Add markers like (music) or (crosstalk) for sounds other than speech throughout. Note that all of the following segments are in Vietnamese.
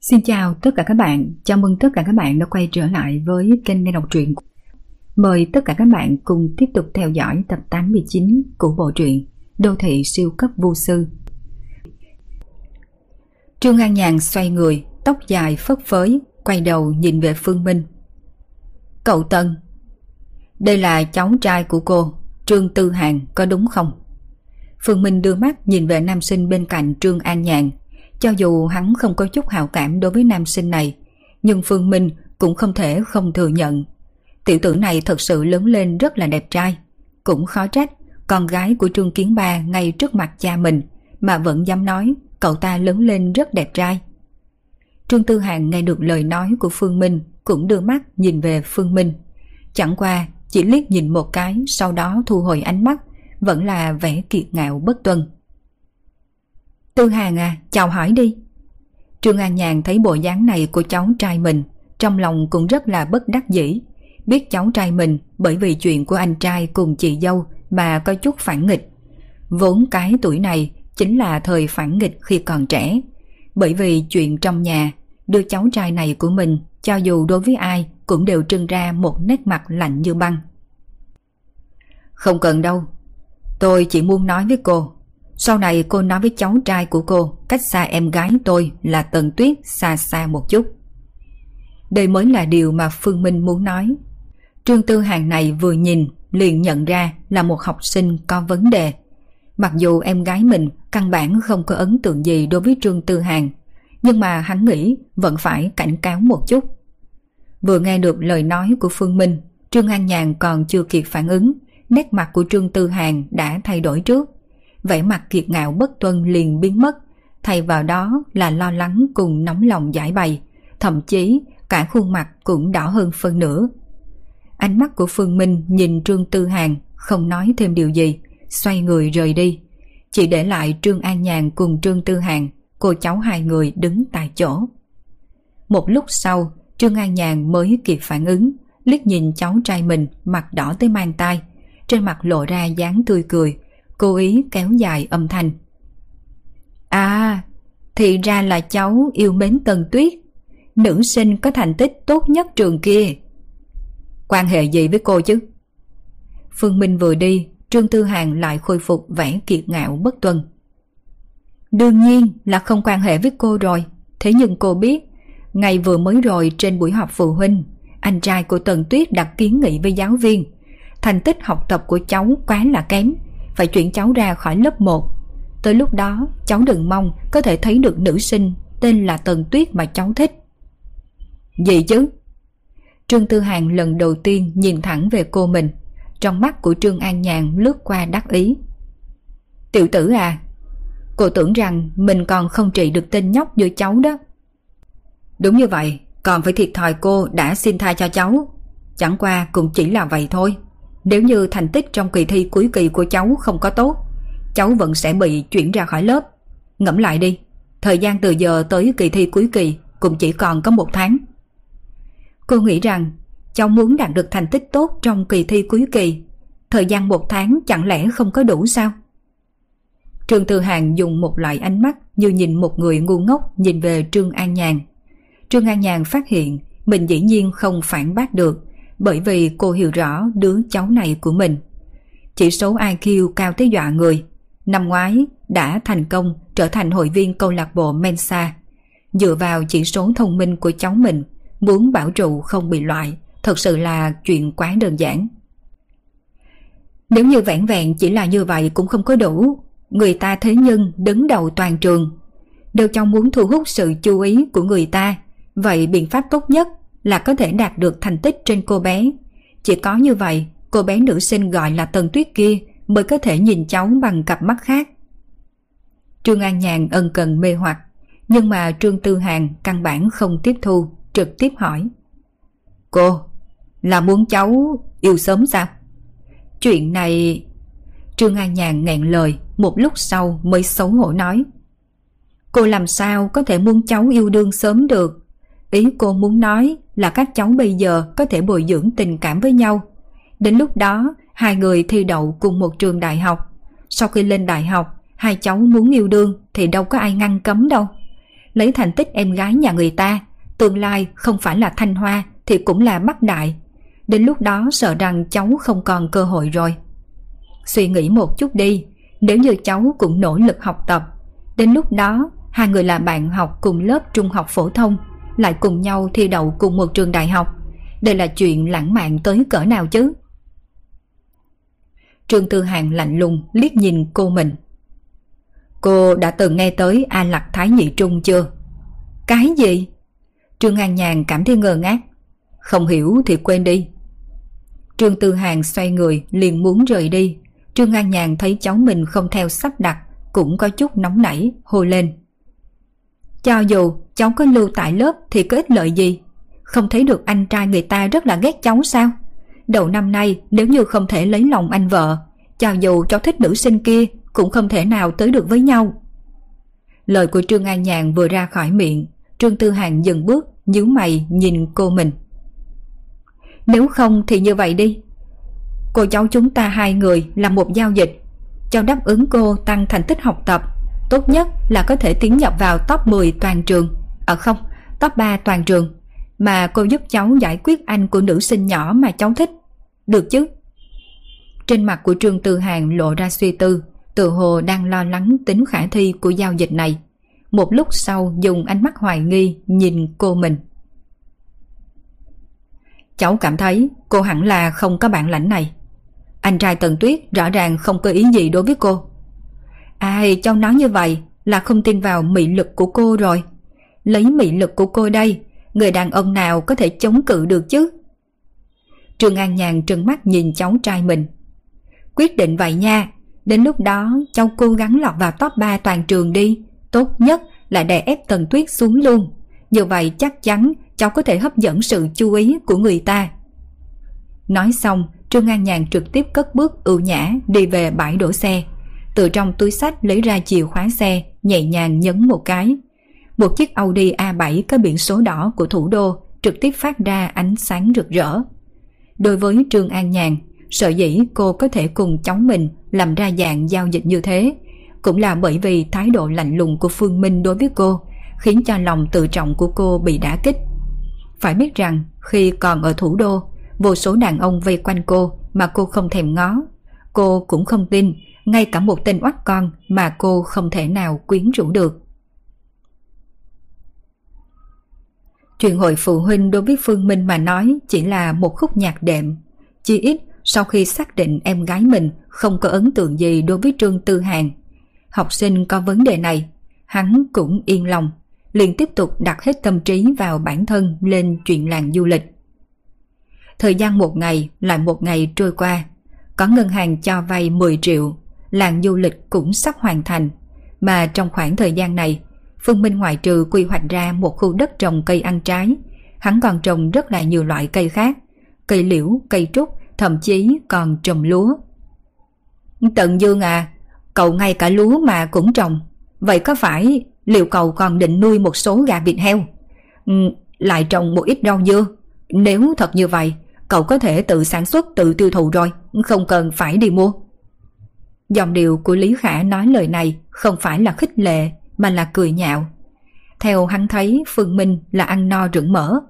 Xin chào tất cả các bạn, chào mừng tất cả các bạn đã quay trở lại với kênh nghe đọc truyện. Mời tất cả các bạn cùng tiếp tục theo dõi tập 89 của bộ truyện Đô thị siêu cấp vô sư. Trương An Nhàn xoay người, tóc dài phất phới, quay đầu nhìn về Phương Minh. Cậu Tân, đây là cháu trai của cô, Trương Tư Hàng, có đúng không? Phương Minh đưa mắt nhìn về nam sinh bên cạnh Trương An Nhàn cho dù hắn không có chút hào cảm đối với nam sinh này, nhưng Phương Minh cũng không thể không thừa nhận. Tiểu tử này thật sự lớn lên rất là đẹp trai. Cũng khó trách, con gái của Trương Kiến Ba ngay trước mặt cha mình mà vẫn dám nói cậu ta lớn lên rất đẹp trai. Trương Tư Hàng nghe được lời nói của Phương Minh cũng đưa mắt nhìn về Phương Minh. Chẳng qua chỉ liếc nhìn một cái sau đó thu hồi ánh mắt vẫn là vẻ kiệt ngạo bất tuân. Tư Hàng à, chào hỏi đi. Trương An Nhàn thấy bộ dáng này của cháu trai mình, trong lòng cũng rất là bất đắc dĩ. Biết cháu trai mình bởi vì chuyện của anh trai cùng chị dâu mà có chút phản nghịch. Vốn cái tuổi này chính là thời phản nghịch khi còn trẻ. Bởi vì chuyện trong nhà, đưa cháu trai này của mình, cho dù đối với ai cũng đều trưng ra một nét mặt lạnh như băng. Không cần đâu, tôi chỉ muốn nói với cô, sau này cô nói với cháu trai của cô cách xa em gái tôi là Tần Tuyết xa xa một chút. Đây mới là điều mà Phương Minh muốn nói. Trương Tư Hàng này vừa nhìn liền nhận ra là một học sinh có vấn đề. Mặc dù em gái mình căn bản không có ấn tượng gì đối với Trương Tư Hàng, nhưng mà hắn nghĩ vẫn phải cảnh cáo một chút. Vừa nghe được lời nói của Phương Minh, Trương An Nhàn còn chưa kịp phản ứng, nét mặt của Trương Tư Hàng đã thay đổi trước vẻ mặt kiệt ngạo bất tuân liền biến mất, thay vào đó là lo lắng cùng nóng lòng giải bày, thậm chí cả khuôn mặt cũng đỏ hơn phân nửa. Ánh mắt của Phương Minh nhìn Trương Tư Hàng không nói thêm điều gì, xoay người rời đi. Chỉ để lại Trương An Nhàn cùng Trương Tư Hàng, cô cháu hai người đứng tại chỗ. Một lúc sau, Trương An Nhàn mới kịp phản ứng, liếc nhìn cháu trai mình mặt đỏ tới mang tai, trên mặt lộ ra dáng tươi cười, cố ý kéo dài âm thanh. À, thì ra là cháu yêu mến Tần Tuyết, nữ sinh có thành tích tốt nhất trường kia. Quan hệ gì với cô chứ? Phương Minh vừa đi, Trương Tư Hàn lại khôi phục vẻ kiệt ngạo bất tuân. Đương nhiên là không quan hệ với cô rồi, thế nhưng cô biết, ngày vừa mới rồi trên buổi họp phụ huynh, anh trai của Tần Tuyết đặt kiến nghị với giáo viên. Thành tích học tập của cháu quá là kém, phải chuyển cháu ra khỏi lớp 1. Tới lúc đó, cháu đừng mong có thể thấy được nữ sinh tên là Tần Tuyết mà cháu thích. Gì chứ? Trương Tư Hàng lần đầu tiên nhìn thẳng về cô mình. Trong mắt của Trương An Nhàn lướt qua đắc ý. Tiểu tử à, cô tưởng rằng mình còn không trị được tên nhóc như cháu đó. Đúng như vậy, còn phải thiệt thòi cô đã xin tha cho cháu. Chẳng qua cũng chỉ là vậy thôi. Nếu như thành tích trong kỳ thi cuối kỳ của cháu không có tốt, cháu vẫn sẽ bị chuyển ra khỏi lớp. Ngẫm lại đi, thời gian từ giờ tới kỳ thi cuối kỳ cũng chỉ còn có một tháng. Cô nghĩ rằng cháu muốn đạt được thành tích tốt trong kỳ thi cuối kỳ, thời gian một tháng chẳng lẽ không có đủ sao? Trương Tư Hàng dùng một loại ánh mắt như nhìn một người ngu ngốc nhìn về Trương An Nhàn. Trương An Nhàn phát hiện mình dĩ nhiên không phản bác được bởi vì cô hiểu rõ đứa cháu này của mình. Chỉ số IQ cao tới dọa người. Năm ngoái đã thành công trở thành hội viên câu lạc bộ Mensa. Dựa vào chỉ số thông minh của cháu mình, muốn bảo trụ không bị loại, thật sự là chuyện quá đơn giản. Nếu như vẻn vẹn chỉ là như vậy cũng không có đủ, người ta thế nhân đứng đầu toàn trường. Nếu cháu muốn thu hút sự chú ý của người ta, vậy biện pháp tốt nhất là có thể đạt được thành tích trên cô bé. Chỉ có như vậy, cô bé nữ sinh gọi là Tần Tuyết kia mới có thể nhìn cháu bằng cặp mắt khác. Trương An Nhàn ân cần mê hoặc, nhưng mà Trương Tư Hàng căn bản không tiếp thu, trực tiếp hỏi. Cô, là muốn cháu yêu sớm sao? Chuyện này... Trương An Nhàn nghẹn lời, một lúc sau mới xấu hổ nói. Cô làm sao có thể muốn cháu yêu đương sớm được? Ý cô muốn nói là các cháu bây giờ có thể bồi dưỡng tình cảm với nhau. Đến lúc đó, hai người thi đậu cùng một trường đại học. Sau khi lên đại học, hai cháu muốn yêu đương thì đâu có ai ngăn cấm đâu. Lấy thành tích em gái nhà người ta, tương lai không phải là thanh hoa thì cũng là bắc đại. Đến lúc đó sợ rằng cháu không còn cơ hội rồi. Suy nghĩ một chút đi, nếu như cháu cũng nỗ lực học tập, đến lúc đó hai người là bạn học cùng lớp trung học phổ thông, lại cùng nhau thi đậu cùng một trường đại học. Đây là chuyện lãng mạn tới cỡ nào chứ? Trương Tư Hàng lạnh lùng liếc nhìn cô mình. Cô đã từng nghe tới A Lạc Thái Nhị Trung chưa? Cái gì? Trương An Nhàn cảm thấy ngờ ngác. Không hiểu thì quên đi. Trương Tư Hàng xoay người liền muốn rời đi. Trương An Nhàn thấy cháu mình không theo sắp đặt cũng có chút nóng nảy, hô lên. Cho dù cháu có lưu tại lớp thì có ích lợi gì? Không thấy được anh trai người ta rất là ghét cháu sao? Đầu năm nay nếu như không thể lấy lòng anh vợ, cho dù cháu thích nữ sinh kia cũng không thể nào tới được với nhau. Lời của Trương An Nhàn vừa ra khỏi miệng, Trương Tư Hàng dừng bước, nhíu mày nhìn cô mình. Nếu không thì như vậy đi. Cô cháu chúng ta hai người làm một giao dịch. Cháu đáp ứng cô tăng thành tích học tập. Tốt nhất là có thể tiến nhập vào top 10 toàn trường. Ở à không, top 3 toàn trường. Mà cô giúp cháu giải quyết anh của nữ sinh nhỏ mà cháu thích. Được chứ? Trên mặt của Trương Tư Hàng lộ ra suy tư, tự hồ đang lo lắng tính khả thi của giao dịch này. Một lúc sau dùng ánh mắt hoài nghi nhìn cô mình. Cháu cảm thấy cô hẳn là không có bạn lãnh này. Anh trai Tần Tuyết rõ ràng không có ý gì đối với cô. Ai cháu nói như vậy là không tin vào mị lực của cô rồi. Lấy mị lực của cô đây, người đàn ông nào có thể chống cự được chứ? Trương An Nhàn trừng mắt nhìn cháu trai mình. Quyết định vậy nha, đến lúc đó cháu cố gắng lọt vào top 3 toàn trường đi. Tốt nhất là đè ép Tần Tuyết xuống luôn. Như vậy chắc chắn cháu có thể hấp dẫn sự chú ý của người ta. Nói xong, Trương An Nhàn trực tiếp cất bước ưu nhã đi về bãi đổ xe. Từ trong túi sách lấy ra chìa khóa xe, nhẹ nhàng nhấn một cái. Một chiếc Audi A7 có biển số đỏ của thủ đô trực tiếp phát ra ánh sáng rực rỡ. Đối với Trương An Nhàn, sợ dĩ cô có thể cùng cháu mình làm ra dạng giao dịch như thế, cũng là bởi vì thái độ lạnh lùng của Phương Minh đối với cô, khiến cho lòng tự trọng của cô bị đả kích. Phải biết rằng, khi còn ở thủ đô, vô số đàn ông vây quanh cô mà cô không thèm ngó. Cô cũng không tin, ngay cả một tên oắt con mà cô không thể nào quyến rũ được. Chuyện hội phụ huynh đối với Phương Minh mà nói chỉ là một khúc nhạc đệm. Chỉ ít sau khi xác định em gái mình không có ấn tượng gì đối với Trương Tư Hàng. Học sinh có vấn đề này, hắn cũng yên lòng, liền tiếp tục đặt hết tâm trí vào bản thân lên chuyện làng du lịch. Thời gian một ngày lại một ngày trôi qua, có ngân hàng cho vay 10 triệu, làng du lịch cũng sắp hoàn thành, mà trong khoảng thời gian này, Phương Minh ngoại trừ quy hoạch ra một khu đất trồng cây ăn trái, hắn còn trồng rất là nhiều loại cây khác, cây liễu, cây trúc, thậm chí còn trồng lúa. Tận Dương à, cậu ngay cả lúa mà cũng trồng, vậy có phải liệu cậu còn định nuôi một số gà vịt heo? Ừ, lại trồng một ít rau dưa. Nếu thật như vậy, cậu có thể tự sản xuất tự tiêu thụ rồi, không cần phải đi mua. Dòng điệu của Lý Khả nói lời này không phải là khích lệ mà là cười nhạo. Theo hắn thấy Phương Minh là ăn no rửng mỡ.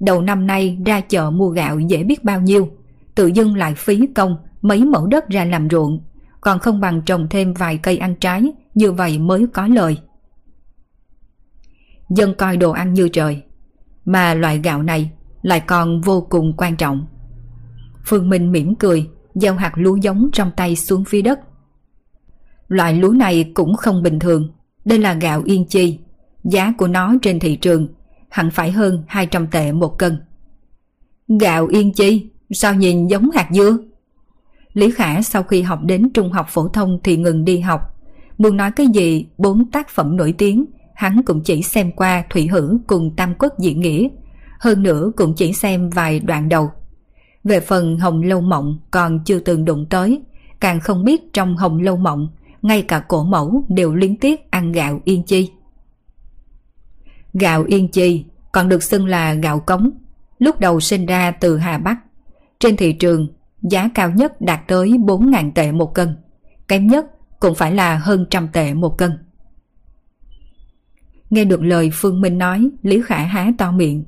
Đầu năm nay ra chợ mua gạo dễ biết bao nhiêu. Tự dưng lại phí công mấy mẫu đất ra làm ruộng. Còn không bằng trồng thêm vài cây ăn trái như vậy mới có lời. Dân coi đồ ăn như trời. Mà loại gạo này lại còn vô cùng quan trọng. Phương Minh mỉm cười, gieo hạt lúa giống trong tay xuống phía đất. Loại lúa này cũng không bình thường, đây là gạo yên chi, giá của nó trên thị trường hẳn phải hơn 200 tệ một cân. Gạo yên chi, sao nhìn giống hạt dưa? Lý Khả sau khi học đến trung học phổ thông thì ngừng đi học. Muốn nói cái gì bốn tác phẩm nổi tiếng, hắn cũng chỉ xem qua Thủy Hử cùng Tam Quốc diễn nghĩa. Hơn nữa cũng chỉ xem vài đoạn đầu. Về phần Hồng Lâu Mộng còn chưa từng đụng tới, càng không biết trong Hồng Lâu Mộng ngay cả cổ mẫu đều liên tiếp ăn gạo yên chi. Gạo yên chi còn được xưng là gạo cống, lúc đầu sinh ra từ Hà Bắc. Trên thị trường, giá cao nhất đạt tới 4.000 tệ một cân, kém nhất cũng phải là hơn trăm tệ một cân. Nghe được lời Phương Minh nói, Lý Khả há to miệng.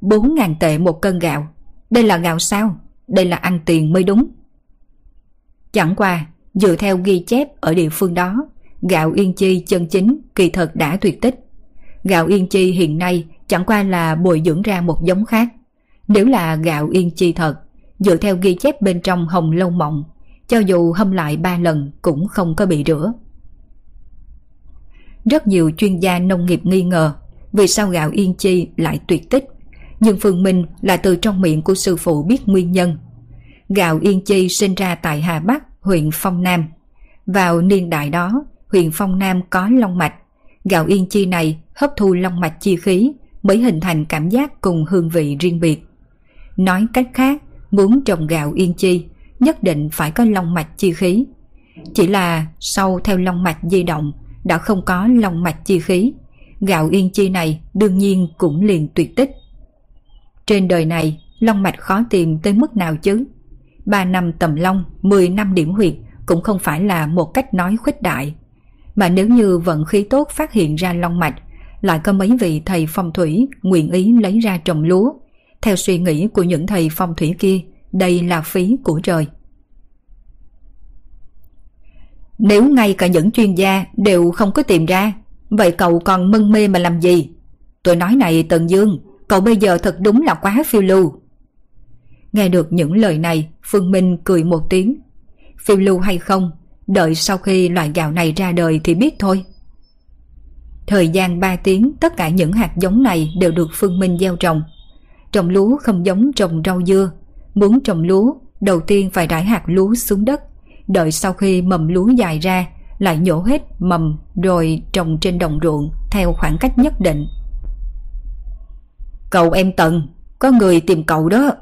Bốn ngàn tệ một cân gạo. Đây là gạo sao? Đây là ăn tiền mới đúng. Chẳng qua, dựa theo ghi chép ở địa phương đó, gạo Yên Chi chân chính kỳ thật đã tuyệt tích. Gạo Yên Chi hiện nay chẳng qua là bồi dưỡng ra một giống khác. Nếu là gạo Yên Chi thật, dựa theo ghi chép bên trong hồng lâu mộng, cho dù hâm lại ba lần cũng không có bị rửa. Rất nhiều chuyên gia nông nghiệp nghi ngờ vì sao gạo Yên Chi lại tuyệt tích, nhưng Phương Minh là từ trong miệng của sư phụ biết nguyên nhân. Gạo Yên Chi sinh ra tại Hà Bắc, huyện Phong Nam. Vào niên đại đó, huyện Phong Nam có long mạch. Gạo Yên Chi này hấp thu long mạch chi khí mới hình thành cảm giác cùng hương vị riêng biệt. Nói cách khác, muốn trồng gạo Yên Chi nhất định phải có long mạch chi khí. Chỉ là sau theo long mạch di động đã không có long mạch chi khí, gạo Yên Chi này đương nhiên cũng liền tuyệt tích. Trên đời này, long mạch khó tìm tới mức nào chứ? 3 năm tầm long, 10 năm điểm huyệt cũng không phải là một cách nói khuếch đại. Mà nếu như vận khí tốt phát hiện ra long mạch, lại có mấy vị thầy phong thủy nguyện ý lấy ra trồng lúa. Theo suy nghĩ của những thầy phong thủy kia, đây là phí của trời. Nếu ngay cả những chuyên gia đều không có tìm ra, vậy cậu còn mân mê mà làm gì? Tôi nói này Tần Dương, cậu bây giờ thật đúng là quá phiêu lưu. Nghe được những lời này, Phương Minh cười một tiếng. Phiêu lưu hay không, đợi sau khi loại gạo này ra đời thì biết thôi. Thời gian 3 tiếng, tất cả những hạt giống này đều được Phương Minh gieo trồng. Trồng lúa không giống trồng rau dưa. Muốn trồng lúa, đầu tiên phải rải hạt lúa xuống đất. Đợi sau khi mầm lúa dài ra, lại nhổ hết mầm rồi trồng trên đồng ruộng theo khoảng cách nhất định. Cậu em Tần, có người tìm cậu đó.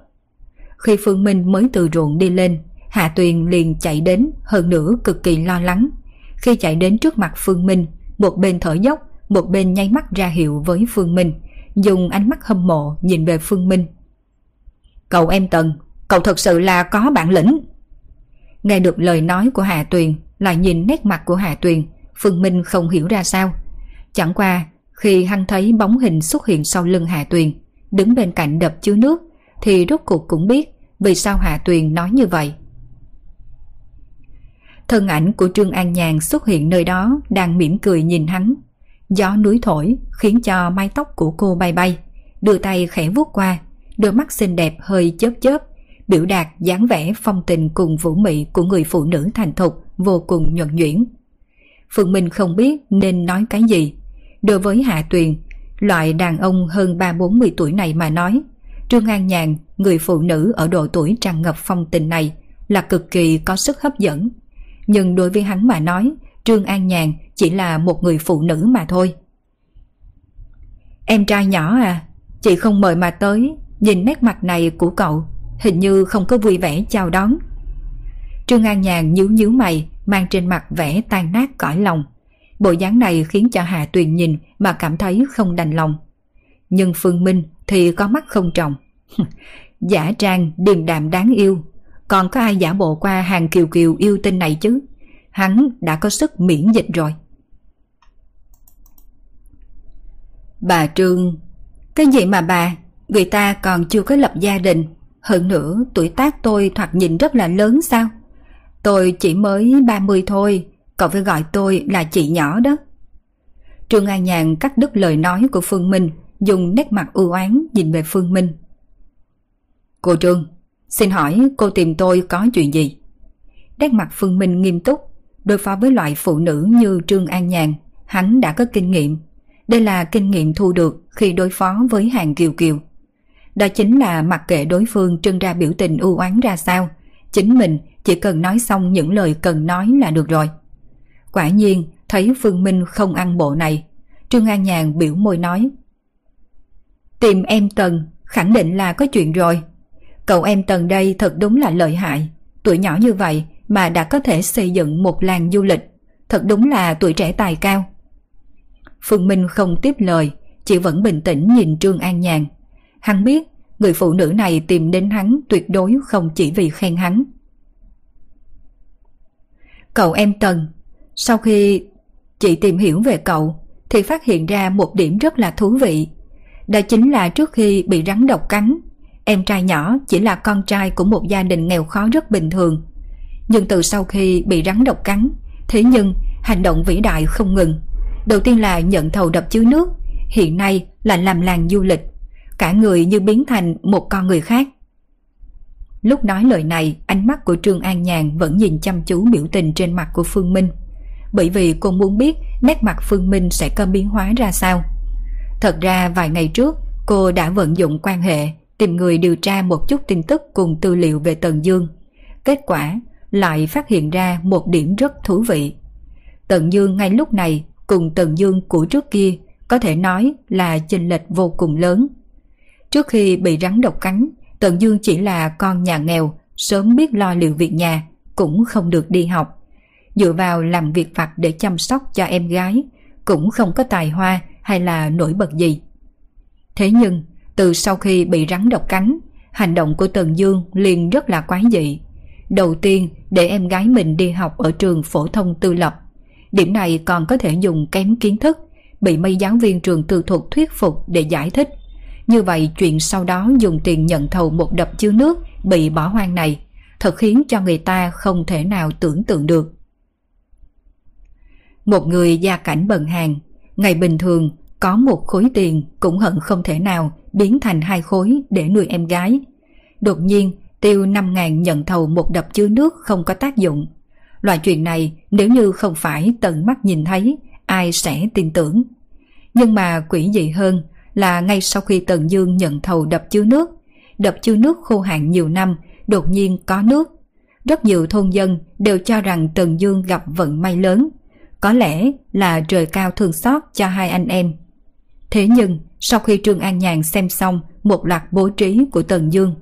Khi Phương Minh mới từ ruộng đi lên, Hạ Tuyền liền chạy đến, hơn nữa cực kỳ lo lắng. Khi chạy đến trước mặt Phương Minh, một bên thở dốc, một bên nháy mắt ra hiệu với Phương Minh, dùng ánh mắt hâm mộ nhìn về Phương Minh. Cậu em Tần, cậu thật sự là có bản lĩnh. Nghe được lời nói của Hạ Tuyền, lại nhìn nét mặt của Hạ Tuyền, Phương Minh không hiểu ra sao. Chẳng qua, khi hắn thấy bóng hình xuất hiện sau lưng Hạ Tuyền, đứng bên cạnh đập chứa nước, thì rốt cuộc cũng biết vì sao Hạ Tuyền nói như vậy. Thân ảnh của Trương An Nhàn xuất hiện nơi đó đang mỉm cười nhìn hắn. Gió núi thổi khiến cho mái tóc của cô bay bay, đưa tay khẽ vuốt qua, đôi mắt xinh đẹp hơi chớp chớp, biểu đạt dáng vẻ phong tình cùng vũ mị của người phụ nữ thành thục vô cùng nhuận nhuyễn. Phương Minh không biết nên nói cái gì. Đối với Hạ Tuyền, loại đàn ông hơn 3-40 tuổi này mà nói, Trương An Nhàn, người phụ nữ ở độ tuổi tràn ngập phong tình này, là cực kỳ có sức hấp dẫn. Nhưng đối với hắn mà nói, Trương An Nhàn chỉ là một người phụ nữ mà thôi. Em trai nhỏ à, chị không mời mà tới, nhìn nét mặt này của cậu, hình như không có vui vẻ chào đón. Trương An Nhàn nhíu nhíu mày, mang trên mặt vẻ tan nát cõi lòng. Bộ dáng này khiến cho Hà Tuyền nhìn mà cảm thấy không đành lòng. Nhưng Phương Minh thì có mắt không trọng. (laughs) giả trang điềm đạm đáng yêu. Còn có ai giả bộ qua hàng kiều kiều yêu tinh này chứ? Hắn đã có sức miễn dịch rồi. Bà Trương... Cái gì mà bà? Người ta còn chưa có lập gia đình. Hơn nữa tuổi tác tôi thoạt nhìn rất là lớn sao? Tôi chỉ mới 30 thôi, cậu phải gọi tôi là chị nhỏ đó. Trương An Nhàn cắt đứt lời nói của Phương Minh, dùng nét mặt ưu oán nhìn về Phương Minh. Cô Trương, xin hỏi cô tìm tôi có chuyện gì? Nét mặt Phương Minh nghiêm túc, đối phó với loại phụ nữ như Trương An Nhàn, hắn đã có kinh nghiệm. Đây là kinh nghiệm thu được khi đối phó với hàng kiều kiều. Đó chính là mặc kệ đối phương trưng ra biểu tình ưu oán ra sao, chính mình chỉ cần nói xong những lời cần nói là được rồi. Quả nhiên, thấy Phương Minh không ăn bộ này, Trương An Nhàn biểu môi nói. Tìm em Tần, khẳng định là có chuyện rồi. Cậu em Tần đây thật đúng là lợi hại, tuổi nhỏ như vậy mà đã có thể xây dựng một làng du lịch, thật đúng là tuổi trẻ tài cao. Phương Minh không tiếp lời, chỉ vẫn bình tĩnh nhìn Trương An Nhàn. Hắn biết người phụ nữ này tìm đến hắn tuyệt đối không chỉ vì khen hắn. Cậu em Tần, sau khi chị tìm hiểu về cậu, thì phát hiện ra một điểm rất là thú vị. Đó chính là trước khi bị rắn độc cắn, em trai nhỏ chỉ là con trai của một gia đình nghèo khó rất bình thường. Nhưng từ sau khi bị rắn độc cắn, thế nhưng hành động vĩ đại không ngừng. Đầu tiên là nhận thầu đập chứa nước, hiện nay là làm làng du lịch. Cả người như biến thành một con người khác. Lúc nói lời này, ánh mắt của Trương An Nhàn vẫn nhìn chăm chú biểu tình trên mặt của Phương Minh. Bởi vì cô muốn biết nét mặt Phương Minh sẽ có biến hóa ra sao. Thật ra vài ngày trước, cô đã vận dụng quan hệ tìm người điều tra một chút tin tức cùng tư liệu về Tần Dương. Kết quả lại phát hiện ra một điểm rất thú vị. Tần Dương ngay lúc này cùng Tần Dương của trước kia có thể nói là chênh lệch vô cùng lớn. Trước khi bị rắn độc cắn, Tần Dương chỉ là con nhà nghèo, sớm biết lo liệu việc nhà, cũng không được đi học. Dựa vào làm việc vặt để chăm sóc cho em gái, cũng không có tài hoa hay là nổi bật gì. Thế nhưng, từ sau khi bị rắn độc cắn, hành động của Tần Dương liền rất là quái dị. Đầu tiên, để em gái mình đi học ở trường phổ thông tư lập. Điểm này còn có thể dùng kém kiến thức, bị mấy giáo viên trường tư thuộc thuyết phục để giải thích. Như vậy chuyện sau đó dùng tiền nhận thầu một đập chứa nước bị bỏ hoang này thật khiến cho người ta không thể nào tưởng tượng được. Một người gia cảnh bần hàng, ngày bình thường có một khối tiền cũng hận không thể nào biến thành hai khối để nuôi em gái. Đột nhiên tiêu 5 ngàn nhận thầu một đập chứa nước không có tác dụng. Loại chuyện này nếu như không phải tận mắt nhìn thấy, ai sẽ tin tưởng. Nhưng mà quỷ dị hơn là ngay sau khi Tần Dương nhận thầu đập chứa nước, đập chứa nước khô hạn nhiều năm, đột nhiên có nước. Rất nhiều thôn dân đều cho rằng Tần Dương gặp vận may lớn, có lẽ là trời cao thương xót cho hai anh em. Thế nhưng, sau khi Trương An Nhàn xem xong một loạt bố trí của Tần Dương,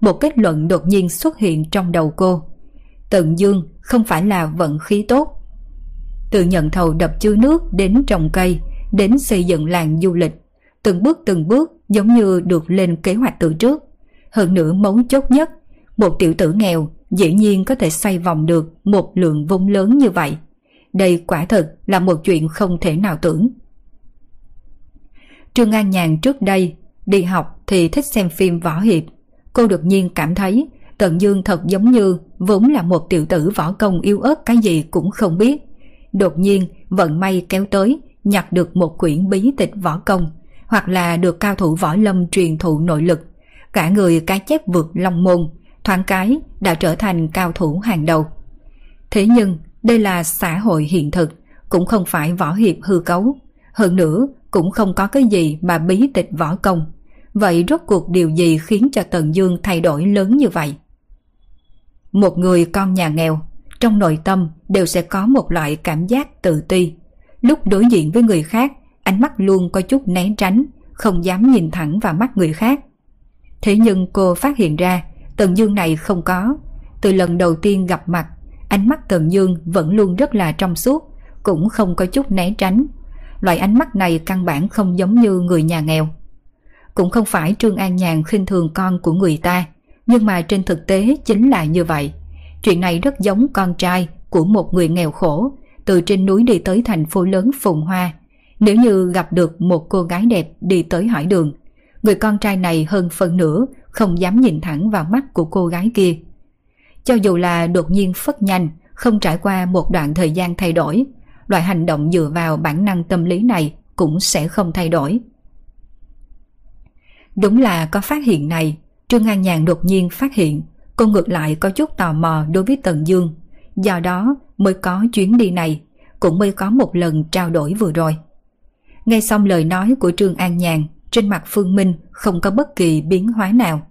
một kết luận đột nhiên xuất hiện trong đầu cô. Tần Dương không phải là vận khí tốt. Từ nhận thầu đập chứa nước đến trồng cây, đến xây dựng làng du lịch, từng bước từng bước giống như được lên kế hoạch từ trước. Hơn nữa mấu chốt nhất, một tiểu tử nghèo dĩ nhiên có thể xoay vòng được một lượng vốn lớn như vậy. Đây quả thực là một chuyện không thể nào tưởng. Trương An Nhàn trước đây đi học thì thích xem phim võ hiệp. Cô đột nhiên cảm thấy Tần Dương thật giống như vốn là một tiểu tử võ công yếu ớt cái gì cũng không biết. Đột nhiên vận may kéo tới nhặt được một quyển bí tịch võ công hoặc là được cao thủ võ lâm truyền thụ nội lực. Cả người cái chép vượt long môn, thoáng cái đã trở thành cao thủ hàng đầu. Thế nhưng đây là xã hội hiện thực, cũng không phải võ hiệp hư cấu. Hơn nữa cũng không có cái gì mà bí tịch võ công. Vậy rốt cuộc điều gì khiến cho Tần Dương thay đổi lớn như vậy? Một người con nhà nghèo, trong nội tâm đều sẽ có một loại cảm giác tự ti. Lúc đối diện với người khác, ánh mắt luôn có chút né tránh, không dám nhìn thẳng vào mắt người khác. Thế nhưng cô phát hiện ra, Tần Dương này không có. Từ lần đầu tiên gặp mặt, ánh mắt Tần Dương vẫn luôn rất là trong suốt, cũng không có chút né tránh. Loại ánh mắt này căn bản không giống như người nhà nghèo. Cũng không phải Trương An Nhàn khinh thường con của người ta, nhưng mà trên thực tế chính là như vậy. Chuyện này rất giống con trai của một người nghèo khổ, từ trên núi đi tới thành phố lớn Phùng Hoa. Nếu như gặp được một cô gái đẹp đi tới hỏi đường, người con trai này hơn phần nửa không dám nhìn thẳng vào mắt của cô gái kia. Cho dù là đột nhiên phất nhanh, không trải qua một đoạn thời gian thay đổi, loại hành động dựa vào bản năng tâm lý này cũng sẽ không thay đổi. Đúng là có phát hiện này, Trương An Nhàn đột nhiên phát hiện cô ngược lại có chút tò mò đối với Tần Dương, do đó mới có chuyến đi này, cũng mới có một lần trao đổi vừa rồi. Nghe xong lời nói của Trương An Nhàn, trên mặt Phương Minh không có bất kỳ biến hóa nào.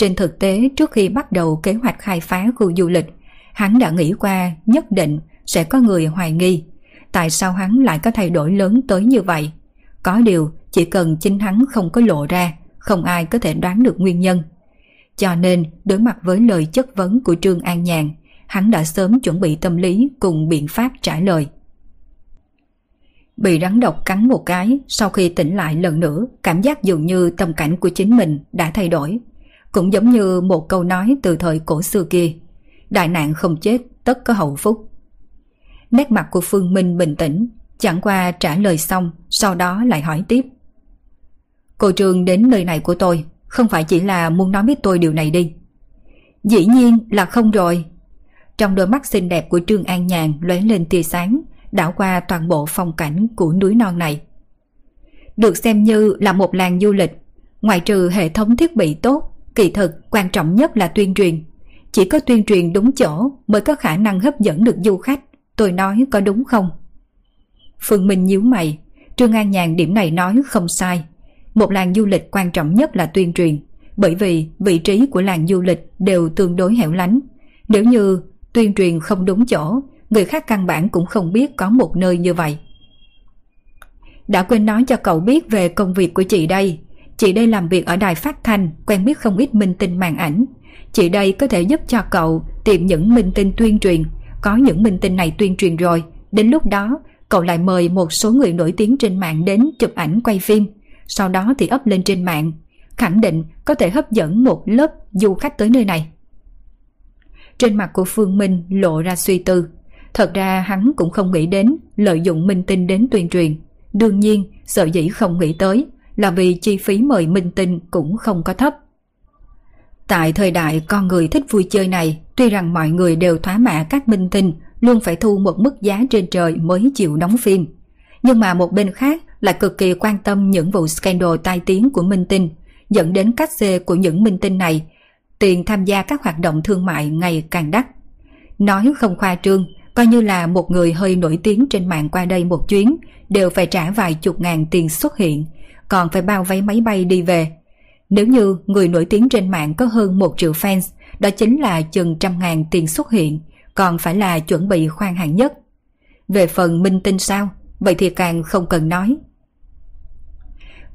Trên thực tế trước khi bắt đầu kế hoạch khai phá khu du lịch, hắn đã nghĩ qua nhất định sẽ có người hoài nghi tại sao hắn lại có thay đổi lớn tới như vậy. Có điều chỉ cần chính hắn không có lộ ra, không ai có thể đoán được nguyên nhân. Cho nên đối mặt với lời chất vấn của Trương An Nhàn, hắn đã sớm chuẩn bị tâm lý cùng biện pháp trả lời. Bị rắn độc cắn một cái, sau khi tỉnh lại lần nữa, cảm giác dường như tâm cảnh của chính mình đã thay đổi. Cũng giống như một câu nói từ thời cổ xưa kia. Đại nạn không chết, tất có hậu phúc. Nét mặt của Phương Minh bình tĩnh, Chẳng qua trả lời xong, sau đó lại hỏi tiếp. Cô Trương đến nơi này của tôi, không phải chỉ là muốn nói với tôi điều này đi. Dĩ nhiên là không rồi. Trong đôi mắt xinh đẹp của Trương An Nhàn lóe lên tia sáng, đảo qua toàn bộ phong cảnh của núi non này. Được xem như là một làng du lịch, ngoại trừ hệ thống thiết bị tốt, kỳ thực quan trọng nhất là tuyên truyền. Chỉ có tuyên truyền đúng chỗ mới có khả năng hấp dẫn được du khách, tôi nói có đúng không? Phương Minh nhíu mày, Trương An Nhàn điểm này nói không sai. Một làng du lịch quan trọng nhất là tuyên truyền, bởi vì vị trí của làng du lịch đều tương đối hẻo lánh. Nếu như tuyên truyền không đúng chỗ, người khác căn bản cũng không biết có một nơi như vậy. Đã quên nói cho cậu biết về công việc của chị đây. Chị đây làm việc ở đài phát thanh, quen biết không ít minh tinh màn ảnh. Chị đây có thể giúp cho cậu tìm những minh tinh tuyên truyền. Có những minh tinh này tuyên truyền rồi, đến lúc đó cậu lại mời một số người nổi tiếng trên mạng đến chụp ảnh quay phim. Sau đó thì up lên trên mạng. Khẳng định có thể hấp dẫn một lớp du khách tới nơi này. Trên mặt của Phương Minh lộ ra suy tư. Thật ra hắn cũng không nghĩ đến lợi dụng minh tinh đến tuyên truyền. Đương nhiên, sợ dĩ không nghĩ tới là vì chi phí mời minh tinh cũng không có thấp. Tại thời đại con người thích vui chơi này, tuy rằng mọi người đều thỏa mạ các minh tinh, luôn phải thu một mức giá trên trời mới chịu đóng phim. Nhưng mà một bên khác lại cực kỳ quan tâm những vụ scandal tai tiếng của minh tinh, dẫn đến cách xê của những minh tinh này, tiền tham gia các hoạt động thương mại ngày càng đắt. Nói không khoa trương, coi như là một người hơi nổi tiếng trên mạng qua đây một chuyến, đều phải trả vài chục ngàn tiền xuất hiện, còn phải bao vé máy bay đi về. Nếu như người nổi tiếng trên mạng có hơn một triệu fans, đó chính là chừng trăm ngàn tiền xuất hiện, còn phải là chuẩn bị khoan hạng nhất. Về phần minh tinh sao, vậy thì càng không cần nói.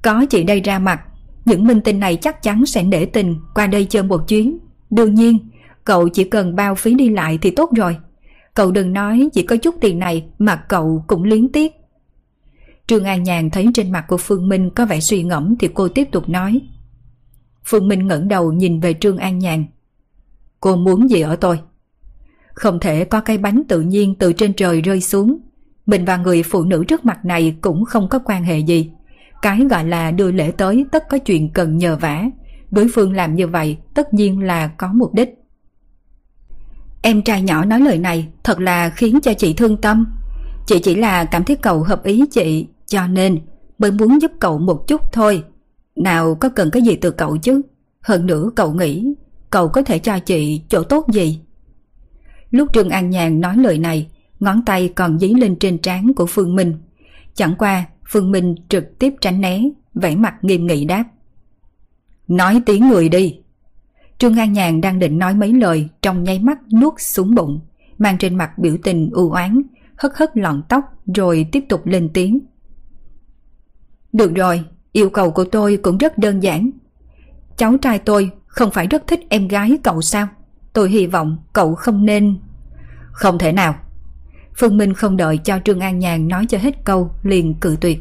Có chị đây ra mặt, những minh tinh này chắc chắn sẽ nể tình qua đây chơi một chuyến. Đương nhiên, cậu chỉ cần bao phí đi lại thì tốt rồi. Cậu đừng nói chỉ có chút tiền này mà cậu cũng liếng tiếc. Trương An Nhàn thấy trên mặt của Phương Minh có vẻ suy ngẫm thì cô tiếp tục nói. Phương Minh ngẩng đầu nhìn về Trương An Nhàn. Cô muốn gì ở tôi? Không thể có cái bánh tự nhiên từ trên trời rơi xuống. Mình và người phụ nữ trước mặt này cũng không có quan hệ gì. Cái gọi là đưa lễ tới tất có chuyện cần nhờ vả. Đối phương làm như vậy tất nhiên là có mục đích. Em trai nhỏ nói lời này thật là khiến cho chị thương tâm. Chị chỉ là cảm thấy cậu hợp ý chị, cho nên mới muốn giúp cậu một chút thôi. Nào có cần cái gì từ cậu chứ? Hơn nữa cậu nghĩ cậu có thể cho chị chỗ tốt gì? Lúc Trương An Nhàn nói lời này, ngón tay còn dí lên trên trán của Phương Minh. Chẳng qua, Phương Minh trực tiếp tránh né, vẻ mặt nghiêm nghị đáp. Nói tiếng người đi. Trương An Nhàn đang định nói mấy lời trong nháy mắt nuốt xuống bụng, mang trên mặt biểu tình u oán, hất hất lọn tóc rồi tiếp tục lên tiếng. Được rồi, yêu cầu của tôi cũng rất đơn giản. Cháu trai tôi không phải rất thích em gái cậu sao? Tôi hy vọng cậu không nên... Không thể nào. Phương Minh không đợi cho Trương An Nhàn nói cho hết câu liền cự tuyệt.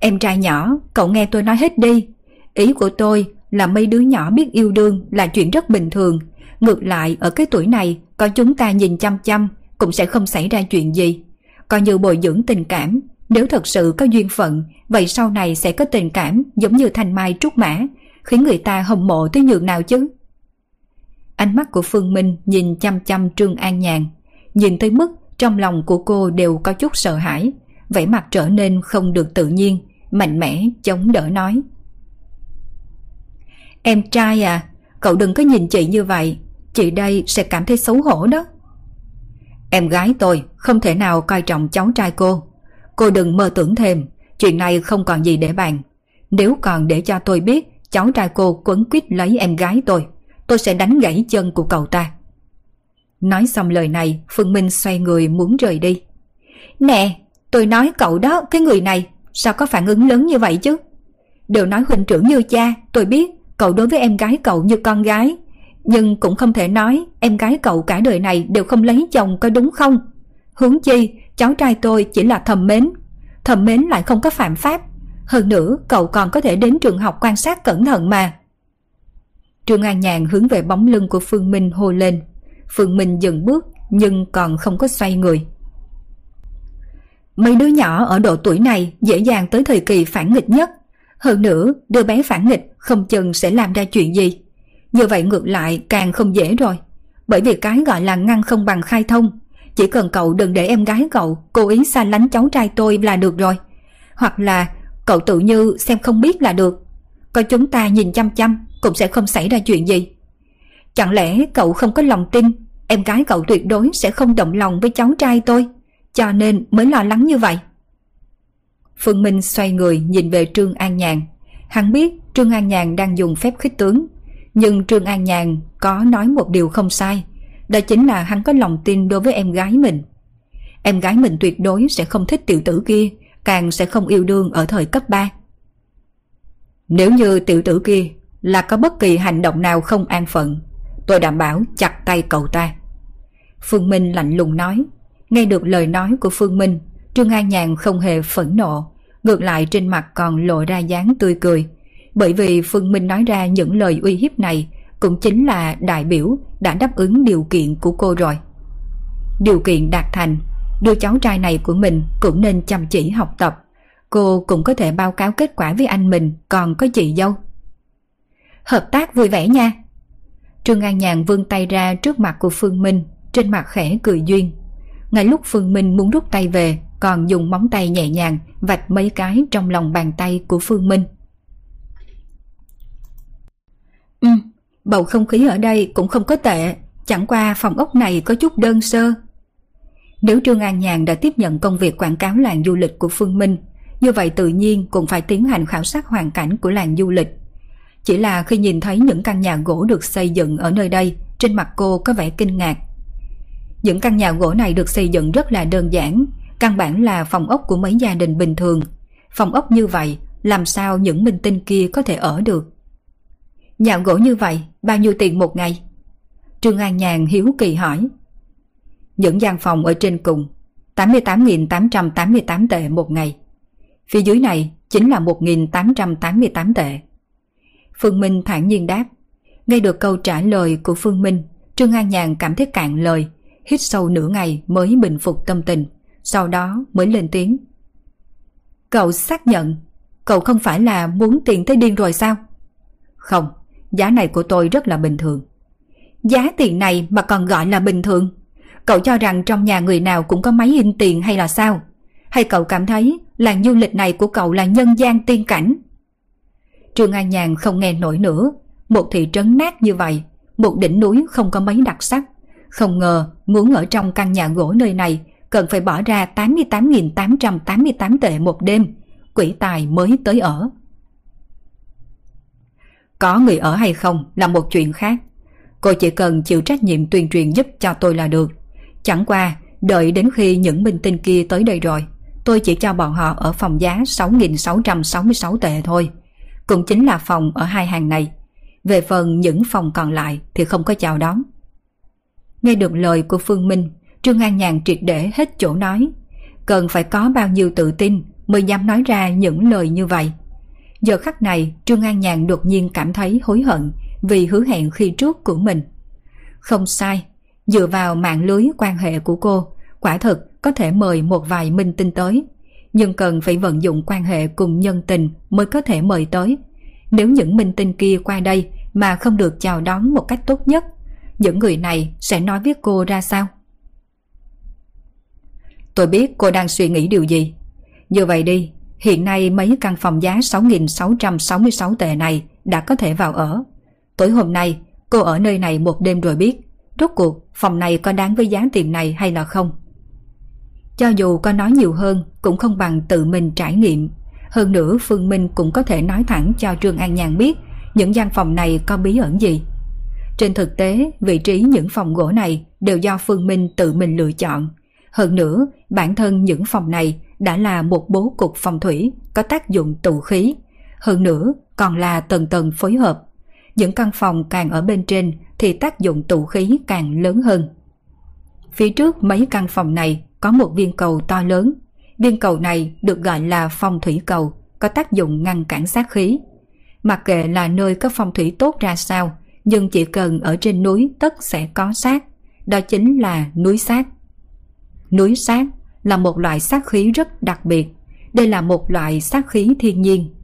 Em trai nhỏ, cậu nghe tôi nói hết đi. Ý của tôi là mấy đứa nhỏ biết yêu đương là chuyện rất bình thường. Ngược lại ở cái tuổi này, có chúng ta nhìn chăm chăm cũng sẽ không xảy ra chuyện gì. Coi như bồi dưỡng tình cảm, nếu thật sự có duyên phận, vậy sau này sẽ có tình cảm giống như thanh mai trúc mã, khiến người ta hâm mộ tới nhường nào chứ. Ánh mắt của Phương Minh nhìn chăm chăm Trương An Nhàn, nhìn tới mức trong lòng của cô đều có chút sợ hãi, vẻ mặt trở nên không được tự nhiên, mạnh mẽ chống đỡ nói. Em trai à, cậu đừng có nhìn chị như vậy, chị đây sẽ cảm thấy xấu hổ đó. Em gái tôi không thể nào coi trọng cháu trai cô. Cô đừng mơ tưởng thêm, chuyện này không còn gì để bàn. Nếu còn để cho tôi biết cháu trai cô quấn quýt lấy em gái tôi, tôi sẽ đánh gãy chân của cậu ta. Nói xong lời này, Phương Minh xoay người muốn rời đi. Nè, tôi nói cậu đó, cái người này, sao có phản ứng lớn như vậy chứ? Đều nói huynh trưởng như cha, tôi biết cậu đối với em gái cậu như con gái. Nhưng cũng không thể nói em gái cậu cả đời này đều không lấy chồng có đúng không? Hướng chi, cháu trai tôi chỉ là thầm mến. Thầm mến lại không có phạm pháp. Hơn nữa, cậu còn có thể đến trường học quan sát cẩn thận mà. Trương An Nhàn hướng về bóng lưng của Phương Minh hô lên. Phương Minh dừng bước nhưng còn không có xoay người. Mấy đứa nhỏ ở độ tuổi này dễ dàng tới thời kỳ phản nghịch nhất. Hơn nữa, đứa bé phản nghịch không chừng sẽ làm ra chuyện gì. Như vậy ngược lại càng không dễ rồi. Bởi vì cái gọi là ngăn không bằng khai thông. Chỉ cần cậu đừng để em gái cậu cố ý xa lánh cháu trai tôi là được rồi. Hoặc là cậu tự như xem không biết là được. Coi chúng ta nhìn chăm chăm cũng sẽ không xảy ra chuyện gì. Chẳng lẽ cậu không có lòng tin em gái cậu tuyệt đối sẽ không động lòng với cháu trai tôi, cho nên mới lo lắng như vậy. Phương Minh xoay người nhìn về Trương An Nhàn. Hắn biết Trương An Nhàn đang dùng phép khích tướng, nhưng Trương An Nhàn có nói một điều không sai, đó chính là hắn có lòng tin đối với em gái mình. Em gái mình tuyệt đối sẽ không thích tiểu tử kia, càng sẽ không yêu đương ở thời cấp 3. Nếu như tiểu tử kia là có bất kỳ hành động nào không an phận, tôi đảm bảo chặt tay cậu ta. Phương Minh lạnh lùng nói, nghe được lời nói của Phương Minh, Trương An Nhàn không hề phẫn nộ, ngược lại trên mặt còn lộ ra dáng tươi cười. Bởi vì Phương Minh nói ra những lời uy hiếp này cũng chính là đại biểu đã đáp ứng điều kiện của cô rồi. Điều kiện đạt thành, đứa cháu trai này của mình cũng nên chăm chỉ học tập. Cô cũng có thể báo cáo kết quả với anh mình còn có chị dâu. Hợp tác vui vẻ nha. Trương An Nhàn vươn tay ra trước mặt của Phương Minh, trên mặt khẽ cười duyên. Ngay lúc Phương Minh muốn rút tay về, còn dùng móng tay nhẹ nhàng vạch mấy cái trong lòng bàn tay của Phương Minh. Ừ, bầu không khí ở đây cũng không có tệ, chẳng qua phòng ốc này có chút đơn sơ. Nếu Trương An Nhàn đã tiếp nhận công việc quảng cáo làng du lịch của Phương Minh, như vậy tự nhiên cũng phải tiến hành khảo sát hoàn cảnh của làng du lịch. Chỉ là khi nhìn thấy những căn nhà gỗ được xây dựng ở nơi đây, trên mặt cô có vẻ kinh ngạc. Những căn nhà gỗ này được xây dựng rất là đơn giản, căn bản là phòng ốc của mấy gia đình bình thường. Phòng ốc như vậy, làm sao những minh tinh kia có thể ở được? Nhạo gỗ như vậy, bao nhiêu tiền một ngày? Trương An Nhàn hiếu kỳ hỏi. Những gian phòng ở trên cùng, 88.888 tệ một ngày. Phía dưới này chính là 1.888 tệ. Phương Minh thản nhiên đáp. Nghe được câu trả lời của Phương Minh, Trương An Nhàn cảm thấy cạn lời, hít sâu nửa ngày mới bình phục tâm tình, sau đó mới lên tiếng. Cậu xác nhận, cậu không phải là muốn tiền tới điên rồi sao? Không, giá này của tôi rất là bình thường. Giá tiền này mà còn gọi là bình thường? Cậu cho rằng trong nhà người nào cũng có máy in tiền hay là sao? Hay cậu cảm thấy làng du lịch này của cậu là nhân gian tiên cảnh? Trương An Nhàn không nghe nổi nữa. Một thị trấn nát như vậy, một đỉnh núi không có mấy đặc sắc. Không ngờ muốn ở trong căn nhà gỗ nơi này cần phải bỏ ra 88.888 tệ một đêm, quỷ tài mới tới ở. Có người ở hay không là một chuyện khác. Cô chỉ cần chịu trách nhiệm tuyên truyền giúp cho tôi là được. Chẳng qua, đợi đến khi những minh tinh kia tới đây rồi, tôi chỉ cho bọn họ ở phòng giá 6.666 tệ thôi cũng chính là phòng ở hai hàng này. Về phần những phòng còn lại thì không có chào đón. Nghe được lời của Phương Minh, Trương An Nhàn triệt để hết chỗ nói. Cần phải có bao nhiêu tự tin mới dám nói ra những lời như vậy. Giờ khắc này, Trương An Nhàn đột nhiên cảm thấy hối hận vì hứa hẹn khi trước của mình. Không sai, dựa vào mạng lưới quan hệ của cô, quả thực có thể mời một vài minh tinh tới nhưng cần phải vận dụng quan hệ cùng nhân tình mới có thể mời tới. Nếu những minh tinh kia qua đây mà không được chào đón một cách tốt nhất, những người này sẽ nói với cô ra sao? Tôi biết cô đang suy nghĩ điều gì. Như vậy đi, hiện nay mấy căn phòng giá 6.666 tệ này đã có thể vào ở. Tối hôm nay, cô ở nơi này một đêm rồi biết, rốt cuộc phòng này có đáng với giá tiền này hay là không? Cho dù có nói nhiều hơn cũng không bằng tự mình trải nghiệm. Hơn nữa Phương Minh cũng có thể nói thẳng cho Trương An Nhàn biết những gian phòng này có bí ẩn gì. Trên thực tế, vị trí những phòng gỗ này đều do Phương Minh tự mình lựa chọn. Hơn nữa, bản thân những phòng này đã là một bố cục phòng thủy có tác dụng tụ khí. Hơn nữa, còn là tầng tầng phối hợp. Những căn phòng càng ở bên trên thì tác dụng tụ khí càng lớn hơn. Phía trước mấy căn phòng này có một viên cầu to lớn. Viên cầu này được gọi là phong thủy cầu, có tác dụng ngăn cản sát khí. Mặc kệ là nơi có phong thủy tốt ra sao, nhưng chỉ cần ở trên núi tất sẽ có sát. Đó chính là núi sát. Núi sát là một loại sát khí rất đặc biệt. Đây là một loại sát khí thiên nhiên.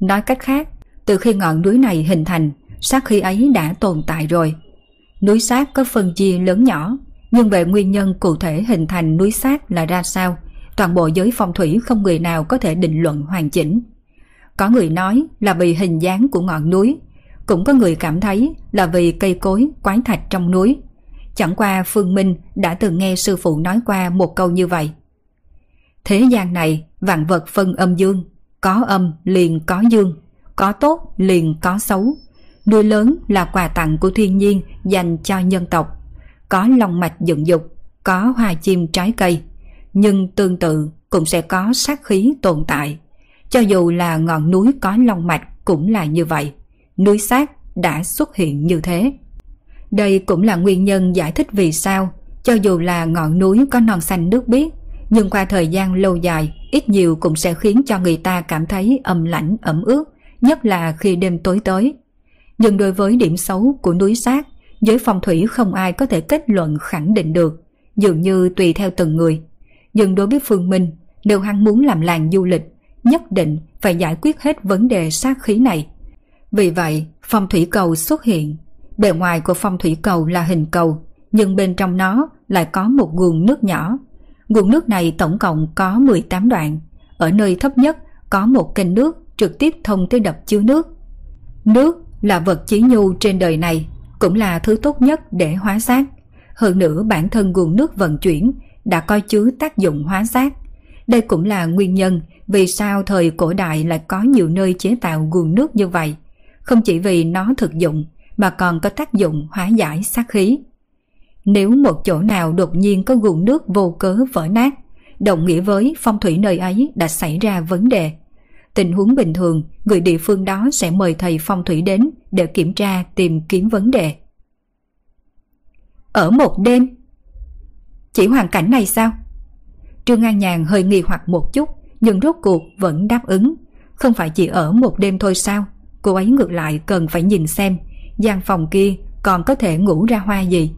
Nói cách khác, từ khi ngọn núi này hình thành, sát khí ấy đã tồn tại rồi. Núi sát có phân chia lớn nhỏ, nhưng về nguyên nhân cụ thể hình thành núi sát là ra sao, toàn bộ giới phong thủy không người nào có thể định luận hoàn chỉnh. Có người nói là vì hình dáng của ngọn núi, cũng có người cảm thấy là vì cây cối, quái thạch trong núi. Chẳng qua Phương Minh đã từng nghe sư phụ nói qua một câu như vậy. Thế gian này, vạn vật phân âm dương, có âm liền có dương, có tốt liền có xấu. Núi lớn là quà tặng của thiên nhiên dành cho nhân tộc. Có lòng mạch dựng dục, có hoa chim trái cây. Nhưng tương tự cũng sẽ có sát khí tồn tại. Cho dù là ngọn núi có lòng mạch cũng là như vậy. Núi sát đã xuất hiện như thế. Đây cũng là nguyên nhân giải thích vì sao, cho dù là ngọn núi có non xanh nước biếc, nhưng qua thời gian lâu dài, ít nhiều cũng sẽ khiến cho người ta cảm thấy âm lạnh ẩm ướt, nhất là khi đêm tối tới. Nhưng đối với điểm xấu của núi sát, giới phong thủy không ai có thể kết luận khẳng định được, dường như tùy theo từng người. Nhưng đối với Phương Minh, nếu hắn muốn làm làng du lịch, nhất định phải giải quyết hết vấn đề sát khí này. Vì vậy, phong thủy cầu xuất hiện. Bề ngoài của phong thủy cầu là hình cầu, nhưng bên trong nó lại có một nguồn nước nhỏ. Nguồn nước này tổng cộng có 18 đoạn. Ở nơi thấp nhất có một kênh nước trực tiếp thông tới đập chứa nước. Nước là vật chí nhu trên đời này, cũng là thứ tốt nhất để hóa xác. Hơn nữa bản thân nguồn nước vận chuyển đã coi chứa tác dụng hóa xác. Đây cũng là nguyên nhân vì sao thời cổ đại lại có nhiều nơi chế tạo nguồn nước như vậy. Không chỉ vì nó thực dụng mà còn có tác dụng hóa giải sát khí. Nếu một chỗ nào đột nhiên có nguồn nước vô cớ vỡ nát, đồng nghĩa với phong thủy nơi ấy đã xảy ra vấn đề. Tình huống bình thường, người địa phương đó sẽ mời thầy phong thủy đến để kiểm tra tìm kiếm vấn đề. Ở một đêm Chỉ hoàn cảnh này sao? Trương An Nhàn hơi nghi hoặc một chút nhưng rốt cuộc vẫn đáp ứng. Không phải chỉ ở một đêm thôi sao? Cô ấy ngược lại cần phải nhìn xem gian phòng kia còn có thể ngủ ra hoa gì.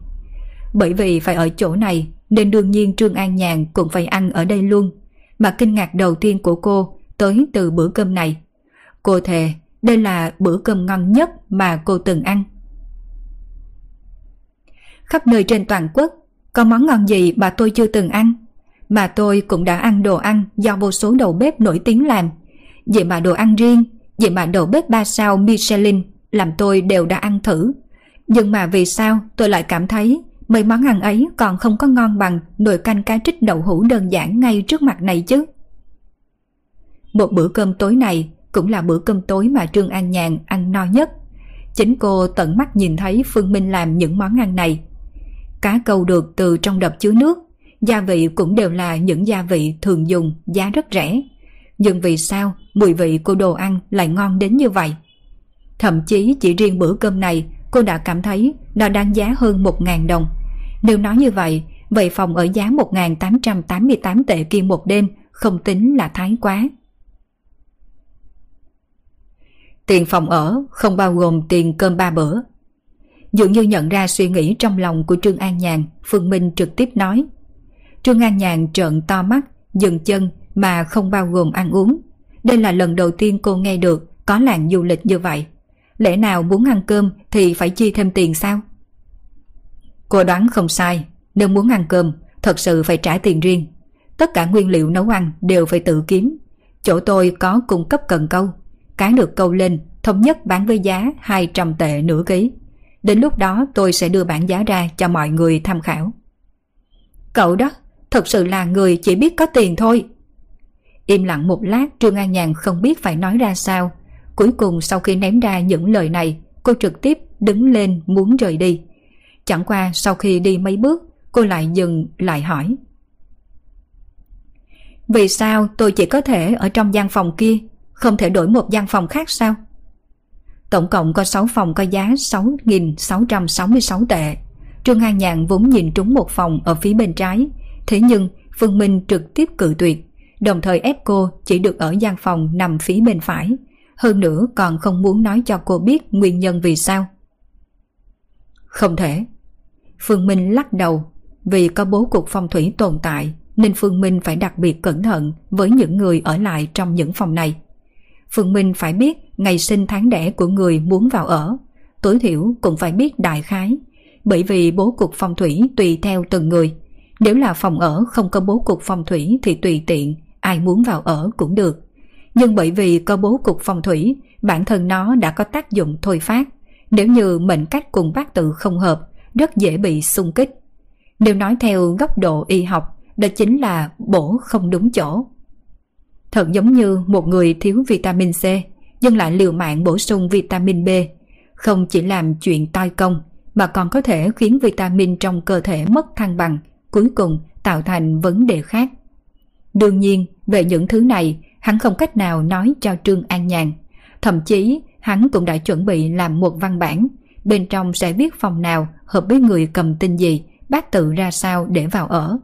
Bởi vì phải ở chỗ này nên đương nhiên Trương An Nhàn cũng phải ăn ở đây luôn. Mà kinh ngạc đầu tiên của cô tới từ bữa cơm này. Cô thề đây là bữa cơm ngon nhất mà cô từng ăn. Khắp nơi trên toàn quốc, có món ngon gì mà tôi chưa từng ăn? Mà tôi cũng đã ăn đồ ăn do vô số đầu bếp nổi tiếng làm. Vậy mà đồ ăn riêng, vậy mà đầu bếp ba sao Michelin làm tôi đều đã ăn thử. Nhưng mà vì sao tôi lại cảm thấy mấy món ăn ấy còn không có ngon bằng nồi canh cá trích đậu hũ đơn giản ngay trước mặt này chứ? Một bữa cơm tối này cũng là bữa cơm tối mà Trương An Nhàn ăn no nhất. Chính cô tận mắt nhìn thấy Phương Minh làm những món ăn này. Cá câu được từ trong đập chứa nước, gia vị cũng đều là những gia vị thường dùng, giá rất rẻ. Nhưng vì sao mùi vị của đồ ăn lại ngon đến như vậy? Thậm chí chỉ riêng bữa cơm này cô đã cảm thấy nó đáng giá hơn 1.000 đồng. Nếu nói như vậy, vậy phòng ở giá 1.888 tệ kia một đêm không tính là thái quá. Tiền phòng ở không bao gồm tiền cơm ba bữa. Dường như nhận ra suy nghĩ trong lòng của Trương An Nhàn, Phương Minh trực tiếp nói. Trương An Nhàn trợn to mắt, dừng chân mà không bao gồm ăn uống. Đây là lần đầu tiên cô nghe được có làng du lịch như vậy. Lẽ nào muốn ăn cơm thì phải chi thêm tiền sao? Cô đoán không sai, nếu muốn ăn cơm, thật sự phải trả tiền riêng. Tất cả nguyên liệu nấu ăn đều phải tự kiếm. Chỗ tôi có cung cấp cần câu. Cá được câu lên, thống nhất bán với giá 200 tệ nửa ký. Đến lúc đó tôi sẽ đưa bản giá ra cho mọi người tham khảo. Cậu đó, thật sự là người chỉ biết có tiền thôi. Im lặng một lát Trương An Nhàn không biết phải nói ra sao Cuối cùng sau khi ném ra những lời này, cô trực tiếp đứng lên muốn rời đi. Chẳng qua sau khi đi mấy bước, cô lại dừng lại hỏi. Vì sao tôi chỉ có thể ở trong gian phòng kia, không thể đổi một gian phòng khác sao? Tổng cộng có 6 phòng có giá 6.666 tệ. Trương An Nhàn vốn nhìn trúng một phòng ở phía bên trái, thế nhưng Phương Minh trực tiếp cự tuyệt, đồng thời ép cô chỉ được ở gian phòng nằm phía bên phải, hơn nữa còn không muốn nói cho cô biết nguyên nhân vì sao. Không thể. Phương Minh lắc đầu, vì có bố cục phong thủy tồn tại, nên Phương Minh phải đặc biệt cẩn thận với những người ở lại trong những phòng này. Phương Minh phải biết ngày sinh tháng đẻ của người muốn vào ở, tối thiểu cũng phải biết đại khái, bởi vì bố cục phong thủy tùy theo từng người. Nếu là phòng ở không có bố cục phong thủy thì tùy tiện, ai muốn vào ở cũng được. Nhưng bởi vì có bố cục phong thủy, bản thân nó đã có tác dụng thôi phát. Nếu như mệnh cách cùng bát tự không hợp, rất dễ bị xung kích. Nếu nói theo góc độ y học, đó chính là bổ không đúng chỗ. Thật giống như một người thiếu vitamin C, nhưng lại liều mạng bổ sung vitamin B, không chỉ làm chuyện toi công, mà còn có thể khiến vitamin trong cơ thể mất thăng bằng, cuối cùng tạo thành vấn đề khác. Đương nhiên, về những thứ này, hắn không cách nào nói cho Trương An Nhàn. Thậm chí, hắn cũng đã chuẩn bị làm một văn bản, bên trong sẽ viết phòng nào hợp với người cầm tin gì, bác tự ra sao để vào ở.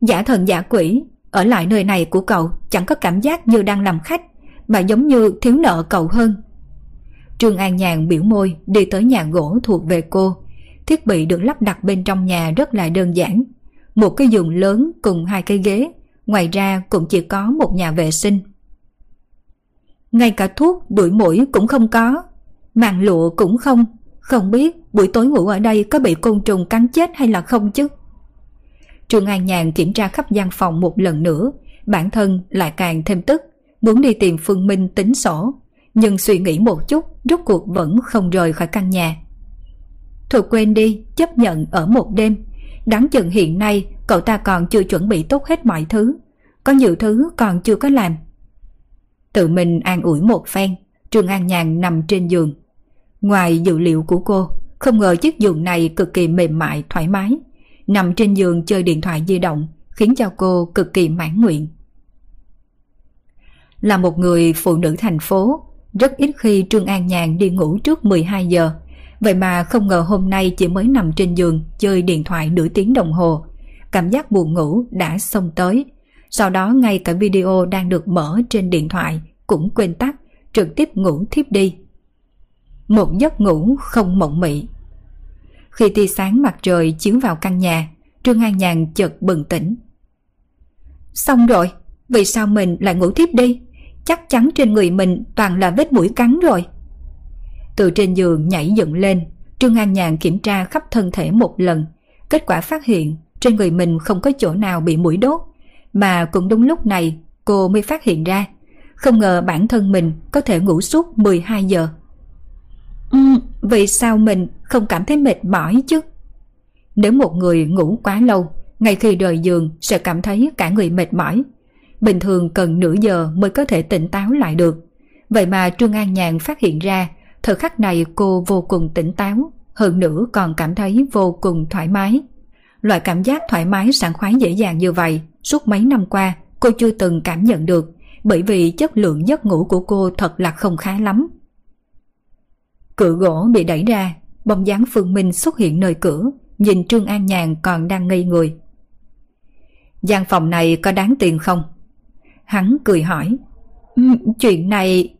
Giả thần giả quỷ, ở lại nơi này của cậu chẳng có cảm giác như đang làm khách, mà giống như thiếu nợ cậu hơn. Trương An Nhàn biểu môi đi tới nhà gỗ thuộc về cô. Thiết bị được lắp đặt bên trong nhà rất là đơn giản. Một cái giường lớn cùng hai cái ghế, ngoài ra cũng chỉ có một nhà vệ sinh. Ngay cả thuốc đuổi mũi cũng không có, màn lụa cũng không, không biết buổi tối ngủ ở đây có bị côn trùng cắn chết hay là không chứ. trường An Nhàn kiểm tra khắp gian phòng một lần nữa, bản thân lại càng thêm tức, muốn đi tìm Phương Minh tính sổ, nhưng suy nghĩ một chút, rốt cuộc vẫn không rời khỏi căn nhà. Thôi quên đi, chấp nhận ở một đêm. Đáng chừng hiện nay cậu ta còn chưa chuẩn bị tốt hết mọi thứ. Có nhiều thứ còn chưa có làm. Tự mình an ủi một phen, Trương An Nhàn nằm trên giường. Ngoài dự liệu của cô, không ngờ chiếc giường này cực kỳ mềm mại, thoải mái. Nằm trên giường chơi điện thoại di động khiến cho cô cực kỳ mãn nguyện. Là một người phụ nữ thành phố, rất ít khi Trương An Nhàn đi ngủ trước 12 giờ. Vậy mà không ngờ hôm nay chỉ mới nằm trên giường chơi điện thoại nửa tiếng đồng hồ. Cảm giác buồn ngủ đã xông tới. Sau đó ngay cả video đang được mở trên điện thoại cũng quên tắt, trực tiếp ngủ thiếp đi. Một giấc ngủ không mộng mị. Khi tia sáng mặt trời chiếu vào căn nhà, Trương An Nhàn chợt bừng tỉnh. Xong rồi, vì sao mình lại ngủ thiếp đi? chắc chắn trên người mình toàn là vết mũi cắn rồi. Từ trên giường nhảy dựng lên, Trương An Nhàn kiểm tra khắp thân thể một lần. Kết quả phát hiện trên người mình không có chỗ nào bị mũi đốt. Mà cũng đúng lúc này cô mới phát hiện ra. Không ngờ bản thân mình có thể ngủ suốt 12 giờ. Ừ, vì sao mình không cảm thấy mệt mỏi chứ? Nếu một người ngủ quá lâu, ngay khi rời giường sẽ cảm thấy cả người mệt mỏi bình thường cần nửa giờ mới có thể tỉnh táo lại được. Vậy mà Trương An Nhàn phát hiện ra, thời khắc này cô vô cùng tỉnh táo, hơn nữa còn cảm thấy vô cùng thoải mái. Loại cảm giác thoải mái sảng khoái dễ dàng như vậy, suốt mấy năm qua cô chưa từng cảm nhận được, bởi vì chất lượng giấc ngủ của cô thật là không khá lắm. Cửa gỗ bị đẩy ra, bóng dáng Phương Minh xuất hiện nơi cửa, nhìn Trương An Nhàn còn đang ngây người. gian phòng này có đáng tiền không? Hắn cười hỏi. Ừ, chuyện này...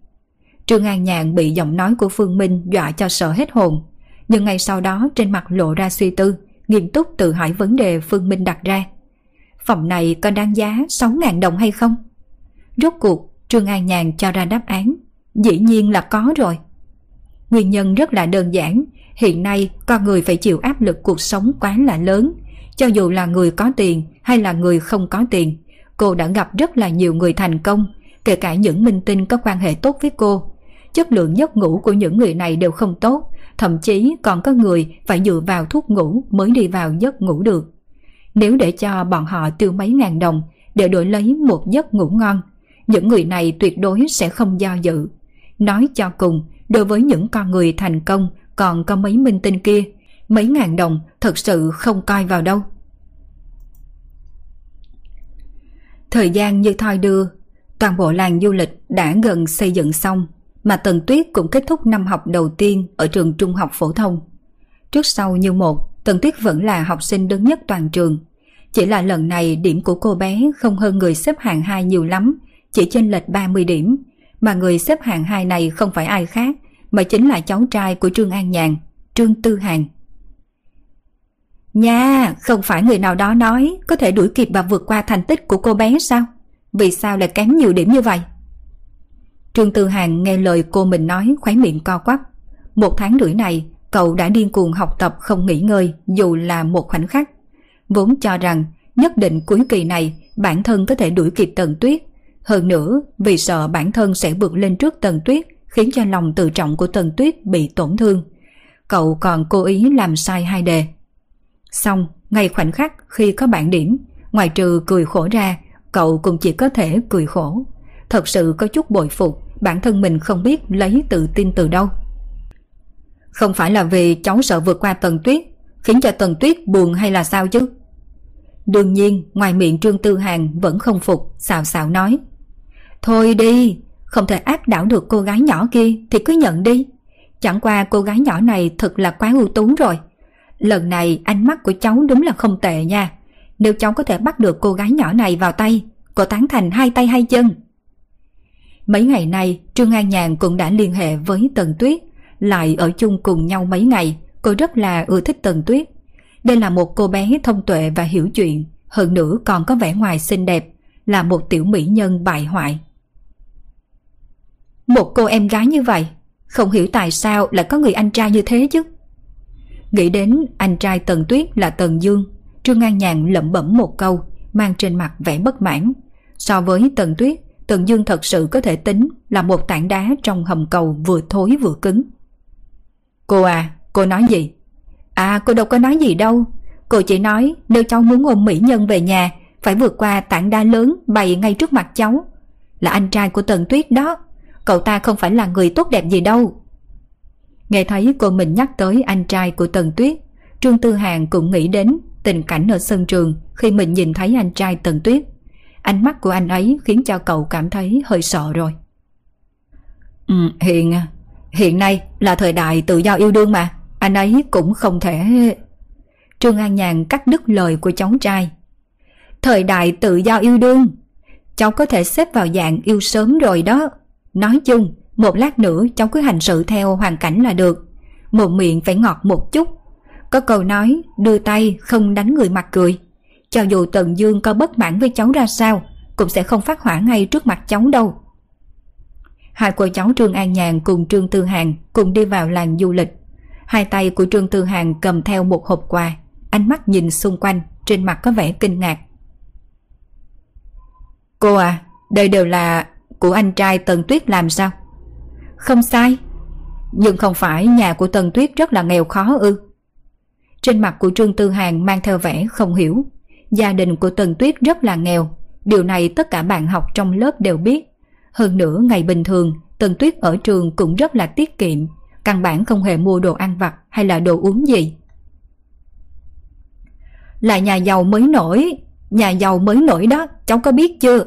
Trương An Nhàn bị giọng nói của Phương Minh dọa cho sợ hết hồn. Nhưng ngay sau đó trên mặt lộ ra suy tư, nghiêm túc tự hỏi vấn đề Phương Minh đặt ra. Phòng này có đáng giá 6.000 đồng hay không? Rốt cuộc, Trương An Nhàn cho ra đáp án. Dĩ nhiên là có rồi. Nguyên nhân rất là đơn giản. Hiện nay, con người phải chịu áp lực cuộc sống quá là lớn. Cho dù là người có tiền hay là người không có tiền, Cô đã gặp rất là nhiều người thành công, kể cả những minh tinh có quan hệ tốt với cô. Chất lượng giấc ngủ của những người này đều không tốt, thậm chí còn có người phải dựa vào thuốc ngủ mới đi vào giấc ngủ được. Nếu để cho bọn họ tiêu mấy ngàn đồng để đổi lấy một giấc ngủ ngon, những người này tuyệt đối sẽ không do dự. Nói cho cùng, đối với những con người thành công còn có mấy minh tinh kia, mấy ngàn đồng thật sự không coi vào đâu. Thời gian như thoi đưa, toàn bộ làng du lịch đã gần xây dựng xong, mà Tần Tuyết cũng kết thúc năm học đầu tiên ở trường trung học phổ thông. Trước sau như một, Tần Tuyết vẫn là học sinh đứng nhất toàn trường. Chỉ là lần này điểm của cô bé không hơn người xếp hạng 2 nhiều lắm, chỉ chênh lệch 30 điểm. Mà người xếp hạng 2 này không phải ai khác, mà chính là cháu trai của Trương An Nhàn, Trương Tư Hàng. Nha, không phải người nào đó nói có thể đuổi kịp và vượt qua thành tích của cô bé sao? Vì sao lại kém nhiều điểm như vậy? Trương Tư Hàng nghe lời cô mình nói khóe miệng co quắp. Một tháng rưỡi này, cậu đã điên cuồng học tập không nghỉ ngơi dù là một khoảnh khắc. Vốn cho rằng nhất định cuối kỳ này bản thân có thể đuổi kịp Tần Tuyết. Hơn nữa, vì sợ bản thân sẽ vượt lên trước Tần Tuyết khiến cho lòng tự trọng của Tần Tuyết bị tổn thương. Cậu còn cố ý làm sai hai đề. Xong, ngay khoảnh khắc khi có bản điểm, ngoài trừ cười khổ ra, cậu cũng chỉ có thể cười khổ. Thật sự có chút bội phục, bản thân mình không biết lấy tự tin từ đâu. Không phải là vì cháu sợ vượt qua Tần Tuyết, khiến cho Tần Tuyết buồn hay là sao chứ? Đương nhiên, ngoài miệng Trương Tư Hàng vẫn không phục, xào xào nói. Thôi đi, không thể áp đảo được cô gái nhỏ kia thì cứ nhận đi. Chẳng qua cô gái nhỏ này thật là quá ưu tú rồi. Lần này ánh mắt của cháu đúng là không tệ nha. Nếu cháu có thể bắt được cô gái nhỏ này vào tay, cô tán thành hai tay hai chân. Mấy ngày nay, Trương An Nhàn cũng đã liên hệ với Tần Tuyết, lại ở chung cùng nhau mấy ngày, cô rất là ưa thích Tần Tuyết. Đây là một cô bé thông tuệ và hiểu chuyện, hơn nữa còn có vẻ ngoài xinh đẹp, là một tiểu mỹ nhân bại hoại. Một cô em gái như vậy, không hiểu tại sao lại có người anh trai như thế chứ. Nghĩ đến anh trai Tần Tuyết là Tần Dương, Trương An Nhàn lẩm bẩm một câu, mang trên mặt vẻ bất mãn. So với Tần Tuyết, Tần Dương thật sự có thể tính là một tảng đá trong hầm cầu vừa thối vừa cứng. Cô à, cô nói gì? À cô đâu có nói gì đâu. Cô chỉ nói nếu cháu muốn ôm mỹ nhân về nhà, phải vượt qua tảng đá lớn bày ngay trước mặt cháu. Là anh trai của Tần Tuyết đó. Cậu ta không phải là người tốt đẹp gì đâu. Nghe thấy cô mình nhắc tới anh trai của Tần Tuyết, Trương Tư Hàng cũng nghĩ đến tình cảnh ở sân trường khi mình nhìn thấy anh trai Tần Tuyết. Ánh mắt của anh ấy khiến cho cậu cảm thấy hơi sợ rồi. Ừ, hiện à, hiện nay là thời đại tự do yêu đương mà, anh ấy cũng không thể... Trương An Nhàn cắt đứt lời của cháu trai. Thời đại tự do yêu đương, cháu có thể xếp vào dạng yêu sớm rồi đó. Nói chung, một lát nữa cháu cứ hành sự theo hoàn cảnh là được. Một miệng phải ngọt một chút. Có câu nói, đưa tay không đánh người mặt cười. Cho dù Tần Dương có bất mãn với cháu ra sao, cũng sẽ không phát hỏa ngay trước mặt cháu đâu. Hai cô cháu Trương An Nhàn cùng Trương Tư Hàn cùng đi vào làng du lịch. Hai tay của Trương Tư Hàn cầm theo một hộp quà, ánh mắt nhìn xung quanh, trên mặt có vẻ kinh ngạc. Cô à, đây đều là của anh trai Tần Tuyết làm sao? Không sai. Nhưng không phải nhà của Tần Tuyết rất là nghèo khó ư. Trên mặt của Trương Tư Hàn mang theo vẻ không hiểu. Gia đình của Tần Tuyết rất là nghèo. Điều này tất cả bạn học trong lớp đều biết. Hơn nữa ngày bình thường, Tần Tuyết ở trường cũng rất là tiết kiệm. Căn bản không hề mua đồ ăn vặt hay là đồ uống gì. Là nhà giàu mới nổi. Nhà giàu mới nổi đó, cháu có biết chưa?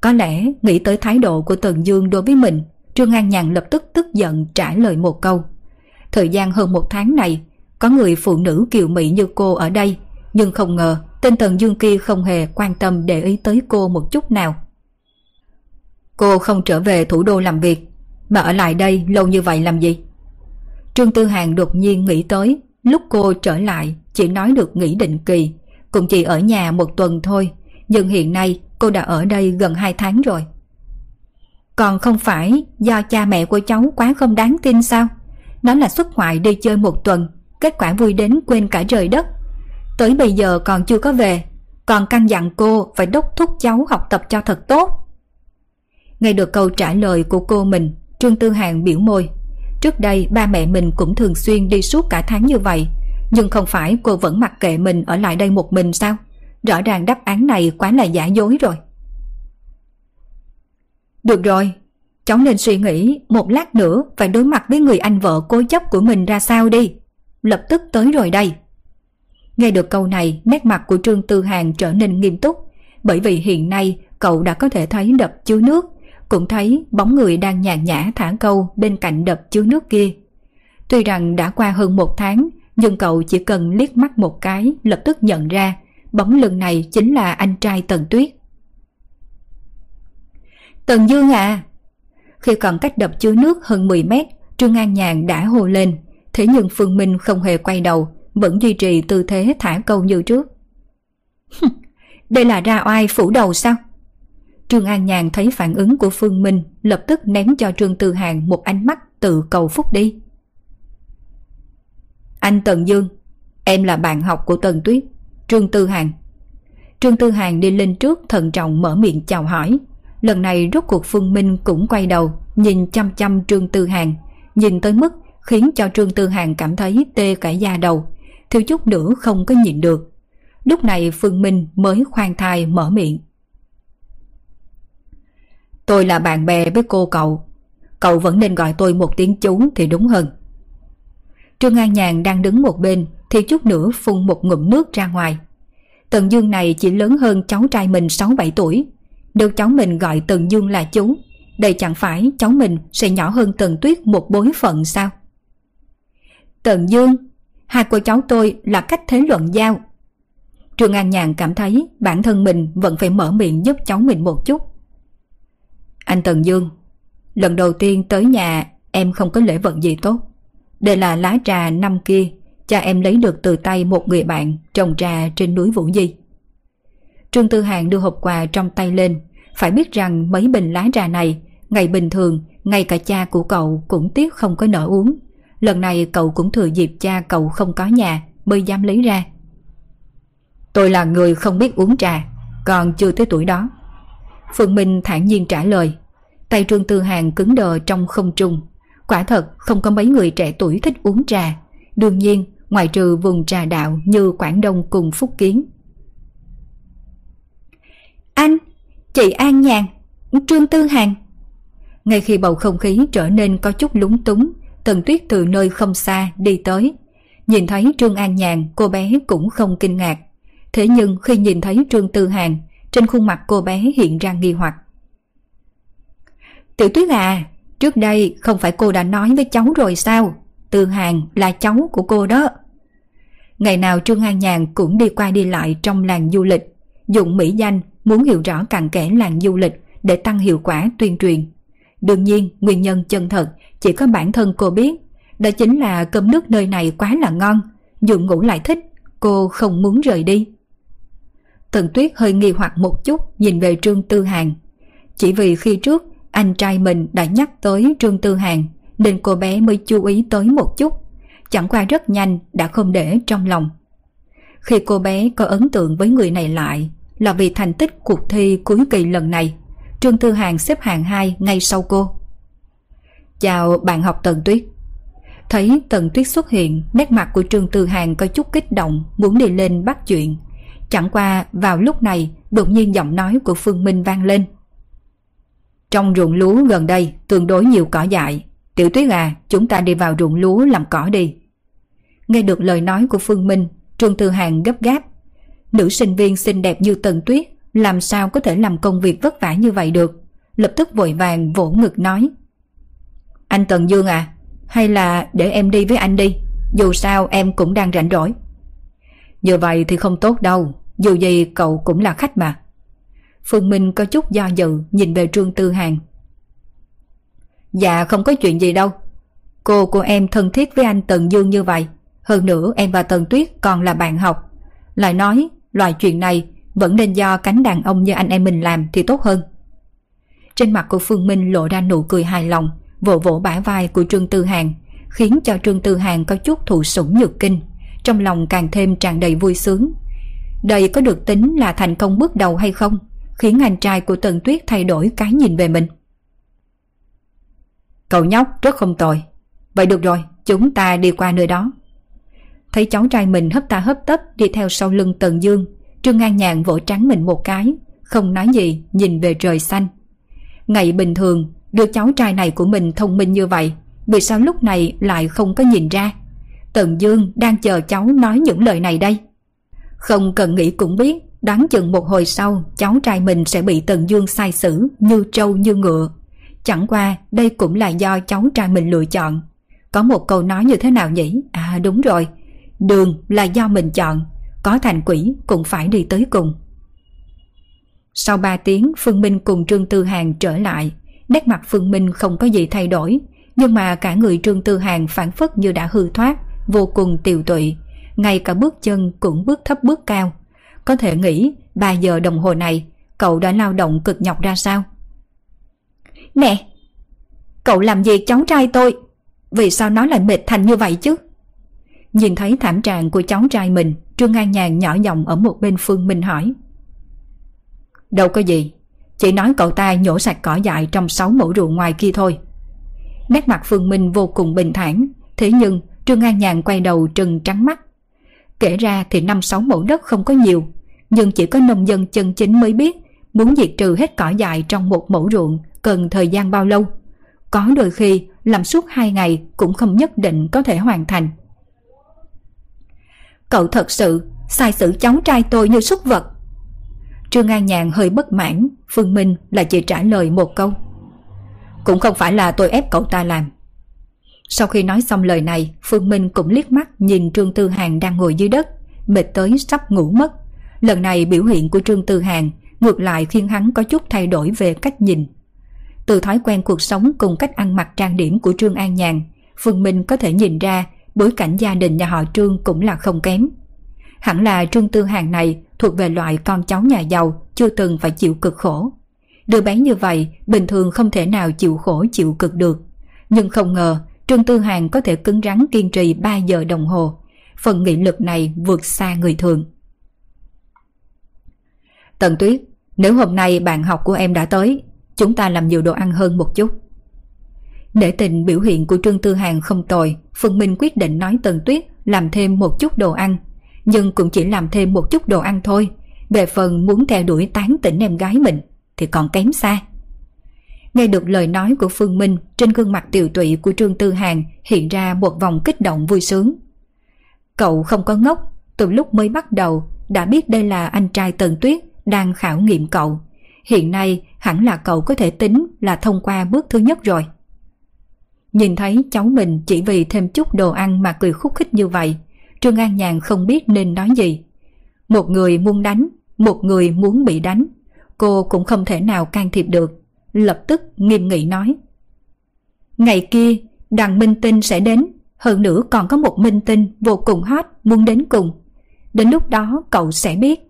Có lẽ nghĩ tới thái độ của Tần Dương đối với mình, Trương An Nhàn lập tức tức giận trả lời một câu. Thời gian hơn một tháng này, có người phụ nữ kiều mỹ như cô ở đây, nhưng không ngờ tên Tần Dương kia không hề quan tâm để ý tới cô một chút nào. Cô không trở về thủ đô làm việc, mà ở lại đây lâu như vậy làm gì? Trương Tư Hàng đột nhiên nghĩ tới, lúc cô trở lại chỉ nói được nghỉ định kỳ, cũng chỉ ở nhà một tuần thôi, nhưng hiện nay cô đã ở đây gần 2 tháng rồi. Còn không phải do cha mẹ của cháu quá không đáng tin sao? Nó là xuất ngoại đi chơi một tuần, kết quả vui đến quên cả trời đất. Tới bây giờ còn chưa có về, còn căn dặn cô phải đốc thúc cháu học tập cho thật tốt. Nghe được câu trả lời của cô mình, Trương Tư Hàng biểu môi. Trước đây ba mẹ mình cũng thường xuyên đi suốt cả tháng như vậy, nhưng không phải cô vẫn mặc kệ mình ở lại đây một mình sao? Rõ ràng đáp án này quá là giả dối rồi. Được rồi, cháu nên suy nghĩ một lát nữa phải đối mặt với người anh vợ cố chấp của mình ra sao đi. Lập tức tới rồi đây. Nghe được câu này, nét mặt của Trương Tư Hàng trở nên nghiêm túc, bởi vì hiện nay cậu đã có thể thấy đập chứa nước, cũng thấy bóng người đang nhàn nhã thả câu bên cạnh đập chứa nước kia. Tuy rằng đã qua hơn một tháng, nhưng cậu chỉ cần liếc mắt một cái lập tức nhận ra bóng lưng này chính là anh trai Tần Tuyết. Tần Dương à! Khi còn cách đập chứa nước hơn 10 mét, Trương An Nhàn đã hô lên, thế nhưng Phương Minh không hề quay đầu, vẫn duy trì tư thế thả câu như trước. Đây là ra oai phủ đầu sao? Trương An Nhàn thấy phản ứng của Phương Minh lập tức ném cho Trương Tư Hàng một ánh mắt tự cầu phúc đi. Anh Tần Dương, em là bạn học của Tần Tuyết, Trương Tư Hàng. Trương Tư Hàng đi lên trước thận trọng mở miệng chào hỏi. Lần này rốt cuộc Phương Minh cũng quay đầu, nhìn chăm chăm Trương Tư Hàng, nhìn tới mức khiến cho Trương Tư Hàng cảm thấy tê cả da đầu, thiếu chút nữa không có nhìn được. Lúc này Phương Minh mới khoan thai mở miệng. Tôi là bạn bè với cô cậu, cậu vẫn nên gọi tôi một tiếng chú thì đúng hơn. Trương An Nhàn đang đứng một bên thì chút nữa phun một ngụm nước ra ngoài. Tần Dương này chỉ lớn hơn cháu trai mình 6-7 tuổi. Nếu cháu mình gọi Tần Dương là chú, đây chẳng phải cháu mình sẽ nhỏ hơn Tần Tuyết một bối phận sao? Tần Dương, hai cô cháu tôi là cách thế luận giao. Trương An Nhàn cảm thấy bản thân mình vẫn phải mở miệng giúp cháu mình một chút. Anh Tần Dương, lần đầu tiên tới nhà em không có lễ vật gì tốt. Đây là lá trà năm kia cha em lấy được từ tay một người bạn trồng trà trên núi Vũ Di. Trương Tư Hàng đưa hộp quà trong tay lên, phải biết rằng mấy bình lá trà này, ngày bình thường, ngay cả cha của cậu cũng tiếc không có nỡ uống. Lần này cậu cũng thừa dịp cha cậu không có nhà mới dám lấy ra. Tôi là người không biết uống trà, còn chưa tới tuổi đó. Phương Minh thản nhiên trả lời. Tay Trương Tư Hàng cứng đờ trong không trung. Quả thật không có mấy người trẻ tuổi thích uống trà. Đương nhiên, ngoại trừ vùng trà đạo như Quảng Đông cùng Phúc Kiến. Anh, chị An Nhàn, Trương Tư Hàng. Ngay khi bầu không khí trở nên có chút lúng túng, Tần Tuyết từ nơi không xa đi tới. Nhìn thấy Trương An Nhàn, cô bé cũng không kinh ngạc. Thế nhưng khi nhìn thấy Trương Tư Hàn, trên khuôn mặt cô bé hiện ra nghi hoặc. Tiểu Tuyết à, trước đây không phải cô đã nói với cháu rồi sao? Tư Hàn là cháu của cô đó. Ngày nào Trương An Nhàn cũng đi qua đi lại trong làng du lịch, dụng mỹ danh muốn hiểu rõ cặn kẽ làng du lịch để tăng hiệu quả tuyên truyền. Đương nhiên, nguyên nhân chân thật chỉ có bản thân cô biết, đó chính là cơm nước nơi này quá là ngon, dù ngủ lại thích, cô không muốn rời đi. Tần Tuyết hơi nghi hoặc một chút nhìn về Trương Tư Hàng. Chỉ vì khi trước anh trai mình đã nhắc tới Trương Tư Hàng nên cô bé mới chú ý tới một chút. Chẳng qua rất nhanh đã không để trong lòng. Khi cô bé có ấn tượng với người này lại là vì thành tích cuộc thi cuối kỳ lần này. Trương Tư Hàng xếp hạng 2 ngay sau cô. Chào bạn học Tần Tuyết. Thấy Tần Tuyết xuất hiện, nét mặt của Trương Tư Hàng có chút kích động, muốn đi lên bắt chuyện. Chẳng qua vào lúc này đột nhiên giọng nói của Phương Minh vang lên. Trong ruộng lúa gần đây tương đối nhiều cỏ dại. Tiểu tuyết à, chúng ta đi vào ruộng lúa làm cỏ đi. Nghe được lời nói của Phương Minh, Trương Tư Hàng gấp gáp. Nữ sinh viên xinh đẹp như Tần Tuyết làm sao có thể làm công việc vất vả như vậy được. Lập tức vội vàng vỗ ngực nói. Anh Tần Dương à, hay là để em đi với anh đi, dù sao em cũng đang rảnh rỗi. Như vậy thì không tốt đâu, dù gì cậu cũng là khách mà. Phương Minh có chút do dự nhìn về Trương Tư Hàng. Dạ không có chuyện gì đâu. Cô của em thân thiết với anh Tần Dương như vậy. Hơn nữa em và Tần Tuyết còn là bạn học. Lại nói loại chuyện này vẫn nên do cánh đàn ông như anh em mình làm thì tốt hơn. Trên mặt của Phương Minh lộ ra nụ cười hài lòng, vỗ vỗ bả vai của Trương Tư Hàng, khiến cho Trương Tư Hàng có chút thụ sủng nhược kinh, trong lòng càng thêm tràn đầy vui sướng. Đây có được tính là thành công bước đầu hay không, khiến anh trai của Tần Tuyết thay đổi cái nhìn về mình. Cậu nhóc rất không tồi. Vậy được rồi, chúng ta đi qua nơi đó. Thấy cháu trai mình hấp ta hấp tấp đi theo sau lưng Tần Dương, Trương An Nhàn vỗ trắng mình một cái, không nói gì, nhìn về trời xanh. Ngày bình thường, đứa cháu trai này của mình thông minh như vậy, vì sao lúc này lại không có nhìn ra? Tần Dương đang chờ cháu nói những lời này đây. Không cần nghĩ cũng biết, đoán chừng một hồi sau cháu trai mình sẽ bị Tần Dương sai xử như trâu như ngựa. Chẳng qua đây cũng là do cháu trai mình lựa chọn. Có một câu nói như thế nào nhỉ? À đúng rồi, đường là do mình chọn, có thành quỷ cũng phải đi tới cùng. Sau 3 tiếng Phương Minh cùng Trương Tư Hàng trở lại, nét mặt Phương Minh không có gì thay đổi, nhưng mà cả người Trương Tư Hàng phản phất như đã hư thoát, vô cùng tiều tụy, ngay cả bước chân cũng bước thấp bước cao. Có thể nghĩ 3 giờ đồng hồ này cậu đã lao động cực nhọc ra sao? Nè, cậu làm gì cháu trai tôi? Vì sao nó lại mệt thành như vậy chứ? Nhìn thấy thảm trạng của cháu trai mình, Trương An Nhàn nhỏ giọng ở một bên Phương Minh hỏi. Đâu có gì, chỉ nói cậu ta nhổ sạch cỏ dại trong sáu mẫu ruộng ngoài kia thôi. Nét mặt Phương Minh vô cùng bình thản, thế nhưng Trương An Nhàn quay đầu trừng trắng mắt. Kể ra thì năm sáu mẫu đất không có nhiều, nhưng chỉ có nông dân chân chính mới biết muốn diệt trừ hết cỏ dại trong một mẫu ruộng cần thời gian bao lâu. Có đôi khi làm suốt hai ngày cũng không nhất định có thể hoàn thành. Cậu thật sự sai xử cháu trai tôi như súc vật. Trương An Nhàn hơi bất mãn, Phương Minh là chỉ trả lời một câu. Cũng không phải là tôi ép cậu ta làm. Sau khi nói xong lời này, Phương Minh cũng liếc mắt nhìn Trương Tư Hàng đang ngồi dưới đất, mệt tới sắp ngủ mất. Lần này biểu hiện của Trương Tư Hàng ngược lại khiến hắn có chút thay đổi về cách nhìn. Từ thói quen cuộc sống cùng cách ăn mặc trang điểm của Trương An Nhàn, Phương Minh có thể nhìn ra bối cảnh gia đình nhà họ Trương cũng là không kém. Hẳn là Trương Tư Hàng này thuộc về loại con cháu nhà giàu chưa từng phải chịu cực khổ. Đứa bé như vậy bình thường không thể nào chịu khổ chịu cực được. Nhưng không ngờ Trương Tư Hàng có thể cứng rắn kiên trì 3 giờ đồng hồ. Phần nghị lực này vượt xa người thường. Tần Tuyết, nếu hôm nay bạn học của em đã tới, chúng ta làm nhiều đồ ăn hơn một chút. Để tình biểu hiện của Trương Tư Hàng không tồi, Phương Minh quyết định nói Tần Tuyết làm thêm một chút đồ ăn. Nhưng cũng chỉ làm thêm một chút đồ ăn thôi. Về phần muốn theo đuổi tán tỉnh em gái mình thì còn kém xa. Nghe được lời nói của Phương Minh, trên gương mặt tiều tụy của Trương Tư Hàng hiện ra một vòng kích động vui sướng. Cậu không có ngốc, từ lúc mới bắt đầu đã biết đây là anh trai Tần Tuyết đang khảo nghiệm cậu. Hiện nay hẳn là cậu có thể tính là thông qua bước thứ nhất rồi. Nhìn thấy cháu mình chỉ vì thêm chút đồ ăn mà cười khúc khích như vậy, Trương An Nhàn không biết nên nói gì. Một người muốn đánh, một người muốn bị đánh. Cô cũng không thể nào can thiệp được. Lập tức nghiêm nghị nói. Ngày kia, đằng minh tinh sẽ đến. Hơn nữa còn có một minh tinh vô cùng hot muốn đến cùng. Đến lúc đó cậu sẽ biết.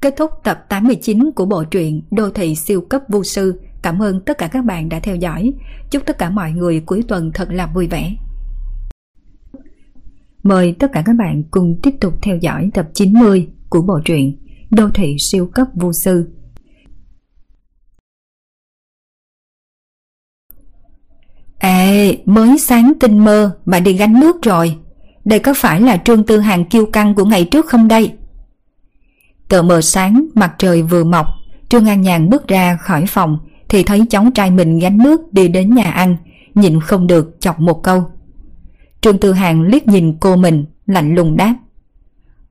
Kết thúc tập 89 của bộ truyện Đô thị siêu cấp vô sư. Cảm ơn tất cả các bạn đã theo dõi. Chúc tất cả mọi người cuối tuần thật là vui vẻ. Mời tất cả các bạn cùng tiếp tục theo dõi tập 90 của bộ truyện Đô thị siêu cấp vô sư. Ê, mới sáng tinh mơ mà đi gánh nước rồi. Đây có phải là trương tư hàng kiêu căng của ngày trước không đây? Tờ mờ sáng, mặt trời vừa mọc, Trương An Nhàn bước ra khỏi phòng thì thấy cháu trai mình gánh nước đi đến nhà ăn, nhịn không được chọc một câu. Trương Tư Hàng liếc nhìn cô mình, lạnh lùng đáp.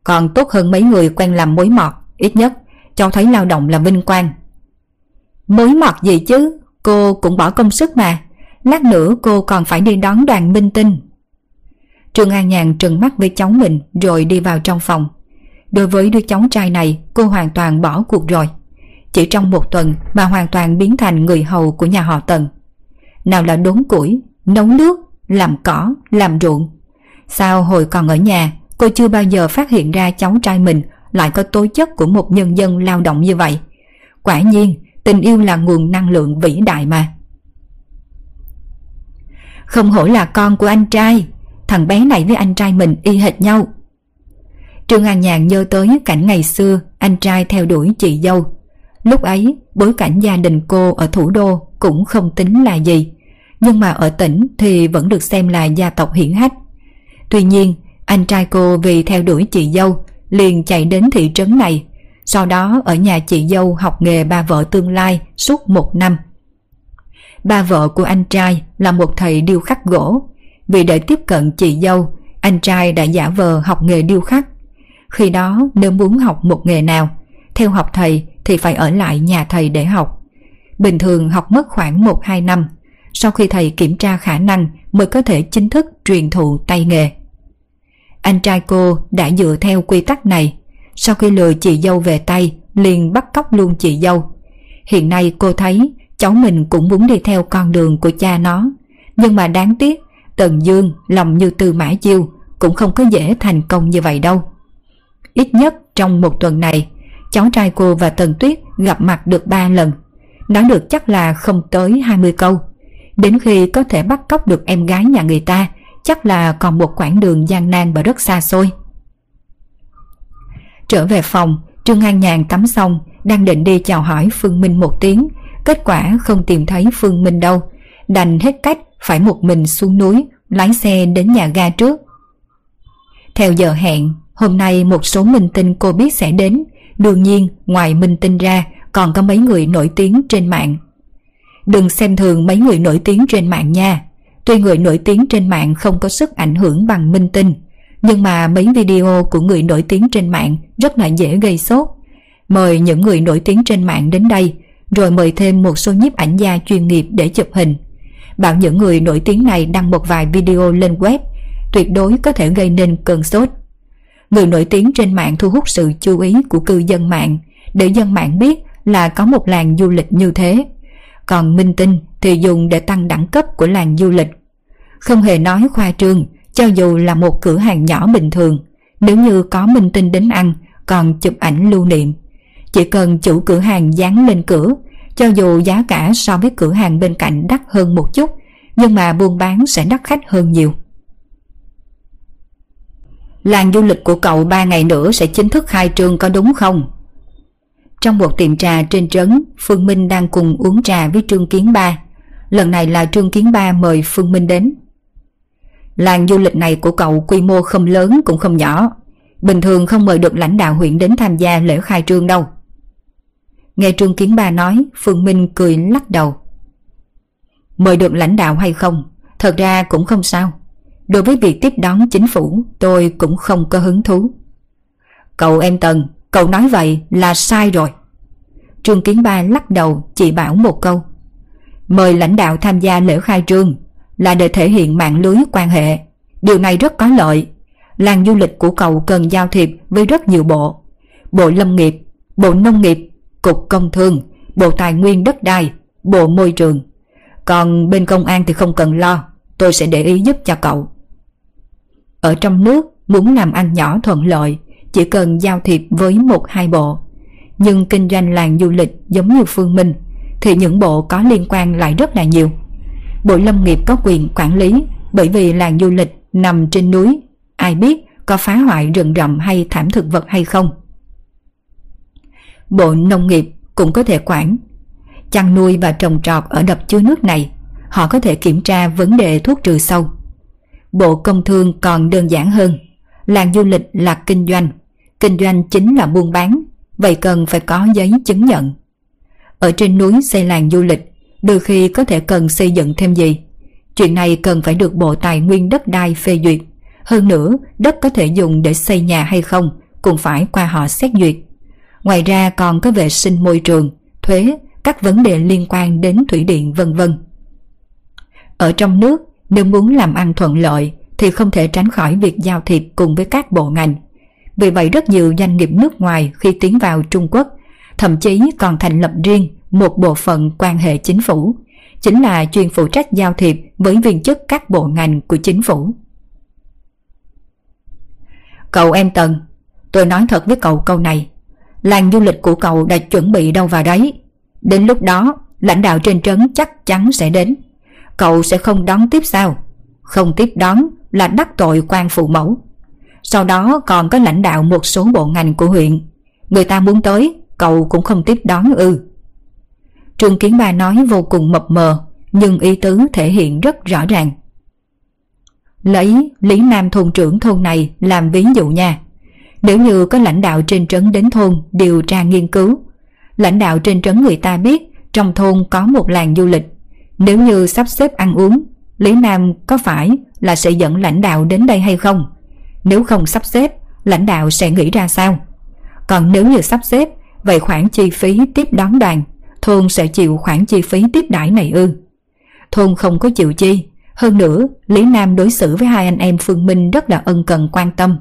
Còn tốt hơn mấy người quen làm mối mọt, ít nhất cháu thấy lao động là vinh quang. Mối mọt gì chứ, cô cũng bỏ công sức mà, lát nữa cô còn phải đi đón đoàn minh tinh. Trương An Nhàn trừng mắt với cháu mình rồi đi vào trong phòng. Đối với đứa cháu trai này, cô hoàn toàn bỏ cuộc rồi. Chỉ trong một tuần mà hoàn toàn biến thành người hầu của nhà họ Tần. Nào là đốn củi, nấu nước, làm cỏ, làm ruộng. Sao hồi còn ở nhà, cô chưa bao giờ phát hiện ra cháu trai mình lại có tố chất của một nhân dân lao động như vậy. Quả nhiên, tình yêu là nguồn năng lượng vĩ đại mà. Không hổ là con của anh trai, thằng bé này với anh trai mình y hệt nhau. Trương An Nhàn nhớ tới cảnh ngày xưa anh trai theo đuổi chị dâu. Lúc ấy, bối cảnh gia đình cô ở thủ đô cũng không tính là gì nhưng mà ở tỉnh thì vẫn được xem là gia tộc hiển hách. Tuy nhiên, anh trai cô vì theo đuổi chị dâu liền chạy đến thị trấn này, sau đó ở nhà chị dâu học nghề ba vợ tương lai suốt một năm. Ba vợ của anh trai là một thầy điêu khắc gỗ, vì để tiếp cận chị dâu, anh trai đã giả vờ học nghề điêu khắc. Khi đó nếu muốn học một nghề nào, theo học thầy thì phải ở lại nhà thầy để học. Bình thường học mất khoảng 1-2 năm, sau khi thầy kiểm tra khả năng mới có thể chính thức truyền thụ tay nghề. Anh trai cô đã dựa theo quy tắc này, sau khi lừa chị dâu về tay liền bắt cóc luôn chị dâu. Hiện nay cô thấy cháu mình cũng muốn đi theo con đường của cha nó, nhưng mà đáng tiếc Tần Dương lòng như từ mã chiêu cũng không có dễ thành công như vậy đâu. Ít nhất trong một tuần này, cháu trai cô và Tần Tuyết gặp mặt được ba lần. Nói được chắc là không tới 20 câu. Đến khi có thể bắt cóc được em gái nhà người ta, chắc là còn một quãng đường gian nan và rất xa xôi. Trở về phòng, Trương An Nhàn tắm xong, đang định đi chào hỏi Phương Minh một tiếng, kết quả không tìm thấy Phương Minh đâu, đành hết cách phải một mình xuống núi, lái xe đến nhà ga trước. Theo giờ hẹn, hôm nay một số minh tinh cô biết sẽ đến, đương nhiên ngoài minh tinh ra còn có mấy người nổi tiếng trên mạng. Đừng xem thường mấy người nổi tiếng trên mạng nha, tuy người nổi tiếng trên mạng không có sức ảnh hưởng bằng minh tinh, nhưng mà mấy video của người nổi tiếng trên mạng rất là dễ gây sốt. Mời những người nổi tiếng trên mạng đến đây, rồi mời thêm một số nhiếp ảnh gia chuyên nghiệp để chụp hình. Bảo những người nổi tiếng này đăng một vài video lên web, tuyệt đối có thể gây nên cơn sốt. Người nổi tiếng trên mạng thu hút sự chú ý của cư dân mạng, để dân mạng biết là có một làng du lịch như thế. Còn minh tinh thì dùng để tăng đẳng cấp của làng du lịch. Không hề nói khoa trương, cho dù là một cửa hàng nhỏ bình thường, nếu như có minh tinh đến ăn, còn chụp ảnh lưu niệm. Chỉ cần chủ cửa hàng dán lên cửa, cho dù giá cả so với cửa hàng bên cạnh đắt hơn một chút, nhưng mà buôn bán sẽ đắt khách hơn nhiều. Làng du lịch của cậu ba ngày nữa sẽ chính thức khai trương có đúng không? Trong một tiệm trà trên trấn, Phương Minh đang cùng uống trà với Trương Kiến Ba. Lần này là Trương Kiến Ba mời Phương Minh đến. Làng du lịch này của cậu quy mô không lớn cũng không nhỏ. Bình thường không mời được lãnh đạo huyện đến tham gia lễ khai trương đâu. Nghe Trương Kiến Ba nói, Phương Minh cười lắc đầu. Mời được lãnh đạo hay không, thật ra cũng không sao. Đối với việc tiếp đón chính phủ, tôi cũng không có hứng thú. Cậu em Tần, cậu nói vậy là sai rồi. Trương Kiến Ba lắc đầu chỉ bảo một câu. Mời lãnh đạo tham gia lễ khai trương là để thể hiện mạng lưới quan hệ. Điều này rất có lợi. Làng du lịch của cậu cần giao thiệp với rất nhiều bộ. Bộ Lâm nghiệp, Bộ Nông nghiệp, Cục Công Thương, Bộ Tài nguyên đất đai, Bộ Môi trường. Còn bên công an thì không cần lo, tôi sẽ để ý giúp cho cậu. Ở trong nước, muốn làm ăn nhỏ thuận lợi, chỉ cần giao thiệp với một hai bộ. Nhưng kinh doanh làng du lịch giống như Phương Minh, thì những bộ có liên quan lại rất là nhiều. Bộ Lâm nghiệp có quyền quản lý bởi vì làng du lịch nằm trên núi, ai biết có phá hoại rừng rậm hay thảm thực vật hay không. Bộ Nông nghiệp cũng có thể quản. Chăn nuôi và trồng trọt ở đập chứa nước này, họ có thể kiểm tra vấn đề thuốc trừ sâu. Bộ Công Thương còn đơn giản hơn, làng du lịch là kinh doanh, kinh doanh chính là buôn bán, vậy cần phải có giấy chứng nhận. Ở trên núi xây làng du lịch đôi khi có thể cần xây dựng thêm gì. Chuyện này cần phải được Bộ Tài nguyên đất đai phê duyệt. Hơn nữa, đất có thể dùng để xây nhà hay không cũng phải qua họ xét duyệt. Ngoài ra còn có vệ sinh môi trường, thuế, các vấn đề liên quan đến thủy điện vân vân. Ở trong nước, nếu muốn làm ăn thuận lợi thì không thể tránh khỏi việc giao thiệp cùng với các bộ ngành. Vì vậy rất nhiều doanh nghiệp nước ngoài khi tiến vào Trung Quốc thậm chí còn thành lập riêng một bộ phận quan hệ chính phủ, chính là chuyên phụ trách giao thiệp với viên chức các bộ ngành của chính phủ. Cậu em Tần, tôi nói thật với cậu câu này, làng du lịch của cậu đã chuẩn bị đâu vào đấy. Đến lúc đó, lãnh đạo trên trấn chắc chắn sẽ đến. Cậu sẽ không đón tiếp sao? Không tiếp đón là đắc tội quan phụ mẫu. Sau đó còn có lãnh đạo một số bộ ngành của huyện. Người ta muốn tới, cậu cũng không tiếp đón ư. Trương Kiến Ba nói vô cùng mập mờ, nhưng ý tứ thể hiện rất rõ ràng. Lấy Lý Nam thôn trưởng thôn này làm ví dụ nha. Nếu như có lãnh đạo trên trấn đến thôn điều tra nghiên cứu, lãnh đạo trên trấn người ta biết trong thôn có một làng du lịch. Nếu như sắp xếp ăn uống, Lý Nam có phải là sẽ dẫn lãnh đạo đến đây hay không? Nếu không sắp xếp, lãnh đạo sẽ nghĩ ra sao? Còn nếu như sắp xếp, vậy khoản chi phí tiếp đón đoàn thôn sẽ chịu khoản chi phí tiếp đãi này ư. Thôn không có chịu chi, hơn nữa Lý Nam đối xử với hai anh em Phương Minh rất là ân cần quan tâm.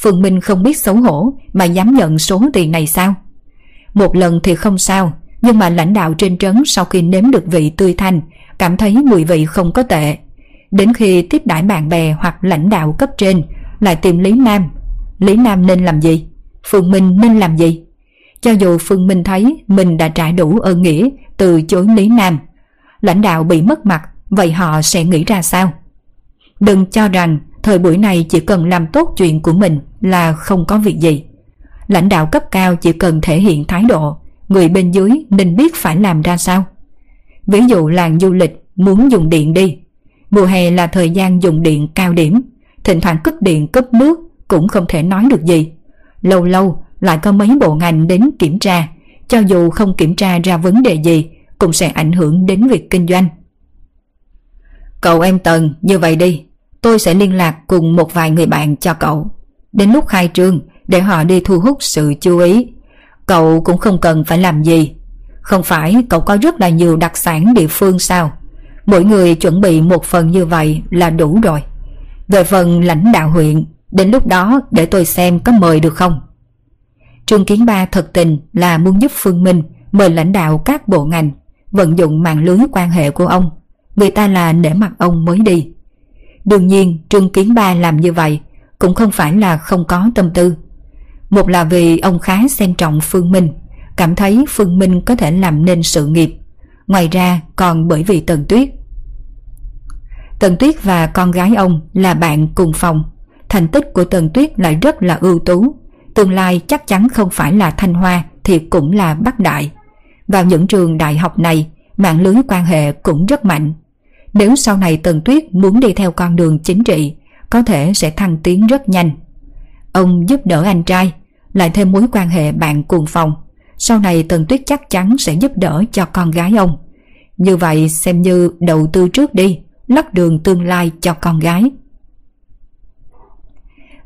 Phương Minh không biết xấu hổ mà dám nhận số tiền này sao? Một lần thì không sao, nhưng mà lãnh đạo trên trấn sau khi nếm được vị tươi thanh, cảm thấy mùi vị không có tệ. Đến khi tiếp đãi bạn bè hoặc lãnh đạo cấp trên, lại tìm Lý Nam. Lý Nam nên làm gì? Phương Minh nên làm gì? Cho dù Phương Minh thấy mình đã trả đủ ơn nghĩa từ chối Lý Nam, lãnh đạo bị mất mặt, vậy họ sẽ nghĩ ra sao? Đừng cho rằng thời buổi này chỉ cần làm tốt chuyện của mình là không có việc gì. Lãnh đạo cấp cao chỉ cần thể hiện thái độ, người bên dưới nên biết phải làm ra sao. Ví dụ làng du lịch muốn dùng điện đi. Mùa hè là thời gian dùng điện cao điểm, thỉnh thoảng cúp điện cúp nước cũng không thể nói được gì. Lâu lâu lại có mấy bộ ngành đến kiểm tra, cho dù không kiểm tra ra vấn đề gì cũng sẽ ảnh hưởng đến việc kinh doanh. Cậu em Tần, như vậy đi, tôi sẽ liên lạc cùng một vài người bạn cho cậu. Đến lúc khai trương, để họ đi thu hút sự chú ý. Cậu cũng không cần phải làm gì. Không phải cậu có rất là nhiều đặc sản địa phương sao? Mỗi người chuẩn bị một phần như vậy là đủ rồi. Về phần lãnh đạo huyện, đến lúc đó để tôi xem có mời được không? Trương Kiến Ba thật tình là muốn giúp Phương Minh mời lãnh đạo các bộ ngành vận dụng mạng lưới quan hệ của ông. Người ta là nể mặt ông mới đi. Đương nhiên Trương Kiến Ba làm như vậy cũng không phải là không có tâm tư. Một là vì ông khá xem trọng Phương Minh, cảm thấy Phương Minh có thể làm nên sự nghiệp. Ngoài ra còn bởi vì Tần Tuyết. Tần Tuyết và con gái ông là bạn cùng phòng. Thành tích của Tần Tuyết lại rất là ưu tú. Tương lai chắc chắn không phải là Thanh Hoa thì cũng là Bắc Đại. Vào những trường đại học này, mạng lưới quan hệ cũng rất mạnh. Nếu sau này Tần Tuyết muốn đi theo con đường chính trị, có thể sẽ thăng tiến rất nhanh. Ông giúp đỡ anh trai, lại thêm mối quan hệ bạn cùng phòng. Sau này Tần Tuyết chắc chắn sẽ giúp đỡ cho con gái ông. Như vậy xem như đầu tư trước đi, lót đường tương lai cho con gái.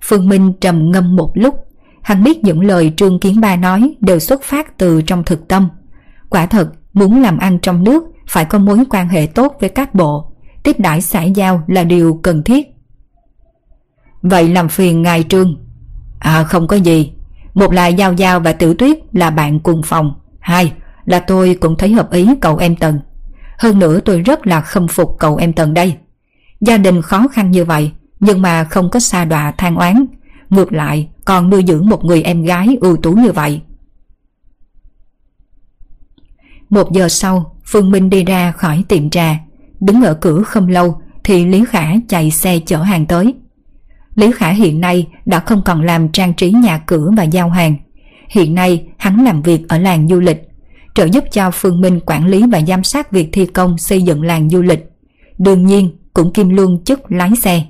Phương Minh trầm ngâm một lúc, hắn biết những lời Trương Kiến Ba nói đều xuất phát từ trong thực tâm. Quả thật, muốn làm ăn trong nước phải có mối quan hệ tốt với các bộ, tiếp đãi xã giao là điều cần thiết. Vậy làm phiền ngài Trương. À không có gì, một là Giao Giao và Tử Tuyết là bạn cùng phòng. Hai là tôi cũng thấy hợp ý cậu em Tần. Hơn nữa tôi rất là khâm phục cậu em Tần đây. Gia đình khó khăn như vậy nhưng mà không có xa đọa than oán. Ngược lại còn nuôi dưỡng một người em gái ưu tú như vậy. Một giờ sau Phương Minh đi ra khỏi tiệm trà Đứng ở cửa không lâu Thì Lý Khả chạy xe chở hàng tới Lý Khả hiện nay đã không còn làm trang trí nhà cửa và giao hàng. Hiện nay hắn làm việc ở làng du lịch, trợ giúp cho Phương Minh quản lý và giám sát việc thi công xây dựng làng du lịch. Đương nhiên cũng kim luôn chức lái xe.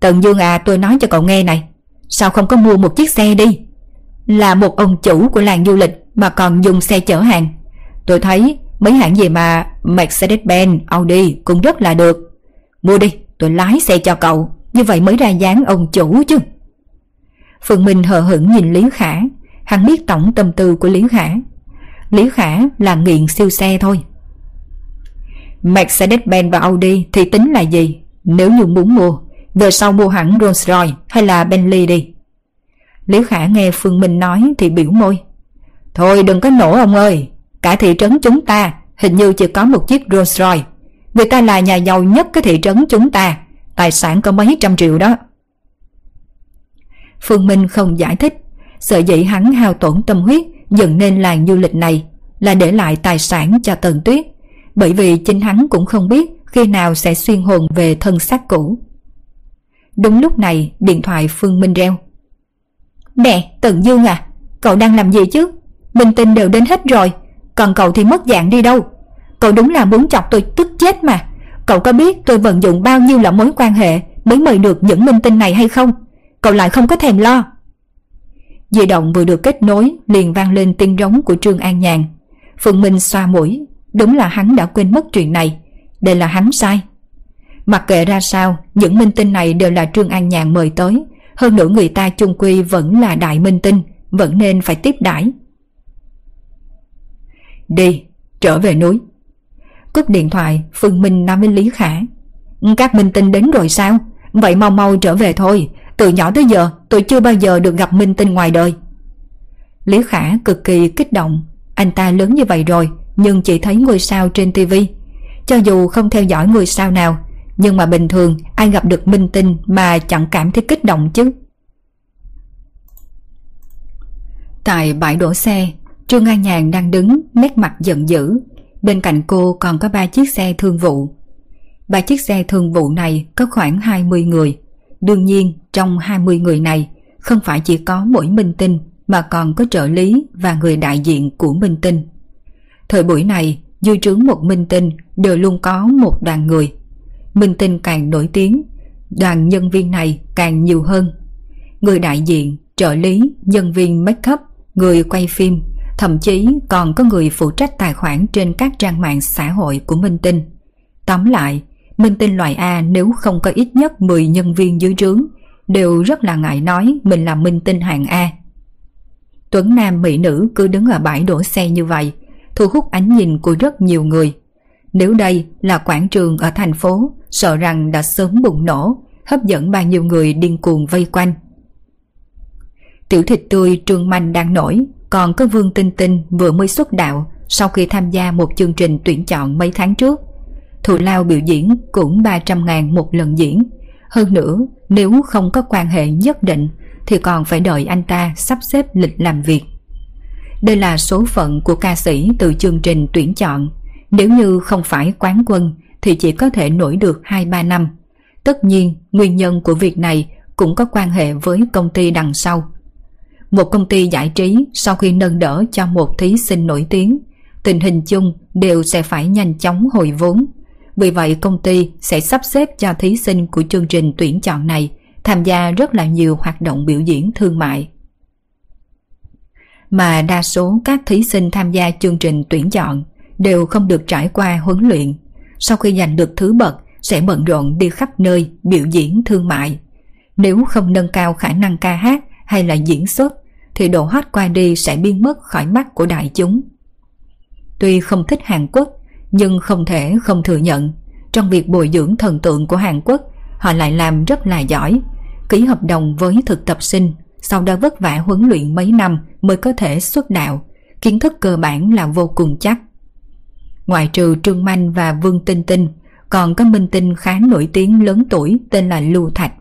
Tần Dương à tôi nói cho cậu nghe này, sao không có mua một chiếc xe đi? Là một ông chủ của làng du lịch mà còn dùng xe chở hàng. Tôi thấy mấy hãng gì mà Mercedes-Benz, Audi cũng rất là được. Mua đi, tôi lái xe cho cậu. Như vậy mới ra dáng ông chủ chứ Phương Minh hờ hững nhìn Lý Khả Hắn biết tổng tâm tư của Lý Khả Lý Khả là nghiện siêu xe thôi. Mercedes-Benz và Audi thì tính là gì? Nếu như muốn mua, Về sau mua hẳn Rolls-Royce hay là Bentley đi. Lý Khả nghe Phương Minh nói thì biểu môi. Thôi đừng có nổ ông ơi, Cả thị trấn chúng ta, Hình như chỉ có một chiếc Rolls-Royce Người ta là nhà giàu nhất cái thị trấn chúng ta, Tài sản có mấy trăm triệu đó. Phương Minh không giải thích Sợ dĩ hắn hao tổn tâm huyết Dựng nên làng du lịch này Là để lại tài sản cho Tần Tuyết, Bởi vì chính hắn cũng không biết Khi nào sẽ xuyên hồn về thân xác cũ. Đúng lúc này, Điện thoại Phương Minh reo. Nè Tần Dương à Cậu đang làm gì chứ? Minh tinh đều đến hết rồi, Còn cậu thì mất dạng đi đâu? Cậu đúng là muốn chọc tôi tức chết mà. Cậu có biết tôi vận dụng bao nhiêu là mối quan hệ mới mời được những minh tinh này hay không? Cậu lại không có thèm lo. Di động vừa được kết nối liền vang lên tiếng rống của Trương An Nhàn. Phương Minh xoa mũi, đúng là hắn đã quên mất chuyện này. Đây là hắn sai. Mặc kệ ra sao, những minh tinh này đều là Trương An Nhàn mời tới. Hơn nữa người ta chung quy vẫn là đại minh tinh, vẫn nên phải tiếp đãi. Đi, trở về núi. Cúp điện thoại Phương Minh nói với Lý Khả Các minh tinh đến rồi sao Vậy mau mau trở về thôi từ nhỏ tới giờ tôi chưa bao giờ được gặp minh tinh ngoài đời Lý Khả cực kỳ kích động Anh ta lớn như vậy rồi Nhưng chỉ thấy ngôi sao trên tivi Cho dù không theo dõi ngôi sao nào Nhưng mà bình thường ai gặp được minh tinh mà chẳng cảm thấy kích động chứ. Tại bãi đổ xe, Trương An Nhàn đang đứng nét mặt giận dữ. Bên cạnh cô còn có ba chiếc xe thương vụ. Ba chiếc xe thương vụ này có khoảng 20 người. Đương nhiên trong 20 người này không phải chỉ có mỗi minh tinh mà còn có trợ lý và người đại diện của minh tinh. Thời buổi này, dư trướng một minh tinh đều luôn có một đoàn người. Minh tinh càng nổi tiếng, đoàn nhân viên này càng nhiều hơn. Người đại diện, trợ lý, nhân viên make up, người quay phim, thậm chí còn có người phụ trách tài khoản trên các trang mạng xã hội của minh tinh. Tóm lại, minh tinh loại A nếu không có ít nhất 10 nhân viên dưới trướng đều rất là ngại nói mình là minh tinh hạng A. Tuấn Nam mỹ nữ cứ đứng ở bãi đổ xe như vậy, thu hút ánh nhìn của rất nhiều người. Nếu đây là quảng trường ở thành phố, sợ rằng đã sớm bùng nổ, hấp dẫn bao nhiêu người điên cuồng vây quanh. Tiểu thịt tươi Trương Manh đang nổi, còn có Vương Tinh Tinh vừa mới xuất đạo sau khi tham gia một chương trình tuyển chọn mấy tháng trước. Thù lao biểu diễn cũng 300 ngàn một lần diễn. Hơn nữa, nếu không có quan hệ nhất định thì còn phải đợi anh ta sắp xếp lịch làm việc. Đây là số phận của ca sĩ từ chương trình tuyển chọn. Nếu như không phải quán quân thì chỉ có thể nổi được 2-3 năm. Tất nhiên, nguyên nhân của việc này cũng có quan hệ với công ty đằng sau. Một công ty giải trí sau khi nâng đỡ cho một thí sinh nổi tiếng, tình hình chung đều sẽ phải nhanh chóng hồi vốn. Vì vậy, công ty sẽ sắp xếp cho thí sinh của chương trình tuyển chọn này tham gia rất là nhiều hoạt động biểu diễn thương mại. Mà đa số các thí sinh tham gia chương trình tuyển chọn đều không được trải qua huấn luyện. Sau khi giành được thứ bậc, sẽ bận rộn đi khắp nơi biểu diễn thương mại. Nếu không nâng cao khả năng ca hát hay là diễn xuất, thì độ hot qua đi sẽ biến mất khỏi mắt của đại chúng. Tuy không thích Hàn Quốc nhưng không thể không thừa nhận, trong việc bồi dưỡng thần tượng của Hàn Quốc, họ lại làm rất là giỏi. Ký hợp đồng với thực tập sinh, sau đó vất vả huấn luyện mấy năm mới có thể xuất đạo. Kiến thức cơ bản là vô cùng chắc. Ngoại trừ Trương Manh và Vương Tinh Tinh, còn có minh tinh khá nổi tiếng lớn tuổi tên là Lưu Thạch.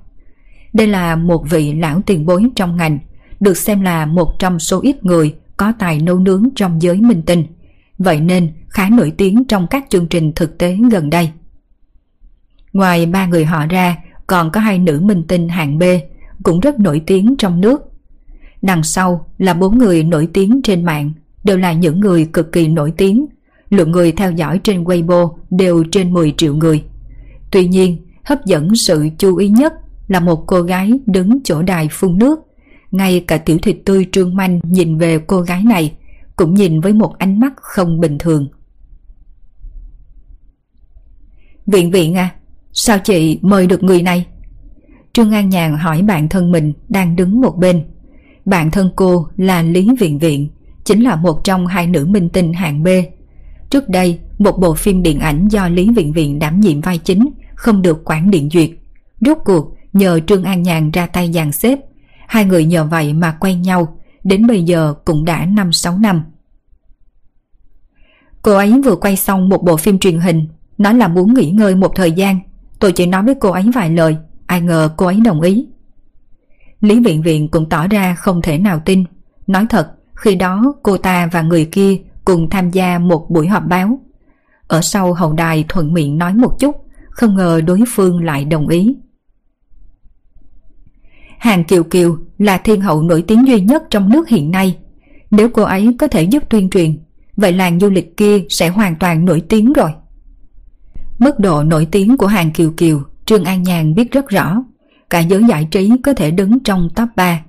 Đây là một vị lão tiền bối trong ngành, được xem là một trong số ít người có tài nấu nướng trong giới minh tinh vậy nên khá nổi tiếng trong các chương trình thực tế gần đây Ngoài ba người họ ra, còn có hai nữ minh tinh hạng B, cũng rất nổi tiếng trong nước. Đằng sau là bốn người nổi tiếng trên mạng, đều là những người cực kỳ nổi tiếng. Lượng người theo dõi trên Weibo đều trên 10 triệu người. Tuy nhiên, hấp dẫn sự chú ý nhất là một cô gái đứng chỗ đài phun nước. Ngay cả tiểu thịt tươi trương manh nhìn về cô gái này, cũng nhìn với một ánh mắt không bình thường. Viện viện à, Sao chị mời được người này? Trương An Nhàn hỏi bạn thân mình đang đứng một bên. Bạn thân cô là Lý Viện Viện, chính là một trong hai nữ minh tinh hạng B. Trước đây, một bộ phim điện ảnh do Lý Viện Viện đảm nhiệm vai chính không được quản điện duyệt. Rốt cuộc, nhờ Trương An Nhàn ra tay dàn xếp. Hai người nhờ vậy mà quen nhau, đến bây giờ cũng đã 5-6 năm. Cô ấy vừa quay xong một bộ phim truyền hình, nói là muốn nghỉ ngơi một thời gian. Tôi chỉ nói với cô ấy vài lời. Ai ngờ cô ấy đồng ý. Lý Viện Viện cũng tỏ ra không thể nào tin. Nói thật Khi đó cô ta và người kia Cùng tham gia một buổi họp báo. Ở sau hậu đài thuận miệng nói một chút Không ngờ đối phương lại đồng ý. Hàng Kiều Kiều là thiên hậu nổi tiếng duy nhất trong nước hiện nay Nếu cô ấy có thể giúp tuyên truyền Vậy làng du lịch kia sẽ hoàn toàn nổi tiếng rồi Mức độ nổi tiếng của hàng Kiều Kiều, Trương An Nhàn biết rất rõ. Cả giới giải trí có thể đứng trong top 3.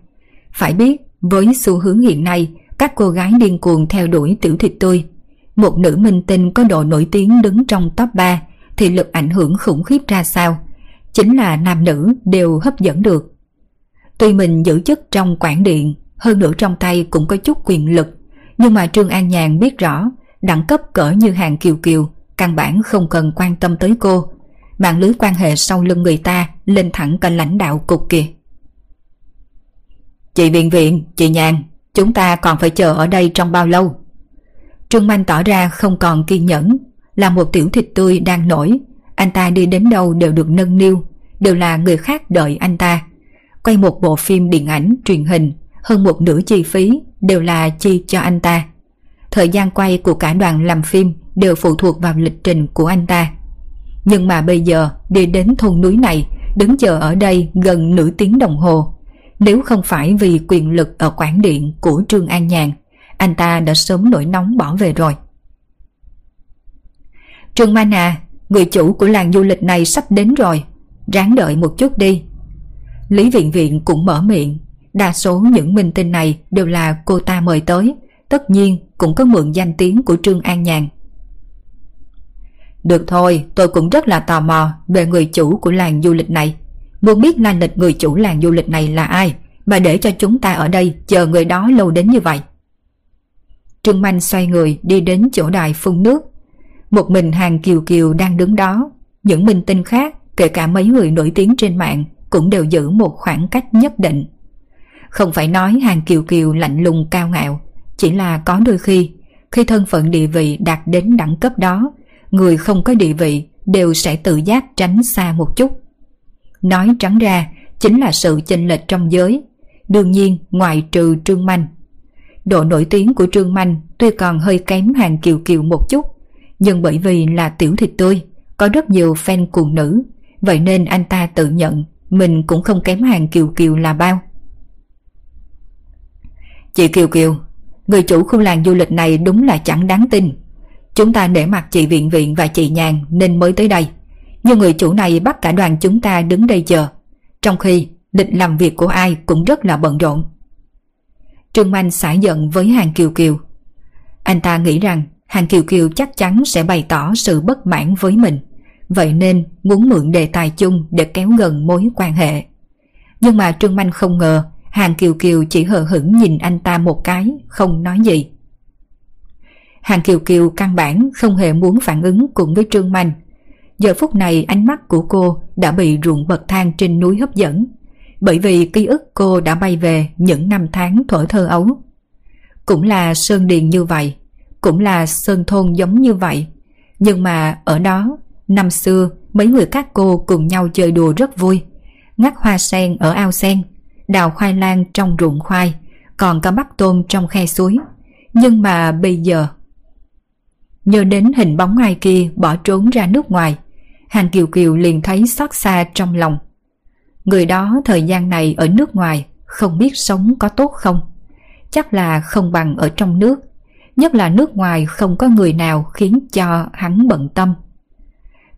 Phải biết, với xu hướng hiện nay, các cô gái điên cuồng theo đuổi tiểu thịt tươi. Một nữ minh tinh có độ nổi tiếng đứng trong top 3 thì lực ảnh hưởng khủng khiếp ra sao? Chính là nam nữ đều hấp dẫn được. Tuy mình giữ chức trong quản điện, hơn nữa trong tay cũng có chút quyền lực, nhưng mà Trương An Nhàn biết rõ đẳng cấp cỡ như hàng Kiều Kiều căn bản không cần quan tâm tới cô. Mạng lưới quan hệ sau lưng người ta lên thẳng cả lãnh đạo cục kìa. Chị Viện Viện, chị Nhàn, chúng ta còn phải chờ ở đây trong bao lâu? Trương Manh tỏ ra không còn kiên nhẫn, là một tiểu thịt tươi đang nổi. Anh ta đi đến đâu đều được nâng niu, đều là người khác đợi anh ta. Quay một bộ phim điện ảnh, truyền hình, hơn một nửa chi phí đều là chi cho anh ta. Thời gian quay của cả đoàn làm phim đều phụ thuộc vào lịch trình của anh ta. Nhưng mà bây giờ đi đến thôn núi này, đứng chờ ở đây gần nửa tiếng đồng hồ. Nếu không phải vì quyền lực ở quảng điện của Trương An Nhàn, anh ta đã sớm nổi nóng bỏ về rồi. Trương Mana, người chủ của làng du lịch này sắp đến rồi, ráng đợi một chút đi. Lý Viện Viện cũng mở miệng, đa số những minh tinh này đều là cô ta mời tới, tất nhiên cũng có mượn danh tiếng của Trương An Nhàn. Được thôi, tôi cũng rất là tò mò về người chủ của làng du lịch này. Muốn biết lai lịch người chủ làng du lịch này là ai mà để cho chúng ta ở đây chờ người đó lâu đến như vậy. Trương Manh xoay người đi đến chỗ đài phun nước. Một mình hàng kiều kiều đang đứng đó. Những minh tinh khác, kể cả mấy người nổi tiếng trên mạng, cũng đều giữ một khoảng cách nhất định. Không phải nói hàng kiều kiều lạnh lùng cao ngạo, chỉ là có đôi khi, khi thân phận địa vị đạt đến đẳng cấp đó, người không có địa vị đều sẽ tự giác tránh xa một chút. Nói trắng ra, chính là sự chênh lệch trong giới. Đương nhiên, ngoài trừ Trương Manh. Độ nổi tiếng của Trương Manh tuy còn hơi kém hàng kiều kiều một chút, nhưng bởi vì là tiểu thịt tươi, có rất nhiều fan cuồng nữ, vậy nên anh ta tự nhận mình cũng không kém hàng kiều kiều là bao. Chị Kiều Kiều, người chủ khu làng du lịch này đúng là chẳng đáng tin. Chúng ta để mặt chị Viện Viện và chị Nhàn nên mới tới đây. Nhưng người chủ này bắt cả đoàn chúng ta đứng đây chờ. Trong khi lịch làm việc của ai cũng rất là bận rộn. Trương Manh xả giận với Hàng Kiều Kiều. Anh ta nghĩ rằng Hàng Kiều Kiều chắc chắn sẽ bày tỏ sự bất mãn với mình. Vậy nên muốn mượn đề tài chung để kéo gần mối quan hệ. Nhưng mà Trương Manh không ngờ Hàng Kiều Kiều chỉ hờ hững nhìn anh ta một cái, không nói gì. Hàng Kiều Kiều căn bản không hề muốn phản ứng cùng với Trương Manh. Giờ phút này ánh mắt của cô đã bị ruộng bậc thang trên núi hấp dẫn, bởi vì ký ức cô đã bay về những năm tháng thuở thơ ấu. Cũng là sơn điền như vậy, cũng là sơn thôn giống như vậy, nhưng mà ở đó, năm xưa mấy người các cô cùng nhau chơi đùa rất vui, ngắt hoa sen ở ao sen, đào khoai lang trong ruộng khoai, còn cả bắt tôm trong khe suối. Nhưng mà bây giờ... Nhớ đến hình bóng ai kia bỏ trốn ra nước ngoài, Hàng Kiều Kiều liền thấy xót xa trong lòng. Người đó thời gian này ở nước ngoài không biết sống có tốt không. Chắc là không bằng ở trong nước, nhất là nước ngoài không có người nào khiến cho hắn bận tâm.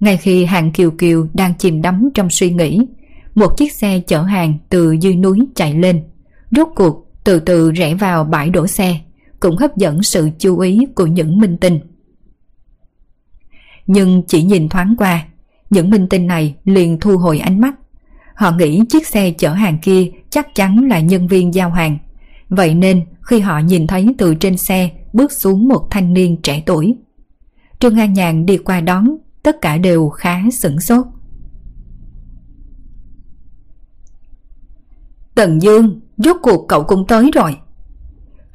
Ngay khi Hàng Kiều Kiều đang chìm đắm trong suy nghĩ, một chiếc xe chở hàng từ dưới núi chạy lên. Rốt cuộc từ từ rẽ vào bãi đổ xe, cũng hấp dẫn sự chú ý của những minh tinh. Nhưng chỉ nhìn thoáng qua, những minh tinh này liền thu hồi ánh mắt. Họ nghĩ chiếc xe chở hàng kia chắc chắn là nhân viên giao hàng. Vậy nên khi họ nhìn thấy từ trên xe bước xuống một thanh niên trẻ tuổi. Trương An Nhàn đi qua đón, tất cả đều khá sửng sốt. Tần Dương, rốt cuộc cậu cũng tới rồi.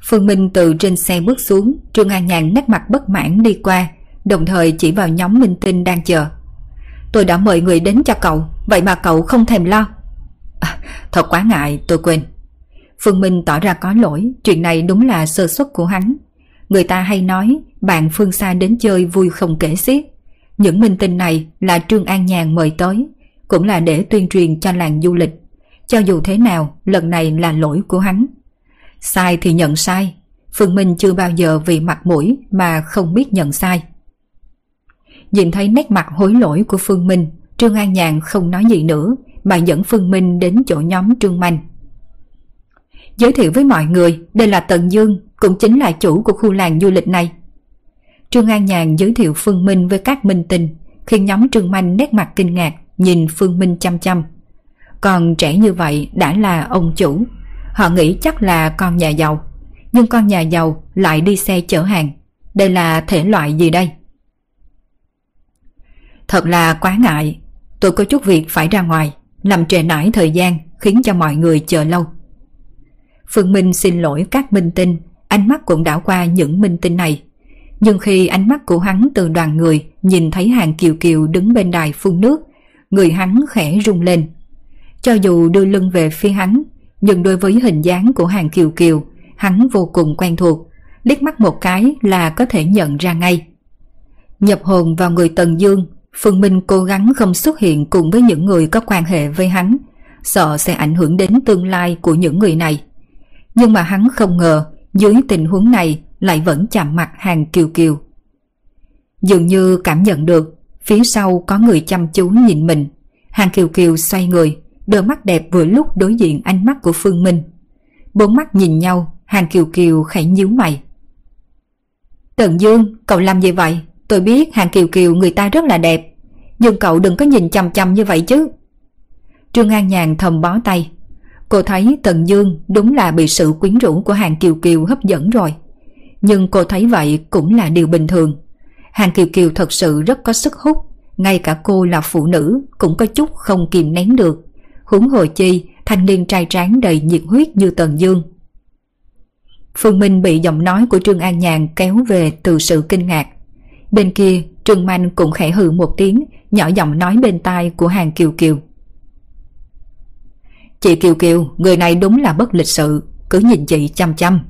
Phương Minh từ trên xe bước xuống, Trương An Nhàn nét mặt bất mãn đi qua, đồng thời chỉ vào nhóm minh tinh đang chờ. Tôi đã mời người đến cho cậu, vậy mà cậu không thèm lo. À, thật quá ngại, tôi quên. Phương Minh tỏ ra có lỗi, chuyện này đúng là sơ suất của hắn. Người ta hay nói, bạn phương xa đến chơi vui không kể xiết. Những minh tinh này là Trương An Nhàn mời tới, cũng là để tuyên truyền cho làng du lịch. Cho dù thế nào, lần này là lỗi của hắn. Sai thì nhận sai, Phương Minh chưa bao giờ vì mặt mũi mà không biết nhận sai. Nhìn thấy nét mặt hối lỗi của Phương Minh, Trương An Nhàn không nói gì nữa mà dẫn Phương Minh đến chỗ nhóm Trương Manh. Giới thiệu với mọi người, đây là Tần Dương, cũng chính là chủ của khu làng du lịch này. Trương An Nhàn giới thiệu Phương Minh với các minh tinh, khiến nhóm Trương Manh nét mặt kinh ngạc, nhìn Phương Minh chăm chăm. Còn trẻ như vậy đã là ông chủ, họ nghĩ chắc là con nhà giàu. Nhưng con nhà giàu lại đi xe chở hàng. Đây là thể loại gì đây? Thật là quá ngại, tôi có chút việc phải ra ngoài, làm trễ nải thời gian khiến cho mọi người chờ lâu. Phương Minh xin lỗi các minh tinh, ánh mắt cũng đảo qua những minh tinh này. Nhưng khi ánh mắt của hắn từ đoàn người nhìn thấy hàng kiều kiều đứng bên đài phun nước, người hắn khẽ rung lên. Cho dù đưa lưng về phía hắn, nhưng đối với hình dáng của hàng kiều kiều, hắn vô cùng quen thuộc, liếc mắt một cái là có thể nhận ra ngay. Nhập hồn vào người Tần Dương, Phương Minh cố gắng không xuất hiện cùng với những người có quan hệ với hắn, sợ sẽ ảnh hưởng đến tương lai của những người này. Nhưng mà hắn không ngờ dưới tình huống này lại vẫn chạm mặt hàng kiều kiều. Dường như cảm nhận được phía sau có người chăm chú nhìn mình. Hàng kiều kiều xoay người, đôi mắt đẹp vừa lúc đối diện ánh mắt của Phương Minh. Bốn mắt nhìn nhau, hàng kiều kiều khẽ nhíu mày. Tần Dương, cậu làm gì vậy? Tôi biết hàng kiều kiều người ta rất là đẹp, nhưng cậu đừng có nhìn chằm chằm như vậy chứ. Trương An Nhàn thầm bó tay. Cô thấy Tần Dương đúng là bị sự quyến rũ của hàng kiều kiều hấp dẫn rồi. Nhưng cô thấy vậy cũng là điều bình thường. Hàng Kiều Kiều thật sự rất có sức hút, ngay cả cô là phụ nữ cũng có chút không kìm nén được. Huống hồ chi, thanh niên trai tráng đầy nhiệt huyết như Tần Dương. Phương Minh bị giọng nói của Trương An Nhàn kéo về từ sự kinh ngạc. Bên kia, Trương Manh cũng khẽ hừ một tiếng, nhỏ giọng nói bên tai của hàng Kiều Kiều. Chị Kiều Kiều, người này đúng là bất lịch sự, cứ nhìn chị chăm chăm.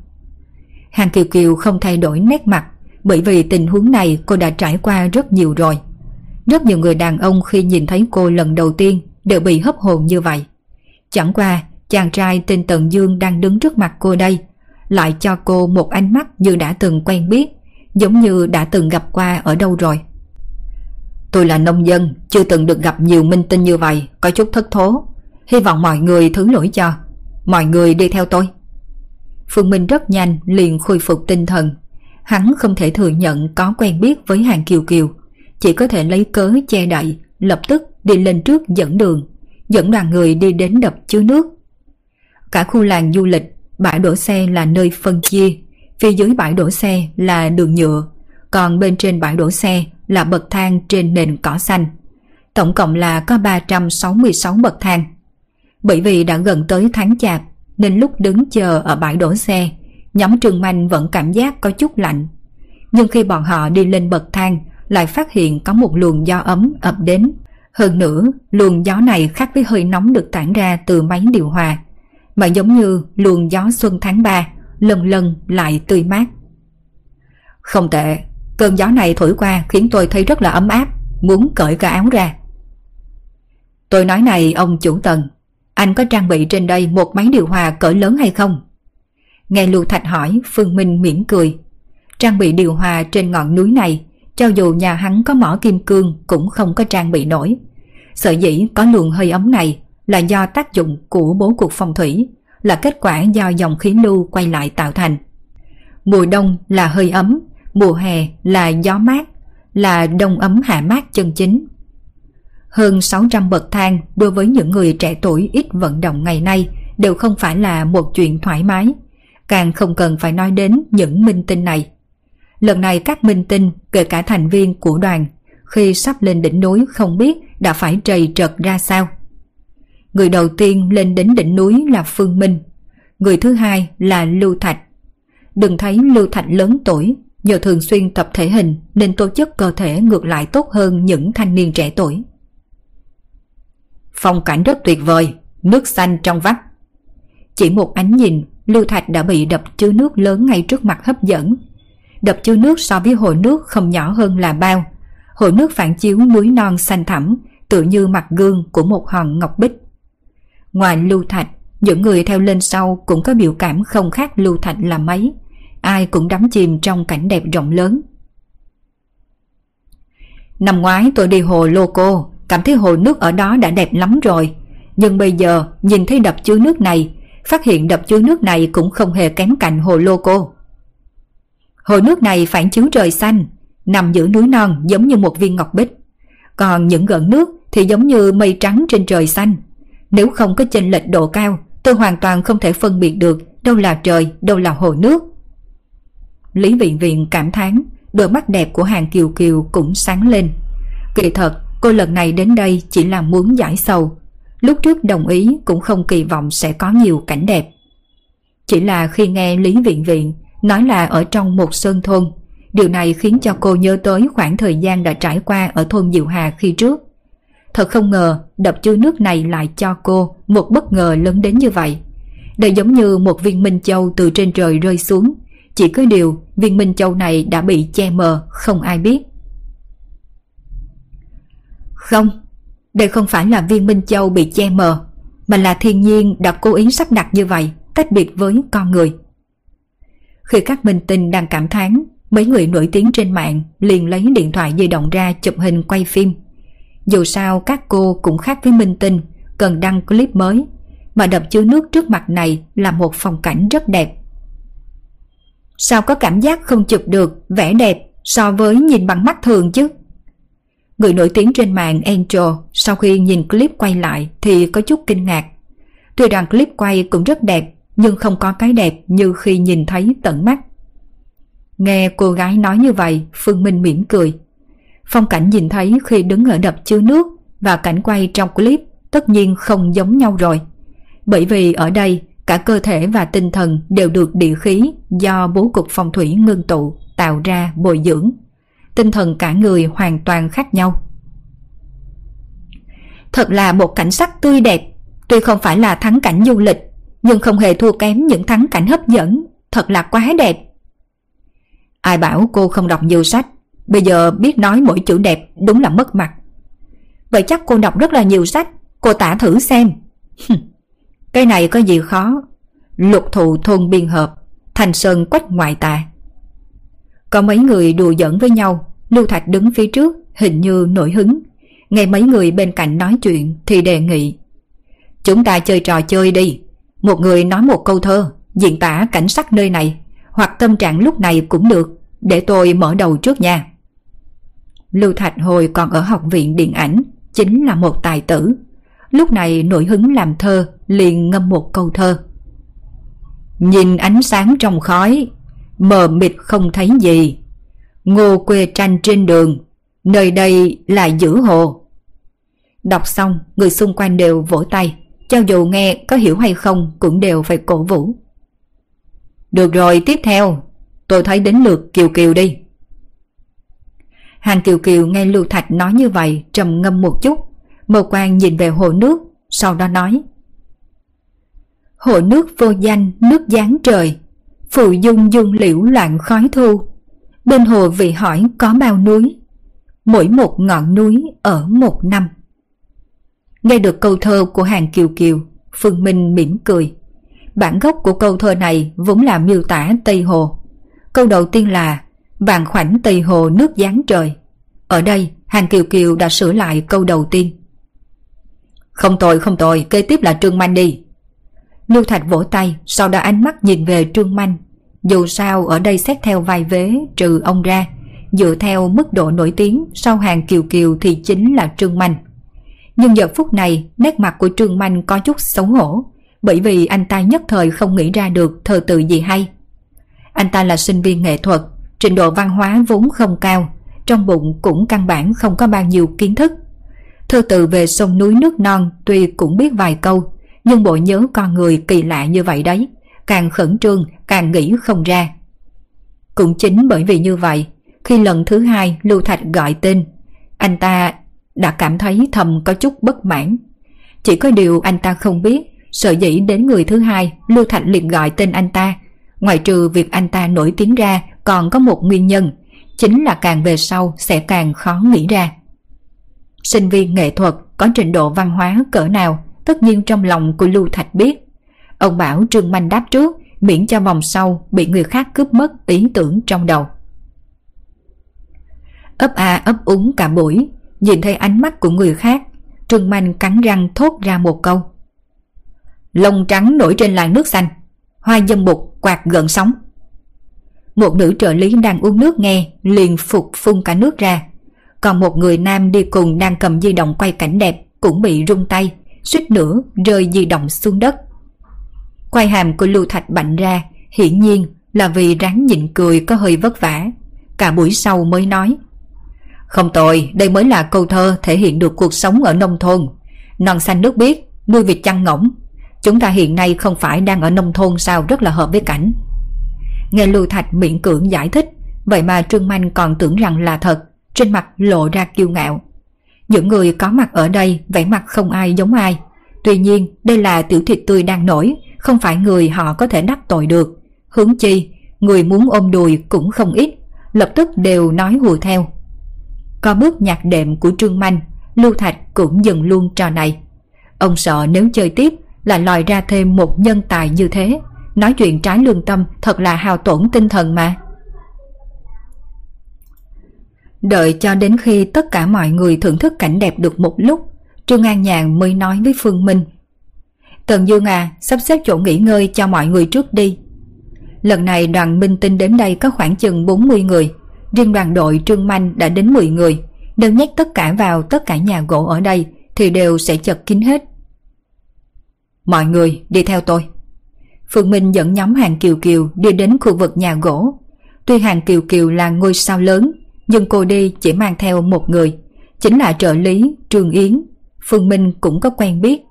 Hàng Kiều Kiều không thay đổi nét mặt, bởi vì tình huống này cô đã trải qua rất nhiều rồi. Rất nhiều người đàn ông khi nhìn thấy cô lần đầu tiên đều bị hấp hồn như vậy. Chẳng qua, chàng trai tên Tần Dương đang đứng trước mặt cô đây, lại cho cô một ánh mắt như đã từng quen biết, giống như đã từng gặp qua ở đâu rồi. Tôi là nông dân, chưa từng được gặp nhiều minh tinh như vậy, có chút thất thố. Hy vọng mọi người thứ lỗi cho. Mọi người đi theo tôi. Phương Minh rất nhanh liền khôi phục tinh thần. Hắn không thể thừa nhận có quen biết với hàng kiều kiều. Chỉ có thể lấy cớ che đậy, lập tức đi lên trước dẫn đường, dẫn đoàn người đi đến đập chứa nước. Cả khu làng du lịch, bãi đổ xe là nơi phân chia, phía dưới bãi đổ xe là đường nhựa, còn bên trên bãi đổ xe là bậc thang trên nền cỏ xanh. Tổng cộng là có 366 bậc thang. Bởi vì đã gần tới tháng chạp, nên lúc đứng chờ ở bãi đổ xe, nhóm trường Manh vẫn cảm giác có chút lạnh. Nhưng khi bọn họ đi lên bậc thang, lại phát hiện có một luồng gió ấm ập đến. Hơn nữa, luồng gió này khác với hơi nóng được tản ra từ máy điều hòa, mà giống như luồng gió xuân tháng 3, lần lần lại tươi mát. Không tệ, cơn gió này thổi qua khiến tôi thấy rất là ấm áp, muốn cởi cả áo ra. Tôi nói này ông chủ tần, anh có trang bị trên đây một máy điều hòa cỡ lớn hay không? Nghe Lưu Thạch hỏi, Phương Minh mỉm cười. Trang bị điều hòa trên ngọn núi này, cho dù nhà hắn có mỏ kim cương cũng không có trang bị nổi. Sở dĩ có luồng hơi ấm này là do tác dụng của bố cục phong thủy, là kết quả do dòng khí lưu quay lại tạo thành. Mùa đông là hơi ấm, mùa hè là gió mát, là đông ấm hạ mát chân chính. Hơn 600 bậc thang đối với những người trẻ tuổi ít vận động ngày nay đều không phải là một chuyện thoải mái, càng không cần phải nói đến những minh tinh này. Lần này các minh tinh, kể cả thành viên của đoàn, khi sắp lên đỉnh núi không biết đã phải trầy trật ra sao. Người đầu tiên lên đến đỉnh núi là Phương Minh, người thứ hai là Lưu Thạch. Đừng thấy Lưu Thạch lớn tuổi, nhờ thường xuyên tập thể hình nên tố chất cơ thể ngược lại tốt hơn những thanh niên trẻ tuổi. Phong cảnh rất tuyệt vời, nước xanh trong vắt. Chỉ một ánh nhìn, Lưu Thạch đã bị đập chứa nước lớn ngay trước mặt hấp dẫn. Đập chứa nước so với hồ nước không nhỏ hơn là bao. Hồ nước phản chiếu núi non xanh thẳm, tự như mặt gương của một hòn ngọc bích. Ngoài Lưu Thạch, những người theo lên sau cũng có biểu cảm không khác Lưu Thạch là mấy. Ai cũng đắm chìm trong cảnh đẹp rộng lớn. Năm ngoái tôi đi hồ Loco, cảm thấy hồ nước ở đó đã đẹp lắm rồi. Nhưng bây giờ nhìn thấy đập chứa nước này, phát hiện đập chứa nước này cũng không hề kém cạnh hồ lô cô. Hồ nước này phản chiếu trời xanh, nằm giữa núi non giống như một viên ngọc bích. Còn những gợn nước thì giống như mây trắng trên trời xanh. Nếu không có chênh lệch độ cao, tôi hoàn toàn không thể phân biệt được đâu là trời, đâu là hồ nước. Lý Viện Viện cảm thán, đôi mắt đẹp của Hàng Kiều Kiều cũng sáng lên. Kỳ thật, cô lần này đến đây chỉ là muốn giải sầu. Lúc trước đồng ý cũng không kỳ vọng sẽ có nhiều cảnh đẹp. Chỉ là khi nghe Lý Viện Viện nói là ở trong một sơn thôn, Điều này khiến cho cô nhớ tới khoảng thời gian đã trải qua ở thôn Diệu Hà khi trước. Thật không ngờ đập chứa nước này lại cho cô một bất ngờ lớn đến như vậy. Đây giống như một viên minh châu từ trên trời rơi xuống. Chỉ có điều viên minh châu này đã bị che mờ, không ai biết. Không, đây không phải là viên minh châu bị che mờ, mà là thiên nhiên đã cố ý sắp đặt như vậy, tách biệt với con người. Khi các minh tinh đang cảm thán, mấy người nổi tiếng trên mạng liền lấy điện thoại di động ra chụp hình quay phim. Dù sao các cô cũng khác với minh tinh, cần đăng clip mới, mà đập chứa nước trước mặt này là một phong cảnh rất đẹp. Sao có cảm giác không chụp được vẻ đẹp so với nhìn bằng mắt thường chứ? Người nổi tiếng trên mạng Angel sau khi nhìn clip quay lại thì có chút kinh ngạc. Tuy rằng clip quay cũng rất đẹp nhưng không có cái đẹp như khi nhìn thấy tận mắt. Nghe cô gái nói như vậy, Phương Minh mỉm cười. Phong cảnh nhìn thấy khi đứng ở đập chứa nước và cảnh quay trong clip tất nhiên không giống nhau rồi. Bởi vì ở đây cả cơ thể và tinh thần đều được địa khí do bố cục phong thủy ngưng tụ tạo ra bồi dưỡng. Tinh thần cả người hoàn toàn khác nhau. Thật là một cảnh sắc tươi đẹp, tuy không phải là thắng cảnh du lịch nhưng không hề thua kém những thắng cảnh hấp dẫn, thật là quá đẹp. Ai bảo cô không đọc nhiều sách, bây giờ biết nói mỗi chữ đẹp đúng là mất mặt. Vậy chắc cô đọc rất là nhiều sách, cô tả thử xem. Cái này có gì khó, lục thụ thôn biên hợp, thành sơn quách ngoại tà. Có mấy người đùa giỡn với nhau, Lưu Thạch đứng phía trước, hình như nổi hứng. Nghe mấy người bên cạnh nói chuyện thì đề nghị. Chúng ta chơi trò chơi đi, một người nói một câu thơ, diễn tả cảnh sắc nơi này, hoặc tâm trạng lúc này cũng được, để tôi mở đầu trước nha. Lưu Thạch hồi còn ở học viện điện ảnh, chính là một tài tử. Lúc này nổi hứng làm thơ, liền ngâm một câu thơ. Nhìn ánh sáng trong khói, mờ mịt không thấy gì. Ngô quê tranh trên đường, nơi đây là giữ hồ. Đọc xong, người xung quanh đều vỗ tay. Cho dù nghe có hiểu hay không cũng đều phải cổ vũ. Được rồi, tiếp theo, tôi thấy đến lượt Kiều Kiều đi. Hàng Kiều Kiều nghe Lưu Thạch nói như vậy trầm ngâm một chút, mơ quan nhìn về hồ nước, sau đó nói. Hồ nước vô danh, nước dáng trời, phụ dung dung liễu loạn khói thu. Bên hồ vị hỏi có bao núi, mỗi một ngọn núi ở một năm. Nghe được câu thơ của hàng Kiều Kiều, Phương Minh mỉm cười. Bản gốc của câu thơ này vốn là miêu tả Tây Hồ. Câu đầu tiên là Vàng khoảnh Tây Hồ nước giáng trời. Ở đây, hàng Kiều Kiều đã sửa lại câu đầu tiên. Không tồi không tồi, kế tiếp là Trương Manh đi. Lưu Thạch vỗ tay, sau đó ánh mắt nhìn về Trương Manh. Dù sao ở đây xét theo vai vế trừ ông ra, dựa theo mức độ nổi tiếng sau hàng Kiều Kiều thì chính là Trương Manh. Nhưng giờ phút này nét mặt của Trương Manh có chút xấu hổ bởi vì anh ta nhất thời không nghĩ ra được thơ tự gì hay. Anh ta là sinh viên nghệ thuật, trình độ văn hóa vốn không cao, trong bụng cũng căn bản không có bao nhiêu kiến thức. Thơ tự về sông núi nước non tuy cũng biết vài câu, nhưng bộ nhớ con người kỳ lạ như vậy đấy, càng khẩn trương càng nghĩ không ra. Cũng chính bởi vì như vậy, khi lần thứ hai Lưu Thạch gọi tên, anh ta đã cảm thấy thầm có chút bất mãn. Chỉ có điều anh ta không biết, sợ dĩ đến người thứ hai, Lưu Thạch liền gọi tên anh ta. Ngoài trừ việc anh ta nổi tiếng ra, còn có một nguyên nhân, chính là càng về sau sẽ càng khó nghĩ ra. Sinh viên nghệ thuật có trình độ văn hóa cỡ nào, tất nhiên trong lòng của Lưu Thạch biết. Ông bảo Trương Manh đáp trước, miễn cho vòng sau bị người khác cướp mất ý tưởng trong đầu. Ấp a ấp úng cả buổi, Nhìn thấy ánh mắt của người khác Trương Manh cắn răng thốt ra một câu Lông trắng nổi trên làn nước xanh Hoa dâm bục quạt gần sóng Một nữ trợ lý đang uống nước nghe Liền phục phun cả nước ra Còn một người nam đi cùng đang cầm di động quay cảnh đẹp Cũng bị rung tay suýt nữa rơi di động xuống đất Quay hàm của Lưu Thạch bạnh ra Hiển nhiên là vì ráng nhịn cười có hơi vất vả Cả buổi sau mới nói không tồi, đây mới là câu thơ thể hiện được cuộc sống ở nông thôn. Non xanh nước biếc, nuôi vịt chăn ngỗng. Chúng ta hiện nay không phải đang ở nông thôn sao rất là hợp với cảnh. Nghe Lưu Thạch miệng cưỡng giải thích, Vậy mà Trương Manh còn tưởng rằng là thật, trên mặt lộ ra kiêu ngạo. Những người có mặt ở đây vẻ mặt không ai giống ai. Tuy nhiên, đây là tiểu thịt tươi đang nổi, không phải người họ có thể đắc tội được. Hướng chi, người muốn ôm đùi cũng không ít, lập tức đều nói hùa theo. Có bước nhạc đệm của Trương Manh, Lưu Thạch cũng dừng luôn trò này. Ông sợ nếu chơi tiếp là lòi ra thêm một nhân tài như thế. Nói chuyện trái lương tâm thật là hào tổn tinh thần mà. Đợi cho đến khi tất cả mọi người thưởng thức cảnh đẹp được một lúc, Trương An Nhàn mới nói với Phương Minh. Tần Dương à, sắp xếp chỗ nghỉ ngơi cho mọi người trước đi. Lần này đoàn minh tinh đến đây có khoảng chừng 40 người, riêng đoàn đội Trương Manh đã đến 10 người. Nếu nhét tất cả vào tất cả nhà gỗ ở đây thì đều sẽ chật kín hết. Mọi người đi theo tôi. Phương Minh dẫn nhóm hàng Kiều Kiều đi đến khu vực nhà gỗ. Tuy hàng Kiều Kiều là ngôi sao lớn, nhưng cô đi chỉ mang theo một người, chính là trợ lý Trương Yến. Phương Minh cũng có quen biết.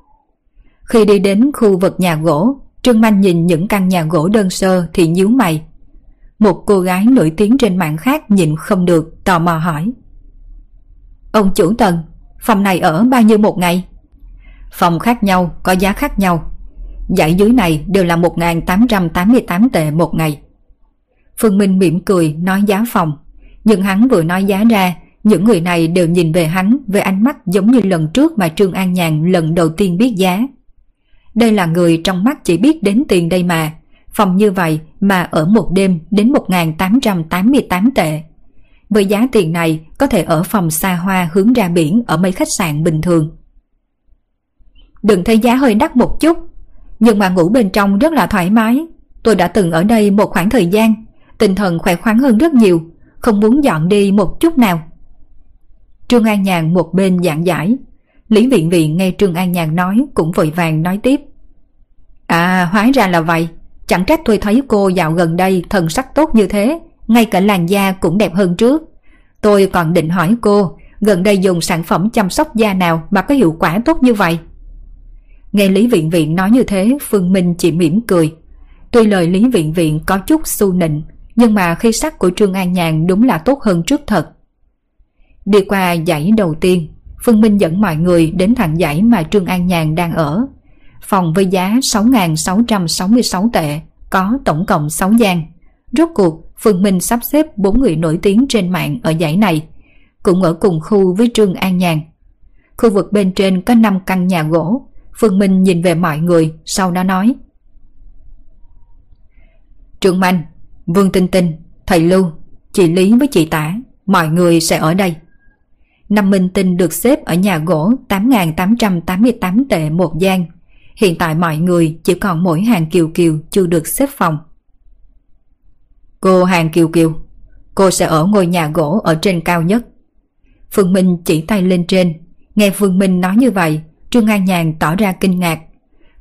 Khi đi đến khu vực nhà gỗ, Trương Manh nhìn những căn nhà gỗ đơn sơ thì nhíu mày. Một cô gái nổi tiếng trên mạng khác nhìn không được, tò mò hỏi. Ông chủ tần, phòng này ở bao nhiêu một ngày? Phòng khác nhau, có giá khác nhau. Dãy dưới này đều là 1.888 tệ một ngày. Phương Minh mỉm cười nói giá phòng. Nhưng hắn vừa nói giá ra, những người này đều nhìn về hắn với ánh mắt giống như lần trước mà Trương An Nhàn lần đầu tiên biết giá. Đây là người trong mắt chỉ biết đến tiền đây mà. Phòng như vậy mà ở một đêm đến 1.888 tệ. Với giá tiền này có thể ở phòng xa hoa hướng ra biển ở mấy khách sạn bình thường. Đừng thấy giá hơi đắt một chút, nhưng mà ngủ bên trong rất là thoải mái. Tôi đã từng ở đây một khoảng thời gian, tinh thần khỏe khoắn hơn rất nhiều, không muốn dọn đi một chút nào. Trương An Nhàn một bên giảng giải, Lý Viện Viện nghe Trương An Nhàn nói cũng vội vàng nói tiếp. À hóa ra là vậy, chẳng trách tôi thấy cô dạo gần đây thần sắc tốt như thế, ngay cả làn da cũng đẹp hơn trước. Tôi còn định hỏi cô, gần đây dùng sản phẩm chăm sóc da nào mà có hiệu quả tốt như vậy? Nghe Lý Viện Viện nói như thế, Phương Minh chỉ mỉm cười. Tuy lời Lý Viện Viện có chút su nịnh, nhưng mà khi sắc của Trương An Nhàn đúng là tốt hơn trước thật. Đi qua dãy đầu tiên, Phương Minh dẫn mọi người đến thẳng dãy mà Trương An Nhàn đang ở. Phòng với giá 6.666 tệ, có tổng cộng 6 gian. Rốt cuộc, Phương Minh sắp xếp 4 người nổi tiếng trên mạng ở dãy này, cũng ở cùng khu với Trương An Nhàn. Khu vực bên trên có 5 căn nhà gỗ, Phương Minh nhìn về mọi người, sau đó nói. Trương Manh, Vương Tinh Tinh, Thầy Lưu, chị Lý với chị Tả, mọi người sẽ ở đây. Năm Minh Tinh được xếp ở nhà gỗ 8.888 tệ một gian. Hiện tại mọi người chỉ còn mỗi hàng Kiều Kiều chưa được xếp phòng. Cô hàng Kiều Kiều, cô sẽ ở ngôi nhà gỗ ở trên cao nhất. Phương Minh chỉ tay lên trên. Nghe Phương Minh nói như vậy, Trương An Nhàn tỏ ra kinh ngạc.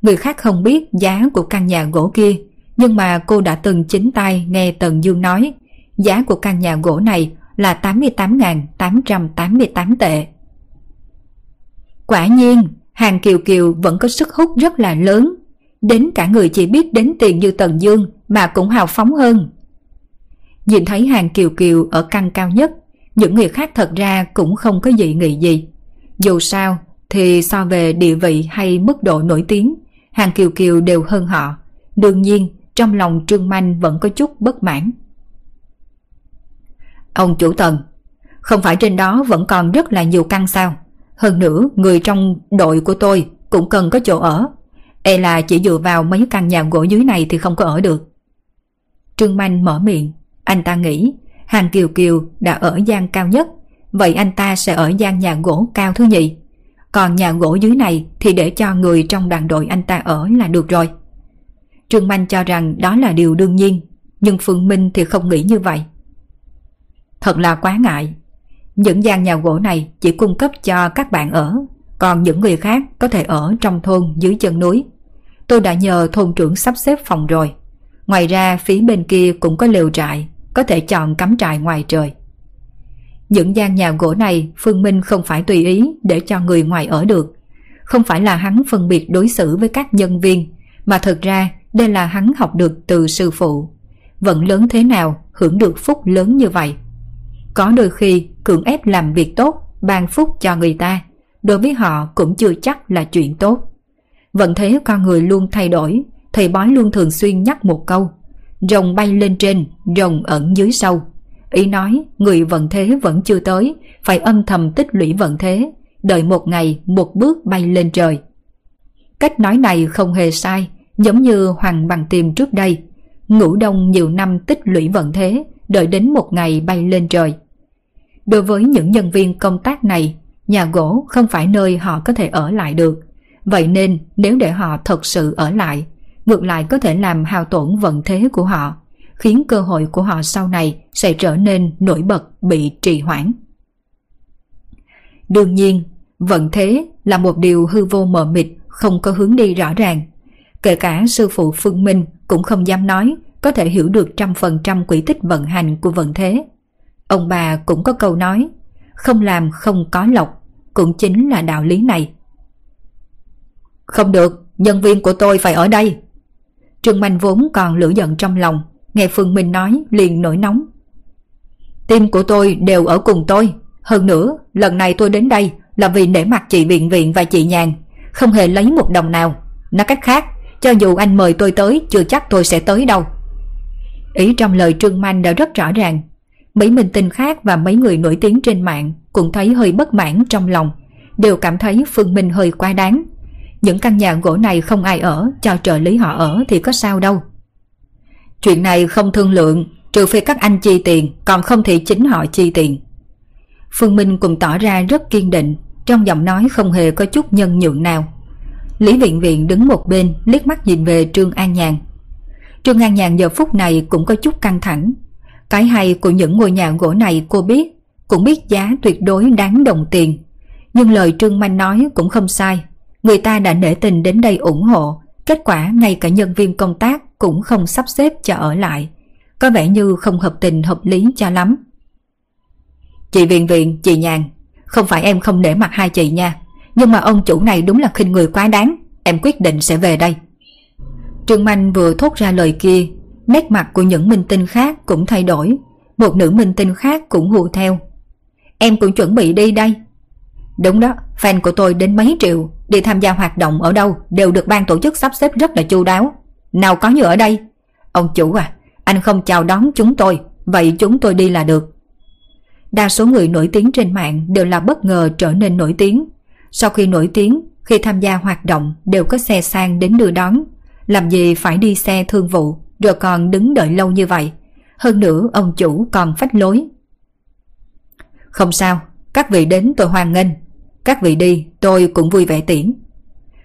Người khác không biết giá của căn nhà gỗ kia, nhưng mà cô đã từng chính tay nghe Tần Dương nói giá của căn nhà gỗ này là 88.888 tệ. Quả nhiên, hàng Kiều Kiều vẫn có sức hút rất là lớn. Đến cả người chỉ biết đến tiền như Tần Dương mà cũng hào phóng hơn. Nhìn thấy hàng Kiều Kiều ở căn cao nhất, những người khác thật ra cũng không có dị nghị gì. Dù sao, thì so về địa vị hay mức độ nổi tiếng, hàng Kiều Kiều đều hơn họ. Đương nhiên, trong lòng Trương Manh vẫn có chút bất mãn. Ông chủ tần, không phải trên đó vẫn còn rất là nhiều căn sao? Hơn nữa, người trong đội của tôi cũng cần có chỗ ở. E là chỉ dựa vào mấy căn nhà gỗ dưới này thì không có ở được. Trương Manh mở miệng, anh ta nghĩ Hàng Kiều Kiều đã ở gian cao nhất, vậy anh ta sẽ ở gian nhà gỗ cao thứ nhì. Còn nhà gỗ dưới này thì để cho người trong đoàn đội anh ta ở là được rồi. Trương Manh cho rằng đó là điều đương nhiên, nhưng Phương Minh thì không nghĩ như vậy. Thật là quá ngại. Những gian nhà gỗ này chỉ cung cấp cho các bạn ở, còn những người khác có thể ở trong thôn dưới chân núi. Tôi đã nhờ thôn trưởng sắp xếp phòng rồi. Ngoài ra phía bên kia cũng có lều trại, có thể chọn cắm trại ngoài trời. Những gian nhà gỗ này Phương Minh không phải tùy ý để cho người ngoài ở được. Không phải là hắn phân biệt đối xử với các nhân viên, mà thực ra đây là hắn học được từ sư phụ. Vẫn lớn thế nào, hưởng được phúc lớn như vậy. Có đôi khi cưỡng ép làm việc tốt, ban phúc cho người ta, đối với họ cũng chưa chắc là chuyện tốt. Vận thế con người luôn thay đổi, thầy bói luôn thường xuyên nhắc một câu, rồng bay lên trên, rồng ẩn dưới sâu. Ý nói người vận thế vẫn chưa tới, phải âm thầm tích lũy vận thế, đợi một ngày một bước bay lên trời. Cách nói này không hề sai, giống như Hoàng Bằng Tiêm trước đây. Ngủ đông nhiều năm tích lũy vận thế, đợi đến một ngày bay lên trời. Đối với những nhân viên công tác này, nhà gỗ không phải nơi họ có thể ở lại được. Vậy nên nếu để họ thật sự ở lại, ngược lại có thể làm hao tổn vận thế của họ, khiến cơ hội của họ sau này sẽ trở nên nổi bật bị trì hoãn. Đương nhiên, vận thế là một điều hư vô mờ mịt, không có hướng đi rõ ràng. Kể cả sư phụ Phương Minh cũng không dám nói có thể hiểu được trăm phần trăm quỹ tích vận hành của vận thế. Ông bà cũng có câu nói, không làm không có lộc, cũng chính là đạo lý này. Không được, nhân viên của tôi phải ở đây. Trương Manh vốn còn lửa giận trong lòng, nghe Phương Minh nói liền nổi nóng. Tim của tôi đều ở cùng tôi, hơn nữa lần này tôi đến đây là vì để mặt chị Viện Viện và chị Nhàn, không hề lấy một đồng nào. Nói cách khác, cho dù anh mời tôi tới chưa chắc tôi sẽ tới đâu. Ý trong lời Trương Manh đã rất rõ ràng. Mấy minh tinh khác và mấy người nổi tiếng trên mạng cũng thấy hơi bất mãn trong lòng, đều cảm thấy Phương Minh hơi quá đáng. Những căn nhà gỗ này không ai ở, cho trợ lý họ ở thì có sao đâu. Chuyện này không thương lượng, trừ phi các anh chi tiền, còn không thì chính họ chi tiền. Phương Minh cũng tỏ ra rất kiên định, trong giọng nói không hề có chút nhân nhượng nào. Lý Viện Viện đứng một bên liếc mắt nhìn về Trương An Nhàn. Trương An Nhàn giờ phút này cũng có chút căng thẳng. Cái hay của những ngôi nhà gỗ này cô biết, cũng biết giá tuyệt đối đáng đồng tiền. Nhưng lời Trương Manh nói cũng không sai. Người ta đã nể tình đến đây ủng hộ, kết quả ngay cả nhân viên công tác cũng không sắp xếp cho ở lại. Có vẻ như không hợp tình hợp lý cho lắm. Chị Viện Viện, chị Nhàn, không phải em không nể mặt hai chị nha. Nhưng mà ông chủ này đúng là khinh người quá đáng. Em quyết định sẽ về đây. Trương Manh vừa thốt ra lời kia Nét mặt của những minh tinh khác cũng thay đổi. Một nữ minh tinh khác cũng hù theo. Em cũng chuẩn bị đi đây. Đúng đó, fan của tôi đến mấy triệu Đi tham gia hoạt động ở đâu Đều được ban tổ chức sắp xếp rất là chu đáo. Nào có như ở đây. Ông chủ à, anh không chào đón chúng tôi Vậy chúng tôi đi là được. Đa số người nổi tiếng trên mạng đều là bất ngờ trở nên nổi tiếng sau khi nổi tiếng, khi tham gia hoạt động đều có xe sang đến đưa đón. Làm gì phải đi xe thương vụ rồi còn đứng đợi lâu như vậy. Hơn nữa ông chủ còn phách lối. Không sao, các vị đến tôi hoan nghênh. Các vị đi tôi cũng vui vẻ tiễn.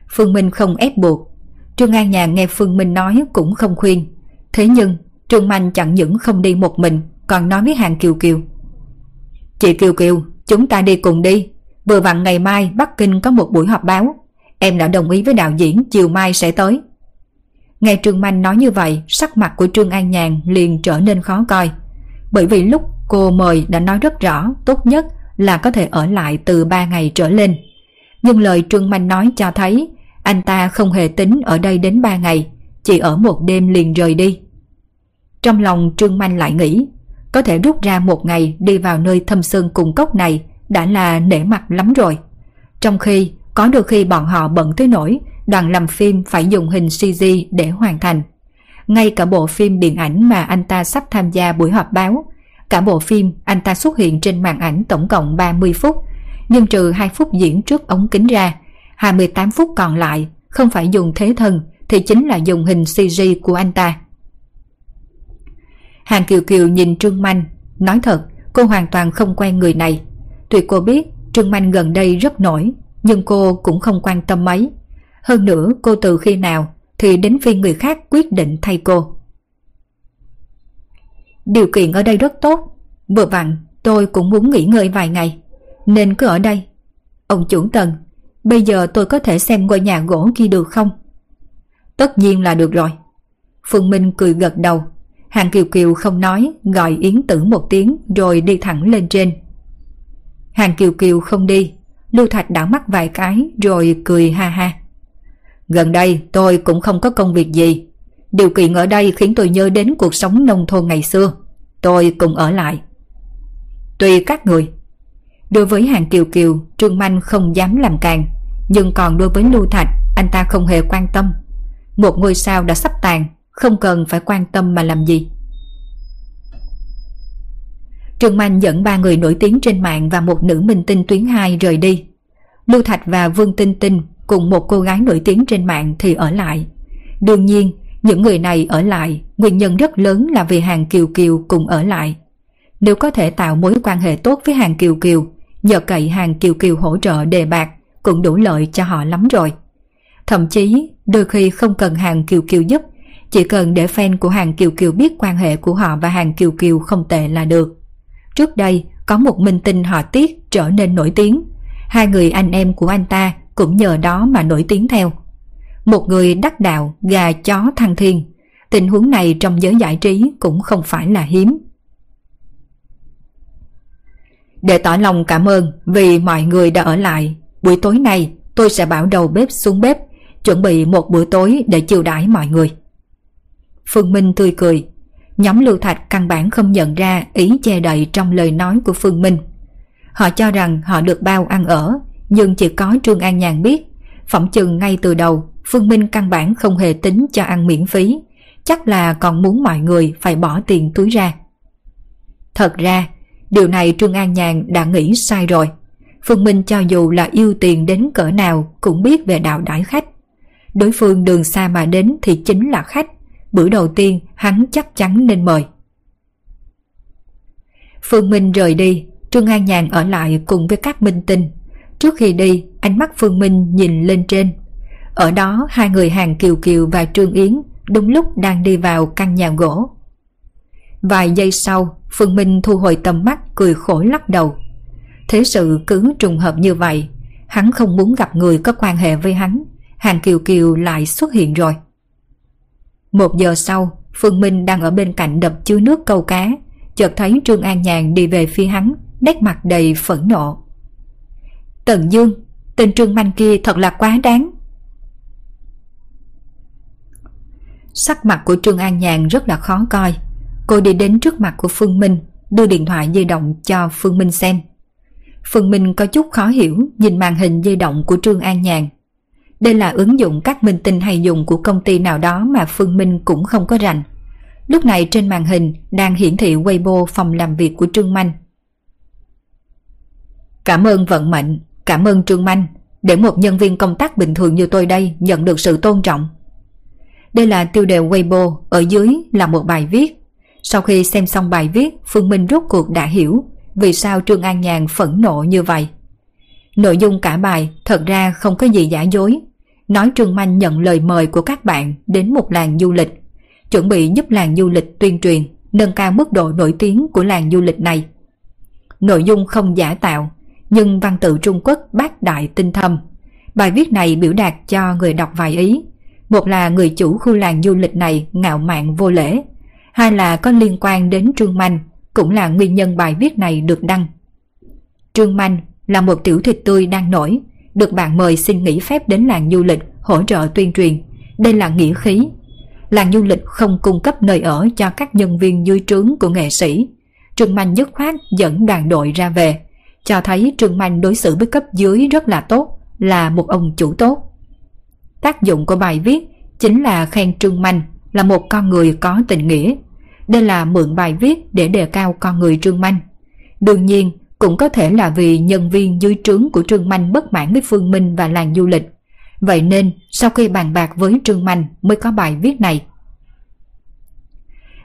Phương Minh không ép buộc. Trương An Nhàn nghe Phương Minh nói cũng không khuyên. Thế nhưng Trương Manh chẳng những không đi một mình còn nói với hàng Kiều Kiều. Chị Kiều Kiều, chúng ta đi cùng đi. Vừa vặn ngày mai Bắc Kinh có một buổi họp báo. Em đã đồng ý với đạo diễn, chiều mai sẽ tới. Nghe Trương Manh nói như vậy, Sắc mặt của Trương An Nhàn liền trở nên khó coi. Bởi vì lúc cô mời đã nói rất rõ, Tốt nhất là có thể ở lại từ 3 ngày trở lên. Nhưng lời Trương Manh nói cho thấy, Anh ta không hề tính ở đây đến 3 ngày, Chỉ ở một đêm liền rời đi. Trong lòng Trương Manh lại nghĩ, Có thể rút ra một ngày đi vào nơi thâm sơn cùng cốc này đã là nể mặt lắm rồi. Trong khi có đôi khi bọn họ bận tới nỗi đoàn làm phim phải dùng hình CG để hoàn thành. Ngay cả bộ phim điện ảnh mà anh ta sắp tham gia buổi họp báo, cả bộ phim anh ta xuất hiện trên màn ảnh tổng cộng 30 phút, nhưng trừ 2 phút diễn trước ống kính ra, 28 phút còn lại không phải dùng thế thân thì chính là dùng hình CG của anh ta. Hàng Kiều Kiều nhìn Trương Manh, nói thật cô hoàn toàn không quen người này. Tuy cô biết Trương Manh gần đây rất nổi, nhưng cô cũng không quan tâm mấy. Hơn nữa cô từ khi nào thì đến phiên người khác quyết định thay cô. Điều kiện ở đây rất tốt, vừa vặn tôi cũng muốn nghỉ ngơi vài ngày, nên cứ ở đây. Ông chủ tần, bây giờ tôi có thể xem ngôi nhà gỗ kia được không? Tất nhiên là được rồi. Phương Minh cười gật đầu, Hàng Kiều Kiều không nói, gọi Yến Tử một tiếng rồi đi thẳng lên trên. Hàng Kiều Kiều không đi, Lưu Thạch đảo mắt vài cái rồi cười ha ha. Gần đây tôi cũng không có công việc gì. Điều kiện ở đây khiến tôi nhớ đến cuộc sống nông thôn ngày xưa. tôi cùng ở lại. Tùy các người. Đối với hàng kiều kiều, Trương Manh không dám làm càng, nhưng còn đối với Lưu Thạch, anh ta không hề quan tâm. Một ngôi sao đã sắp tàn, không cần phải quan tâm mà làm gì. Trương Manh dẫn ba người nổi tiếng trên mạng và một nữ minh tinh tuyến 2 rời đi. Lưu Thạch và Vương Tinh Tinh cùng một cô gái nổi tiếng trên mạng thì ở lại. Đương nhiên, những người này ở lại, nguyên nhân rất lớn là vì hàng Kiều Kiều cùng ở lại. Nếu có thể tạo mối quan hệ tốt với hàng Kiều Kiều, nhờ cậy hàng Kiều Kiều hỗ trợ đề bạc cũng đủ lợi cho họ lắm rồi. Thậm chí, đôi khi không cần hàng Kiều Kiều giúp, chỉ cần để fan của hàng Kiều Kiều biết quan hệ của họ và hàng Kiều Kiều không tệ là được. Trước đây, có một minh tinh họ Tiết trở nên nổi tiếng. Hai người anh em của anh ta cũng nhờ đó mà nổi tiếng theo. Một người đắc đạo, gà chó thăng thiên. Tình huống này trong giới giải trí cũng không phải là hiếm. Để tỏ lòng cảm ơn vì mọi người đã ở lại, buổi tối nay tôi sẽ bảo đầu bếp xuống bếp, chuẩn bị một bữa tối để chiêu đãi mọi người. Phương Minh tươi cười, nhóm Lưu Thạch căn bản không nhận ra ý che đậy trong lời nói của Phương Minh. Họ cho rằng họ được bao ăn ở, nhưng chỉ có Trương An Nhàn biết. Phỏng chừng ngay từ đầu, Phương Minh căn bản không hề tính cho ăn miễn phí, chắc là còn muốn mọi người phải bỏ tiền túi ra. Thật ra, điều này Trương An Nhàn đã nghĩ sai rồi. Phương Minh cho dù là yêu tiền đến cỡ nào cũng biết về đạo đãi khách. Đối phương đường xa mà đến thì chính là khách, bữa đầu tiên hắn chắc chắn nên mời. Phương Minh rời đi, Trương An Nhàn ở lại cùng với các minh tinh. Trước khi đi, ánh mắt Phương Minh nhìn lên trên. Ở đó hai người hàng Kiều Kiều và Trương Yến đúng lúc đang đi vào căn nhà gỗ. Vài giây sau, Phương Minh thu hồi tầm mắt cười khổ lắc đầu. Thế sự cứ trùng hợp như vậy, hắn không muốn gặp người có quan hệ với hắn, hàng Kiều Kiều lại xuất hiện rồi. Một giờ sau, Phương Minh đang ở bên cạnh đập chứa nước câu cá, chợt thấy Trương An Nhàn đi về phía hắn, nét mặt đầy phẫn nộ. Tần Dương, tên Trương Manh kia thật là quá đáng. Sắc mặt của Trương An Nhàn rất là khó coi. Cô đi đến trước mặt của Phương Minh, đưa điện thoại di động cho Phương Minh xem. Phương Minh có chút khó hiểu nhìn màn hình di động của Trương An Nhàn đây là ứng dụng các minh tinh hay dùng của công ty nào đó mà Phương Minh cũng không có rành. Lúc này trên màn hình đang hiển thị Weibo phòng làm việc của Trương Manh. Cảm ơn vận mệnh, cảm ơn Trương Manh, để một nhân viên công tác bình thường như tôi đây nhận được sự tôn trọng. Đây là tiêu đề Weibo, ở dưới là một bài viết. Sau khi xem xong bài viết, Phương Minh rốt cuộc đã hiểu vì sao Trương An Nhàn phẫn nộ như vậy. Nội dung cả bài thật ra không có gì giả dối, nói Trương Manh nhận lời mời của các bạn đến một làng du lịch, chuẩn bị giúp làng du lịch tuyên truyền, nâng cao mức độ nổi tiếng của làng du lịch này. Nội dung không giả tạo, nhưng văn tự Trung Quốc bác đại tinh thâm. Bài viết này biểu đạt cho người đọc vài ý. Một là người chủ khu làng du lịch này ngạo mạn vô lễ, hai là có liên quan đến Trương Manh, cũng là nguyên nhân bài viết này được đăng. Trương Manh là một tiểu thịt tươi đang nổi, được bạn mời xin nghỉ phép đến làng du lịch hỗ trợ tuyên truyền. Đây là nghĩa khí. Làng du lịch không cung cấp nơi ở cho các nhân viên dưới trướng của nghệ sĩ. Trương Manh dứt khoát dẫn đoàn đội ra về, cho thấy Trương Manh đối xử với cấp dưới rất là tốt, là một ông chủ tốt. Tác dụng của bài viết chính là khen Trương Manh là một con người có tình nghĩa. Đây là mượn bài viết để đề cao con người Trương Manh. Đương nhiên, cũng có thể là vì nhân viên dưới trướng của Trương Manh bất mãn với Phương Minh và làng du lịch. Vậy nên sau khi bàn bạc với Trương Manh mới có bài viết này.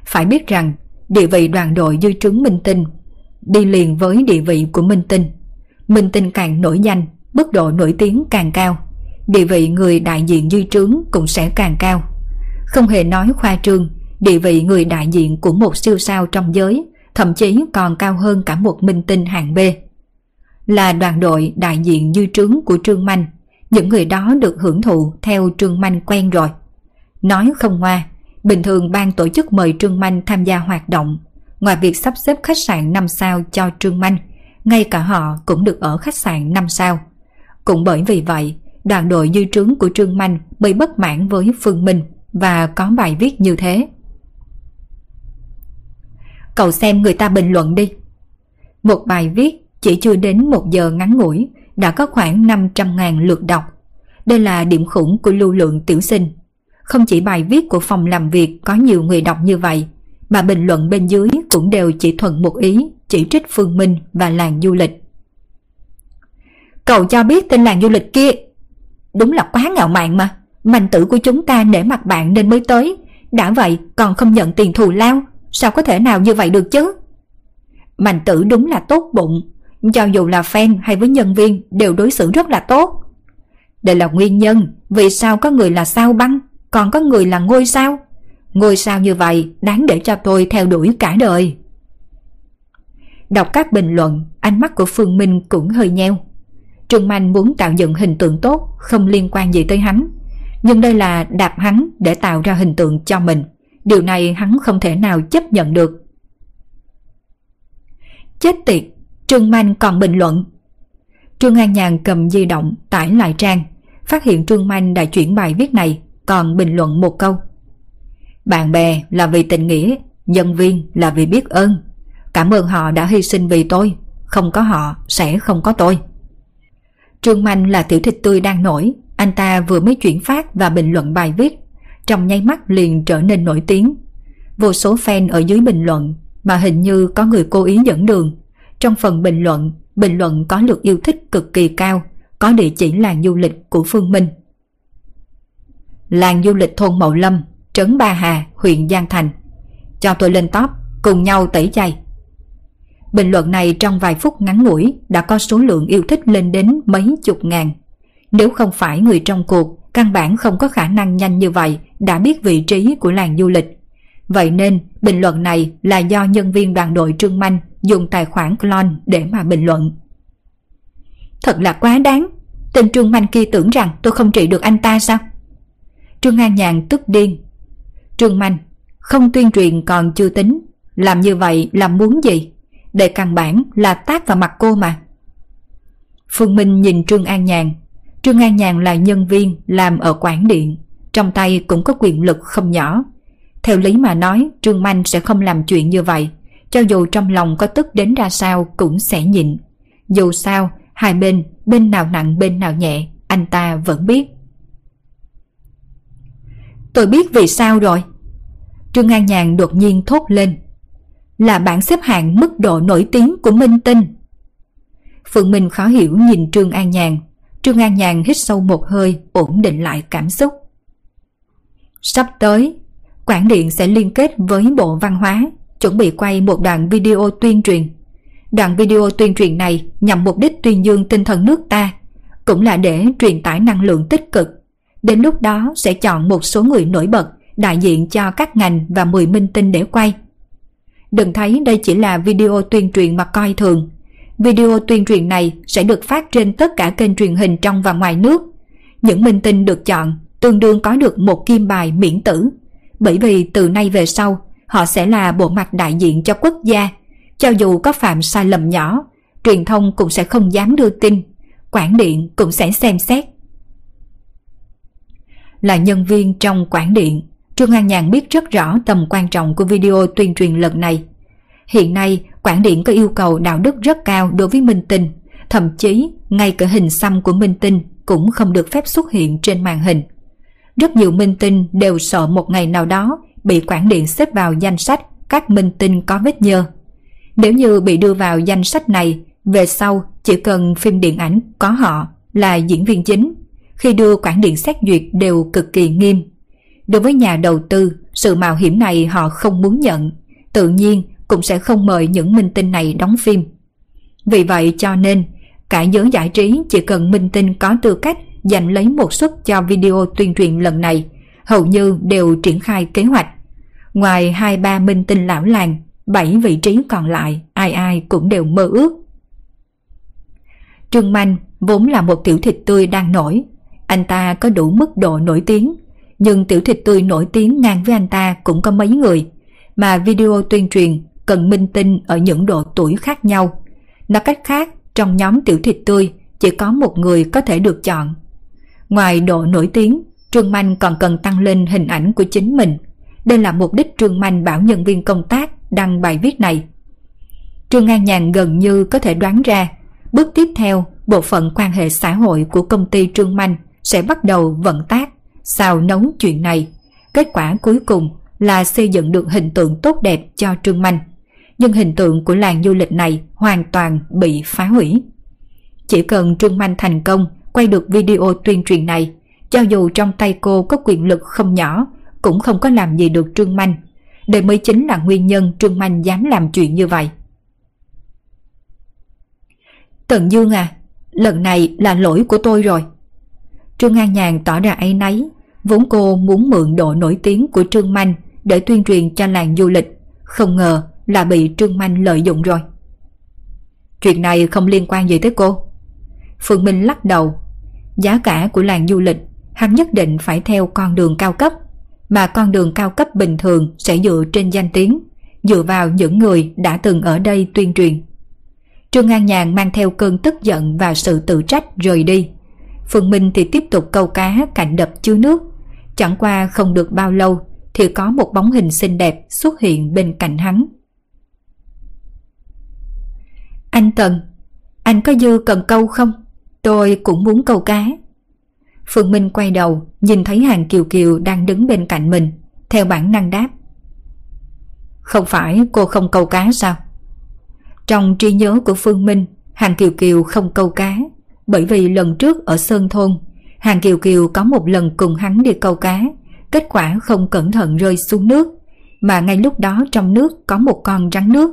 Phải biết rằng địa vị đoàn đội dưới trướng Minh Tinh đi liền với địa vị của Minh Tinh. Minh Tinh càng nổi danh, mức độ nổi tiếng càng cao. Địa vị người đại diện dưới trướng cũng sẽ càng cao. Không hề nói khoa trương, địa vị người đại diện của một siêu sao trong giới thậm chí còn cao hơn cả một minh tinh hạng B. Là đoàn đội đại diện dư trướng của Trương Manh, những người đó được hưởng thụ theo Trương Manh quen rồi. Nói không ngoa, bình thường ban tổ chức mời Trương Manh tham gia hoạt động, ngoài việc sắp xếp khách sạn 5 sao cho Trương Manh, ngay cả họ cũng được ở khách sạn 5 sao. Cũng bởi vì vậy, đoàn đội dư trướng của Trương Manh bị bất mãn với Phương Minh và có bài viết như thế. Cậu xem người ta bình luận đi. Một bài viết chỉ chưa đến một giờ ngắn ngủi đã có khoảng 500.000 lượt đọc. Đây là điểm khủng của lưu lượng tiểu sinh. Không chỉ bài viết của phòng làm việc có nhiều người đọc như vậy, mà bình luận bên dưới cũng đều chỉ thuận một ý, chỉ trích Phương Minh và làng du lịch. Cậu cho biết tên làng du lịch kia. Đúng là quá ngạo mạn mà. Mạnh tử của chúng ta nể mặt bạn nên mới tới. Đã vậy còn không nhận tiền thù lao. Sao có thể nào như vậy được chứ? Mạnh tử đúng là tốt bụng. Cho dù là fan hay với nhân viên đều đối xử rất là tốt. Đây là nguyên nhân vì sao có người là sao băng, còn có người là ngôi sao. Ngôi sao như vậy đáng để cho tôi theo đuổi cả đời. Đọc các bình luận, ánh mắt của Phương Minh cũng hơi nheo. Trương Manh muốn tạo dựng hình tượng tốt, không liên quan gì tới hắn. Nhưng đây là đạp hắn để tạo ra hình tượng cho mình. Điều này hắn không thể nào chấp nhận được. Chết tiệt, Trương Manh còn bình luận. Trương An Nhàn cầm di động tải lại trang, phát hiện Trương Manh đã chuyển bài viết này, còn bình luận một câu. Bạn bè là vì tình nghĩa, nhân viên là vì biết ơn. Cảm ơn họ đã hy sinh vì tôi, không có họ sẽ không có tôi. Trương Manh là tiểu thịt tươi đang nổi, anh ta vừa mới chuyển phát và bình luận bài viết, trong nháy mắt liền trở nên nổi tiếng. Vô số fan ở dưới bình luận mà hình như có người cố ý dẫn đường. Trong phần bình luận, bình luận có lượt yêu thích cực kỳ cao, có địa chỉ làng du lịch của Phương Minh. Làng du lịch thôn Mậu Lâm, trấn Ba Hà, huyện Giang Thành. Cho tôi lên top, cùng nhau tẩy chay. Bình luận này trong vài phút ngắn ngủi đã có số lượng yêu thích lên đến mấy chục ngàn. Nếu không phải người trong cuộc, căn bản không có khả năng nhanh như vậy đã biết vị trí của làng du lịch. Vậy nên, bình luận này là do nhân viên đoàn đội Trương Manh dùng tài khoản clone để mà bình luận. Thật là quá đáng, tên Trương Manh kia tưởng rằng tôi không trị được anh ta sao? Trương An Nhàn tức điên. Trương Manh, không tuyên truyền còn chưa tính, làm như vậy là muốn gì? Để căn bản là tác vào mặt cô mà. Phương Minh nhìn Trương An Nhàn. Trương An Nhàn là nhân viên làm ở quản điện, trong tay cũng có quyền lực không nhỏ. Theo lý mà nói, Trương Manh sẽ không làm chuyện như vậy, cho dù trong lòng có tức đến ra sao cũng sẽ nhịn. Dù sao, hai bên, bên nào nặng bên nào nhẹ, anh ta vẫn biết. Tôi biết vì sao rồi. Trương An Nhàn đột nhiên thốt lên là bảng xếp hạng mức độ nổi tiếng của Minh Tinh. Phượng Minh khó hiểu nhìn Trương An Nhàn. Trương An Nhàn hít sâu một hơi, ổn định lại cảm xúc. Sắp tới, Quảng Điện sẽ liên kết với Bộ Văn hóa, chuẩn bị quay một đoạn video tuyên truyền. Đoạn video tuyên truyền này nhằm mục đích tuyên dương tinh thần nước ta, cũng là để truyền tải năng lượng tích cực. Đến lúc đó sẽ chọn một số người nổi bật đại diện cho các ngành và 10 minh tinh để quay. Đừng thấy đây chỉ là video tuyên truyền mà coi thường. Video tuyên truyền này sẽ được phát trên tất cả kênh truyền hình trong và ngoài nước. Những minh tinh được chọn tương đương có được một kim bài miễn tử. Bởi vì từ nay về sau, họ sẽ là bộ mặt đại diện cho quốc gia. Cho dù có phạm sai lầm nhỏ, truyền thông cũng sẽ không dám đưa tin. Quản điện cũng sẽ xem xét. Là nhân viên trong quản điện, Trương An Nhàn biết rất rõ tầm quan trọng của video tuyên truyền lần này. Hiện nay, quản điện có yêu cầu đạo đức rất cao đối với Minh Tinh, thậm chí ngay cả hình xăm của Minh Tinh cũng không được phép xuất hiện trên màn hình. Rất nhiều Minh Tinh đều sợ một ngày nào đó bị quản điện xếp vào danh sách các Minh Tinh có vết nhơ. Nếu như bị đưa vào danh sách này, về sau chỉ cần phim điện ảnh có họ là diễn viên chính, khi đưa quản điện xét duyệt đều cực kỳ nghiêm Đối với nhà đầu tư, sự mạo hiểm này họ không muốn nhận, tự nhiên cũng sẽ không mời những minh tinh này đóng phim. Vì vậy cho nên, cả giới giải trí chỉ cần minh tinh có tư cách giành lấy một suất cho video tuyên truyền lần này, hầu như đều triển khai kế hoạch. Ngoài hai ba minh tinh lão làng, bảy vị trí còn lại ai ai cũng đều mơ ước. Trương Manh vốn là một tiểu thịt tươi đang nổi, anh ta có đủ mức độ nổi tiếng nhưng tiểu thịt tươi nổi tiếng ngang với anh ta cũng có mấy người, mà video tuyên truyền cần minh tinh ở những độ tuổi khác nhau. Nói cách khác, trong nhóm tiểu thịt tươi chỉ có một người có thể được chọn. Ngoài độ nổi tiếng, Trương Manh còn cần tăng lên hình ảnh của chính mình. Đây là mục đích Trương Manh bảo nhân viên công tác đăng bài viết này. Trương An Nhàn gần như có thể đoán ra, bước tiếp theo bộ phận quan hệ xã hội của công ty Trương Manh sẽ bắt đầu vận tác, xào nấu chuyện này. Kết quả cuối cùng là xây dựng được hình tượng tốt đẹp cho Trương Manh. Nhưng hình tượng của làng du lịch này hoàn toàn bị phá hủy. Chỉ cần Trương Manh thành công quay được video tuyên truyền này, cho dù trong tay cô có quyền lực không nhỏ, cũng không có làm gì được Trương Manh. Đây mới chính là nguyên nhân Trương Manh dám làm chuyện như vậy. Tần Dương à, lần này là lỗi của tôi rồi. Trương An Nhàn tỏ ra ấy nấy, vốn cô muốn mượn độ nổi tiếng của Trương Manh để tuyên truyền cho làng du lịch, không ngờ là bị Trương Manh lợi dụng rồi. Chuyện này không liên quan gì tới cô. Phương Minh lắc đầu, giá cả của làng du lịch hắn nhất định phải theo con đường cao cấp, mà con đường cao cấp bình thường sẽ dựa trên danh tiếng, dựa vào những người đã từng ở đây tuyên truyền. Trương An Nhàn mang theo cơn tức giận và sự tự trách rời đi. Phương Minh thì tiếp tục câu cá cạnh đập chứa nước. Chẳng qua không được bao lâu thì có một bóng hình xinh đẹp xuất hiện bên cạnh hắn. Anh Tần, anh có dư cần câu không? Tôi cũng muốn câu cá. Phương Minh quay đầu, nhìn thấy hàng Kiều Kiều đang đứng bên cạnh mình, theo bản năng đáp. Không phải cô không câu cá sao? Trong trí nhớ của Phương Minh, Hàng Kiều Kiều không câu cá, bởi vì lần trước ở Sơn Thôn, Hàng Kiều Kiều có một lần cùng hắn đi câu cá, kết quả không cẩn thận rơi xuống nước, mà ngay lúc đó trong nước có một con rắn nước.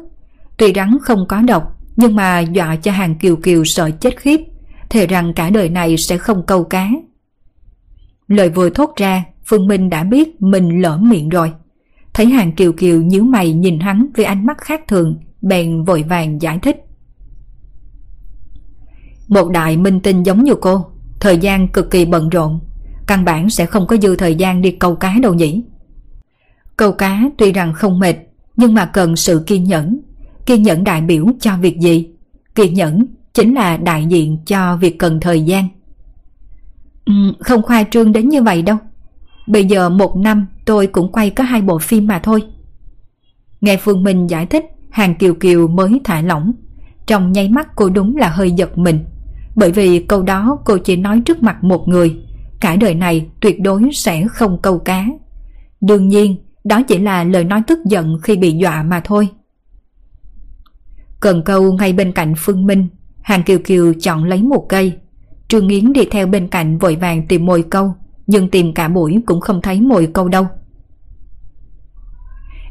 Tuy rắn không có độc, nhưng mà dọa cho Hàng Kiều Kiều sợ chết khiếp, thề rằng cả đời này sẽ không câu cá. Lời vừa thốt ra, Phương Minh đã biết mình lỡ miệng rồi. Thấy Hàng Kiều Kiều nhíu mày nhìn hắn với ánh mắt khác thường, bèn vội vàng giải thích. Một đại minh tinh giống như cô, thời gian cực kỳ bận rộn, căn bản sẽ không có dư thời gian đi câu cá đâu nhỉ. Câu cá tuy rằng không mệt, nhưng mà cần sự kiên nhẫn. Kiên nhẫn đại biểu cho việc gì? Kiên nhẫn chính là đại diện cho việc cần thời gian. Ừ, không khoa trương đến như vậy đâu. Bây giờ một năm tôi cũng quay có hai bộ phim mà thôi. Nghe Phương Minh giải thích, Hàng Kiều Kiều mới thả lỏng. Trong nháy mắt cô đúng là hơi giật mình. Bởi vì câu đó cô chỉ nói trước mặt một người. Cả đời này tuyệt đối sẽ không câu cá. Đương nhiên, đó chỉ là lời nói tức giận khi bị dọa mà thôi. Cần câu ngay bên cạnh Phương Minh, Hàng Kiều Kiều chọn lấy một cây. Trương yến đi theo bên cạnh vội vàng tìm mồi câu, nhưng tìm cả buổi cũng không thấy mồi câu đâu.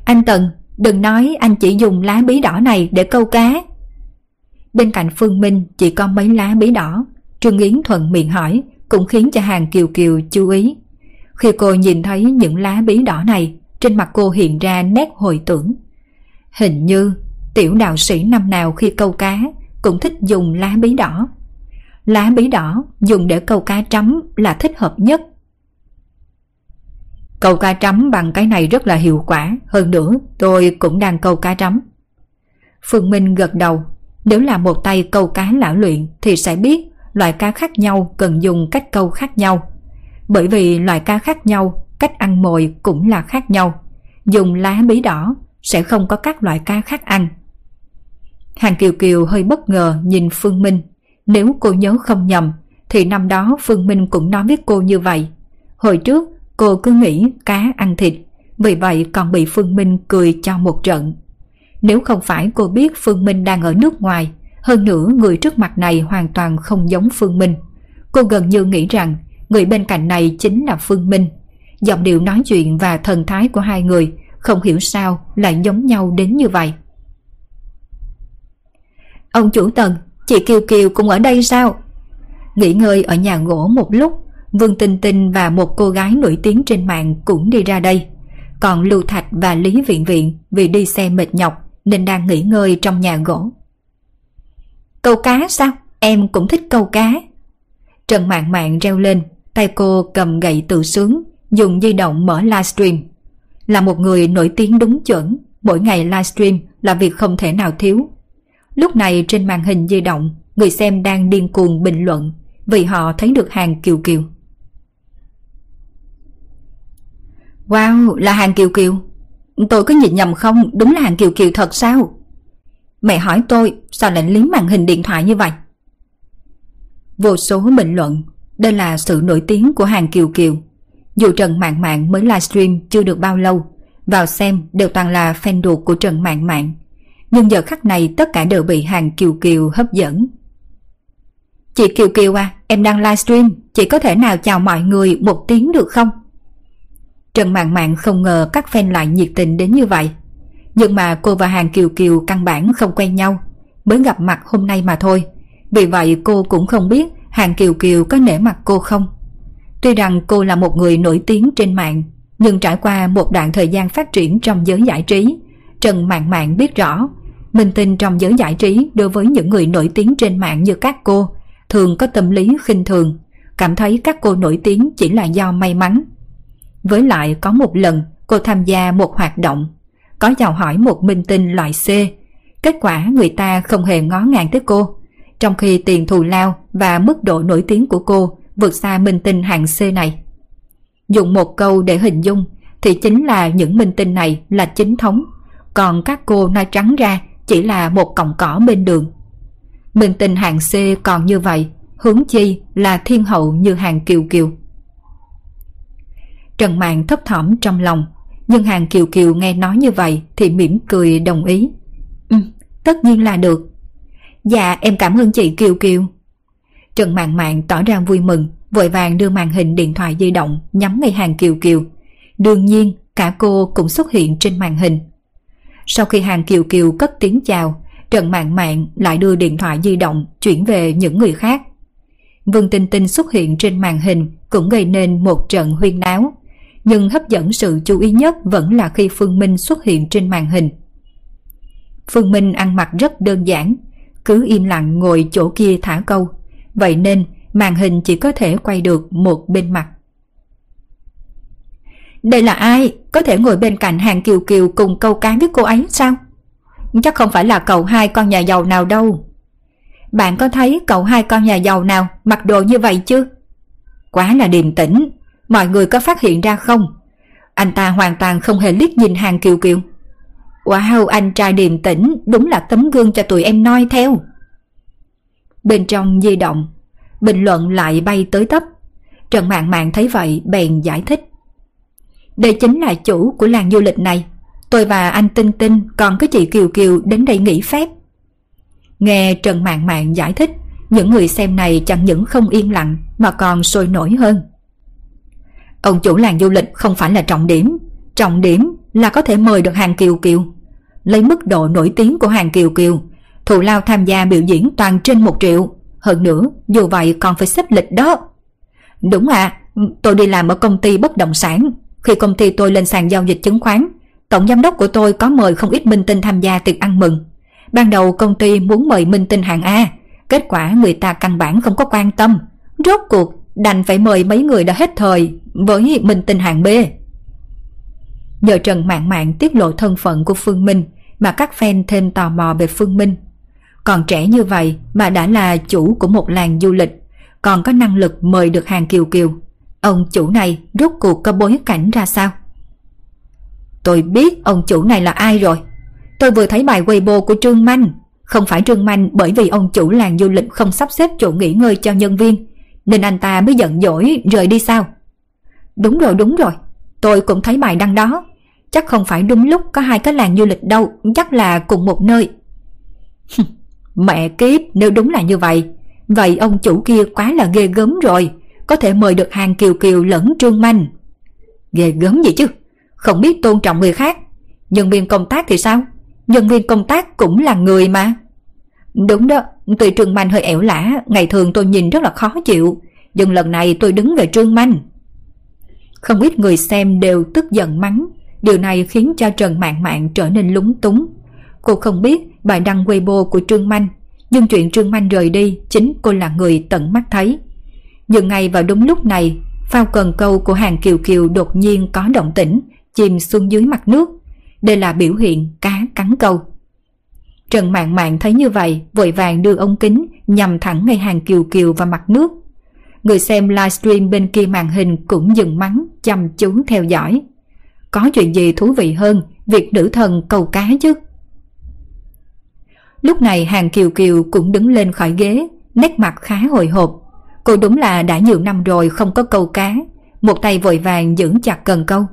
Anh Tần, đừng nói anh chỉ dùng lá bí đỏ này để câu cá. Bên cạnh Phương Minh chỉ có mấy lá bí đỏ, Trương Yến thuận miệng hỏi cũng khiến cho hàng Kiều Kiều chú ý. Khi cô nhìn thấy những lá bí đỏ này, trên mặt cô hiện ra nét hồi tưởng. Hình như tiểu đạo sĩ năm nào khi câu cá cũng thích dùng lá bí đỏ. Lá bí đỏ dùng để câu cá trắm là thích hợp nhất. Câu cá trắm bằng cái này rất là hiệu quả, hơn nữa tôi cũng đang câu cá trắm. Phương Minh gật đầu, nếu là một tay câu cá lão luyện thì sẽ biết loại cá khác nhau cần dùng cách câu khác nhau. Bởi vì loại cá khác nhau, cách ăn mồi cũng là khác nhau. Dùng lá bí đỏ sẽ không có các loại cá khác ăn. Hàng Kiều Kiều hơi bất ngờ nhìn Phương Minh. Nếu cô nhớ không nhầm, thì năm đó Phương Minh cũng nói với cô như vậy. Hồi trước, cô cứ nghĩ cá ăn thịt, vì vậy còn bị Phương Minh cười cho một trận. Nếu không phải cô biết Phương Minh đang ở nước ngoài, hơn nữa người trước mặt này hoàn toàn không giống Phương Minh. Cô gần như nghĩ rằng người bên cạnh này chính là Phương Minh. Giọng điệu nói chuyện và thần thái của hai người không hiểu sao lại giống nhau đến như vậy. Ông chủ tần, chị Kiều Kiều cũng ở đây sao? Nghỉ ngơi ở nhà gỗ một lúc, Vương Tinh Tinh và một cô gái nổi tiếng trên mạng cũng đi ra đây. Còn Lưu Thạch và Lý Viện Viện vì đi xe mệt nhọc nên đang nghỉ ngơi trong nhà gỗ. Câu cá sao? Em cũng thích câu cá. Trần Mạn Mạn reo lên, tay cô cầm gậy tự sướng, dùng di động mở livestream. Là một người nổi tiếng đúng chuẩn, mỗi ngày livestream là việc không thể nào thiếu. Lúc này trên màn hình di động, người xem đang điên cuồng bình luận vì họ thấy được hàng kiều kiều. Wow, là hàng kiều kiều. tôi có nhìn nhầm không? Đúng là hàng Kiều Kiều thật sao? Mẹ hỏi tôi sao lại liếm màn hình điện thoại như vậy? Vô số bình luận, đây là sự nổi tiếng của hàng Kiều Kiều. Dù Trần Mạng Mạng mới livestream chưa được bao lâu, vào xem đều toàn là fan ruột của Trần Mạng Mạng. Nhưng giờ khắc này tất cả đều bị hàng Kiều Kiều hấp dẫn. Chị Kiều Kiều à, em đang livestream, chị có thể nào chào mọi người một tiếng được không? Trần Mạng Mạng không ngờ các fan lại nhiệt tình đến như vậy. Nhưng mà cô và Hàng Kiều Kiều căn bản không quen nhau, mới gặp mặt hôm nay mà thôi. Vì vậy cô cũng không biết Hàng Kiều Kiều có nể mặt cô không. Tuy rằng cô là một người nổi tiếng trên mạng, nhưng trải qua một đoạn thời gian phát triển trong giới giải trí, Trần Mạng Mạng biết rõ, minh tinh trong giới giải trí đối với những người nổi tiếng trên mạng như các cô thường có tâm lý khinh thường, cảm thấy các cô nổi tiếng chỉ là do may mắn. Với lại có một lần cô tham gia một hoạt động, có chào hỏi một minh tinh loại C, kết quả người ta không hề ngó ngàng tới cô, trong khi tiền thù lao và mức độ nổi tiếng của cô vượt xa minh tinh hạng C này. Dùng một câu để hình dung thì chính là những minh tinh này là chính thống, còn các cô nói trắng ra chỉ là một cọng cỏ bên đường. mình tình hàng C còn như vậy, hướng chi là thiên hậu như hàng kiều kiều. Trần Mạng thấp thỏm trong lòng, nhưng hàng kiều kiều nghe nói như vậy thì mỉm cười đồng ý. Ừ, tất nhiên là được. Dạ em cảm ơn chị Kiều Kiều. Trần Mạng Mạng tỏ ra vui mừng, vội vàng đưa màn hình điện thoại di động nhắm ngay hàng Kiều Kiều. Đương nhiên, cả cô cũng xuất hiện trên màn hình. Sau khi hàng Kiều Kiều cất tiếng chào, Trần Mạng Mạng lại đưa điện thoại di động chuyển về những người khác. Vương Tinh Tinh xuất hiện trên màn hình cũng gây nên một trận huyên náo. Nhưng hấp dẫn sự chú ý nhất vẫn là khi Phương Minh xuất hiện trên màn hình. Phương Minh ăn mặc rất đơn giản, cứ im lặng ngồi chỗ kia thả câu. Vậy nên màn hình chỉ có thể quay được một bên mặt. Đây là ai? Có thể ngồi bên cạnh hàng kiều kiều cùng câu cá với cô ấy sao? Chắc không phải là cậu hai con nhà giàu nào đâu. Bạn có thấy cậu hai con nhà giàu nào mặc đồ như vậy chứ? Quá là điềm tĩnh, mọi người có phát hiện ra không? Anh ta hoàn toàn không hề liếc nhìn hàng kiều kiều. Wow, anh trai điềm tĩnh, đúng là tấm gương cho tụi em noi theo. Bên trong di động, bình luận lại bay tới tấp. Trần Mạng Mạng thấy vậy bèn giải thích. Đây chính là chủ của làng du lịch này. Tôi và anh Tinh Tinh còn có chị Kiều Kiều đến đây nghỉ phép. Nghe Trần Mạng Mạng giải thích, những người xem này chẳng những không yên lặng mà còn sôi nổi hơn. Ông chủ làng du lịch không phải là trọng điểm, trọng điểm là có thể mời được hàng Kiều Kiều. Lấy mức độ nổi tiếng của hàng Kiều Kiều, thù lao tham gia biểu diễn toàn trên một triệu. Hơn nữa, dù vậy còn phải xếp lịch đó. Đúng à, tôi đi làm ở công ty bất động sản. Khi công ty tôi lên sàn giao dịch chứng khoán, tổng giám đốc của tôi có mời không ít minh tinh tham gia tiệc ăn mừng. Ban đầu công ty muốn mời minh tinh hạng A, kết quả người ta căn bản không có quan tâm. Rốt cuộc đành phải mời mấy người đã hết thời với minh tinh hạng B. Nhờ Trần Mạng Mạng tiết lộ thân phận của Phương Minh mà các fan thêm tò mò về Phương Minh. Còn trẻ như vậy mà đã là chủ của một làng du lịch, còn có năng lực mời được hàng kiều kiều. Ông chủ này rốt cuộc có bối cảnh ra sao? Tôi biết ông chủ này là ai rồi. Tôi vừa thấy bài Weibo của Trương Manh. Không phải Trương Manh bởi vì ông chủ làng du lịch không sắp xếp chỗ nghỉ ngơi cho nhân viên, nên anh ta mới giận dỗi rời đi sao? Đúng rồi, đúng rồi. Tôi cũng thấy bài đăng đó. Chắc không phải đúng lúc có hai cái làng du lịch đâu, chắc là cùng một nơi. Mẹ kiếp, nếu đúng là như vậy, vậy ông chủ kia quá là ghê gớm rồi, có thể mời được hàng kiều kiều lẫn trương manh. Ghê gớm gì chứ, không biết tôn trọng người khác. Nhân viên công tác thì sao? Nhân viên công tác cũng là người mà. Đúng đó, tuy Trương Manh hơi ẻo lả, ngày thường tôi nhìn rất là khó chịu, nhưng lần này tôi đứng về Trương Manh. Không ít người xem đều tức giận mắng, điều này khiến cho Trần Mạng Mạng trở nên lúng túng. Cô không biết bài đăng Weibo của Trương Manh, nhưng chuyện Trương Manh rời đi chính cô là người tận mắt thấy. Nhưng ngay vào đúng lúc này, phao cần câu của hàng Kiều Kiều đột nhiên có động tĩnh, chìm xuống dưới mặt nước. Đây là biểu hiện cá cắn câu. Trần mạn mạn thấy như vậy, vội vàng đưa ống kính nhằm thẳng ngay hàng Kiều Kiều vào mặt nước. Người xem livestream bên kia màn hình cũng dừng mắng, chăm chú theo dõi. Có chuyện gì thú vị hơn việc nữ thần câu cá chứ. Lúc này hàng kiều kiều cũng đứng lên khỏi ghế, nét mặt khá hồi hộp. Cô đúng là đã nhiều năm rồi không có câu cá, một tay vội vàng giữ chặt cần câu.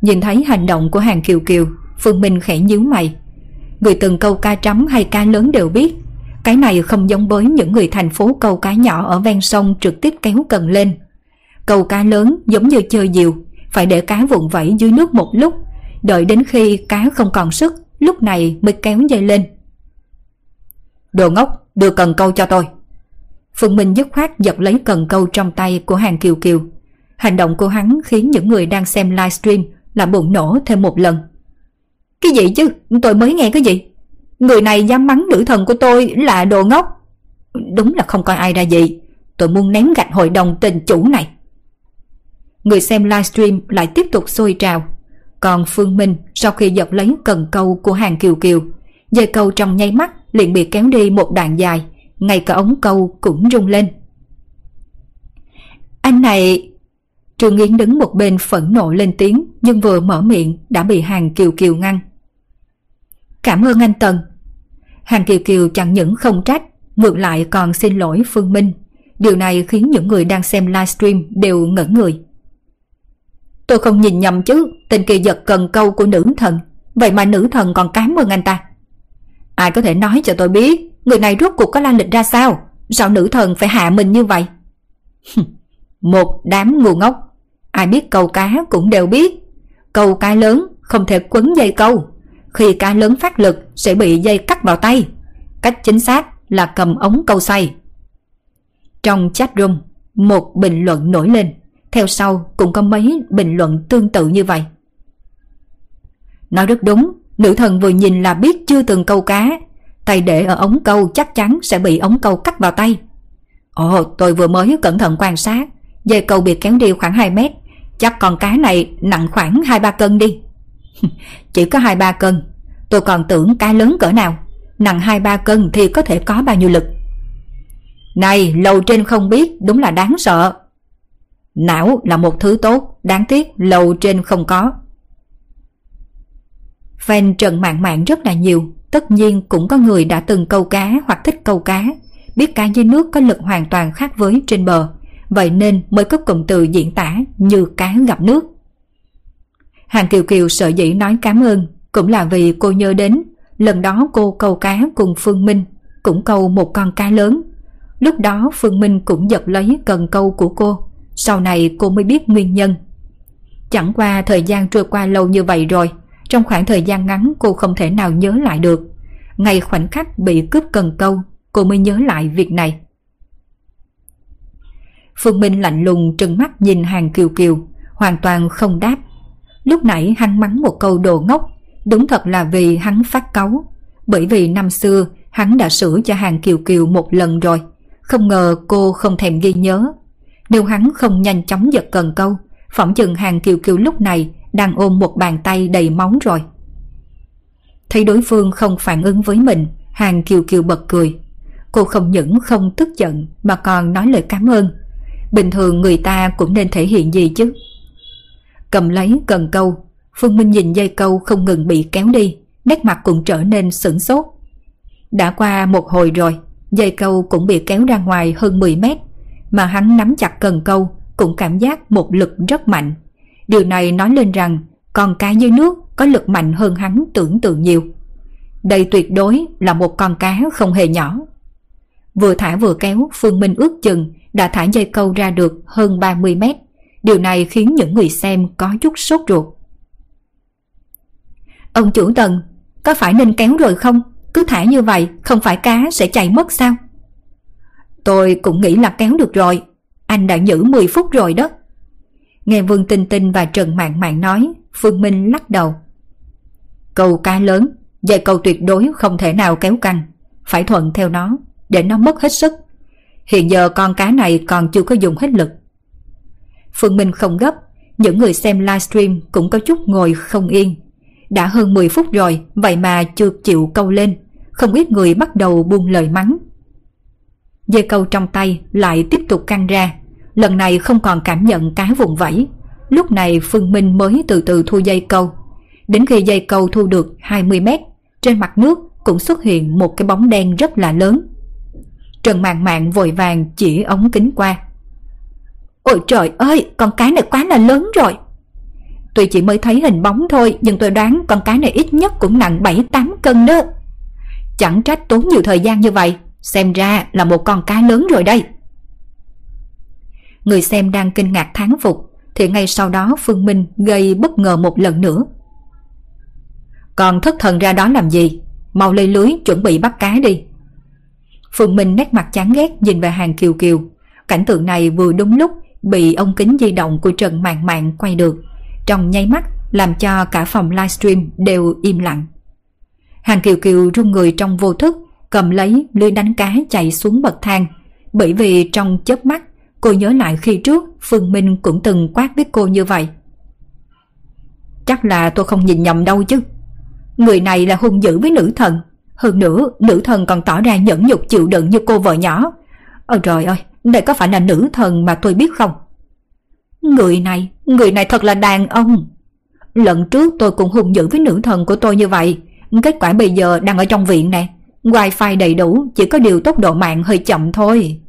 Nhìn thấy hành động của hàng kiều kiều, Phương Minh khẽ nhíu mày. Người từng câu cá trắm hay cá lớn đều biết, cái này không giống với những người thành phố câu cá nhỏ ở ven sông trực tiếp kéo cần lên. Câu cá lớn giống như chơi diều, phải để cá vụn vẫy dưới nước một lúc, đợi đến khi cá không còn sức, lúc này mới kéo dây lên. Đồ ngốc, đưa cần câu cho tôi. Phương Minh dứt khoát giật lấy cần câu trong tay của hàng kiều kiều. Hành động của hắn khiến những người đang xem livestream làm bụng nổ thêm một lần. Cái gì chứ? Tôi mới nghe cái gì? Người này dám mắng nữ thần của tôi là đồ ngốc. Đúng là không coi ai ra gì. Tôi muốn ném gạch hội đồng tình chủ này. Người xem livestream lại tiếp tục sôi trào. Còn Phương Minh sau khi giật lấy cần câu của hàng kiều kiều, dây câu trong nháy mắt liền bị kéo đi một đoạn dài, ngay cả ống câu cũng rung lên. Anh này... Trương Yến đứng một bên phẫn nộ lên tiếng nhưng vừa mở miệng đã bị hàng kiều kiều ngăn. Cảm ơn anh Tần. Hàng kiều kiều chẳng những không trách, ngược lại còn xin lỗi Phương Minh. Điều này khiến những người đang xem livestream đều ngẩn người. Tôi không nhìn nhầm chứ, tên kia giật cần câu của nữ thần. Vậy mà nữ thần còn cám ơn anh ta. Ai có thể nói cho tôi biết Người này rốt cuộc có lan lịch ra sao? Sao nữ thần phải hạ mình như vậy? Một đám ngu ngốc. Ai biết câu cá cũng đều biết. Câu cá lớn không thể quấn dây câu. Khi cá lớn phát lực, Sẽ bị dây cắt vào tay. Cách chính xác là cầm ống câu xoay. Trong chat room, Một bình luận nổi lên. Theo sau cũng có mấy bình luận tương tự như vậy. Nói rất đúng, Nữ thần vừa nhìn là biết chưa từng câu cá. Tay để ở ống câu chắc chắn sẽ bị ống câu cắt vào tay. Ồ tôi vừa mới cẩn thận quan sát. Dây câu bị kéo đi khoảng 2 mét. Chắc con cá này nặng khoảng 2-3 cân đi. (laughs) Chỉ có 2-3 cân. Tôi còn tưởng cá lớn cỡ nào. Nặng 2-3 cân thì có thể có bao nhiêu lực. Này lầu trên không biết Đúng là đáng sợ. Não là một thứ tốt Đáng tiếc lầu trên không có. Fan Trần Mạng Mạng rất là nhiều, tất nhiên cũng có người đã từng câu cá hoặc thích câu cá, biết cá dưới nước có lực hoàn toàn khác với trên bờ, vậy nên mới có cụm từ diễn tả như cá gặp nước. Hàng Kiều Kiều sợ dĩ nói cảm ơn cũng là vì cô nhớ đến lần đó cô câu cá cùng Phương Minh cũng câu một con cá lớn. Lúc đó Phương Minh cũng giật lấy cần câu của cô, sau này cô mới biết nguyên nhân. Chẳng qua thời gian trôi qua lâu như vậy rồi, trong khoảng thời gian ngắn cô không thể nào nhớ lại được. Ngay khoảnh khắc bị cướp cần câu, cô mới nhớ lại việc này. Phương Minh lạnh lùng trừng mắt nhìn hàng kiều kiều, hoàn toàn không đáp. Lúc nãy hắn mắng một câu đồ ngốc, đúng thật là vì hắn phát cáu. Bởi vì năm xưa hắn đã sửa cho hàng kiều kiều một lần rồi, không ngờ cô không thèm ghi nhớ. Nếu hắn không nhanh chóng giật cần câu, phỏng chừng hàng kiều kiều lúc này đang ôm một bàn tay đầy móng rồi. Thấy đối phương không phản ứng với mình, Hàng Kiều Kiều bật cười. Cô không những không tức giận mà còn nói lời cảm ơn. Bình thường người ta cũng nên thể hiện gì chứ? Cầm lấy cần câu, Phương Minh nhìn dây câu không ngừng bị kéo đi, nét mặt cũng trở nên sửng sốt. Đã qua một hồi rồi, dây câu cũng bị kéo ra ngoài hơn 10 mét, mà hắn nắm chặt cần câu cũng cảm giác một lực rất mạnh. Điều này nói lên rằng con cá dưới nước có lực mạnh hơn hắn tưởng tượng nhiều. Đây tuyệt đối là một con cá không hề nhỏ. Vừa thả vừa kéo, Phương Minh ước chừng đã thả dây câu ra được hơn 30 mét. Điều này khiến những người xem có chút sốt ruột. Ông chủ tần, có phải nên kéo rồi không? Cứ thả như vậy, không phải cá sẽ chạy mất sao? Tôi cũng nghĩ là kéo được rồi. Anh đã giữ 10 phút rồi đó. Nghe Vương Tinh Tinh và Trần Mạn Mạn nói, Phương Minh lắc đầu. Câu cá lớn, dây câu tuyệt đối không thể nào kéo căng, phải thuận theo nó, để nó mất hết sức. Hiện giờ con cá này còn chưa có dùng hết lực. Phương Minh không gấp, những người xem livestream cũng có chút ngồi không yên. Đã hơn 10 phút rồi, vậy mà chưa chịu câu lên, không ít người bắt đầu buông lời mắng. Dây câu trong tay lại tiếp tục căng ra, lần này không còn cảm nhận cá vùng vẫy. Lúc này Phương Minh mới từ từ thu dây câu. Đến khi dây câu thu được 20 mét, trên mặt nước cũng xuất hiện một cái bóng đen rất là lớn. Trần Mạn Mạn vội vàng chỉ ống kính qua. Ôi trời ơi, con cá này quá là lớn rồi. Tuy chỉ mới thấy hình bóng thôi nhưng tôi đoán con cá này ít nhất cũng nặng 7-8 cân đó. Chẳng trách tốn nhiều thời gian như vậy, xem ra là một con cá lớn rồi đây. Người xem đang kinh ngạc thán phục thì ngay sau đó Phương Minh gây bất ngờ một lần nữa. Còn thất thần ra đó làm gì? Mau lấy lưới chuẩn bị bắt cá đi. Phương Minh nét mặt chán ghét nhìn về hàng kiều kiều. Cảnh tượng này vừa đúng lúc bị ông kính di động của Trần Mạng Mạng quay được. Trong nháy mắt làm cho cả phòng livestream đều im lặng. Hàng kiều kiều run người trong vô thức, cầm lấy lưới đánh cá chạy xuống bậc thang bởi vì trong chớp mắt cô nhớ lại khi trước Phương Minh cũng từng quát với cô như vậy. Chắc là tôi không nhìn nhầm đâu chứ. Người này là hung dữ với nữ thần. Hơn nữa, nữ thần còn tỏ ra nhẫn nhục chịu đựng như cô vợ nhỏ. Ôi trời ơi, đây có phải là nữ thần mà tôi biết không? Người này, người này thật là đàn ông. Lần trước tôi cũng hung dữ với nữ thần của tôi như vậy. Kết quả bây giờ đang ở trong viện nè. Wifi đầy đủ, chỉ có điều tốc độ mạng hơi chậm thôi.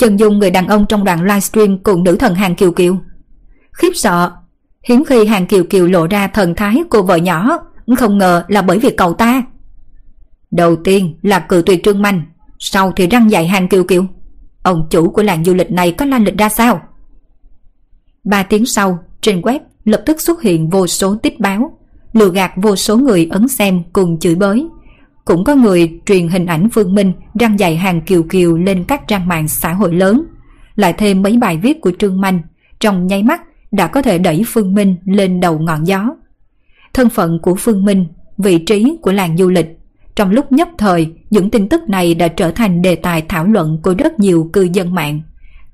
Chân dung người đàn ông trong đoạn livestream cùng nữ thần Hàng Kiều Kiều. Khiếp sợ, hiếm khi Hàng Kiều Kiều lộ ra thần thái cô vợ nhỏ, không ngờ là bởi vì cậu ta. Đầu tiên là cự tuyệt trương manh, sau thì răng dạy Hàng Kiều Kiều. Ông chủ của làng du lịch này có lan lịch ra sao? Ba tiếng sau, trên web lập tức xuất hiện vô số tích báo, lừa gạt vô số người ấn xem cùng chửi bới. Cũng có người truyền hình ảnh Phương Minh răng dạy hàng kiều kiều lên các trang mạng xã hội lớn. Lại thêm mấy bài viết của Trương Manh, trong nháy mắt đã có thể đẩy Phương Minh lên đầu ngọn gió. Thân phận của Phương Minh, vị trí của làng du lịch. Trong lúc nhất thời, những tin tức này đã trở thành đề tài thảo luận của rất nhiều cư dân mạng.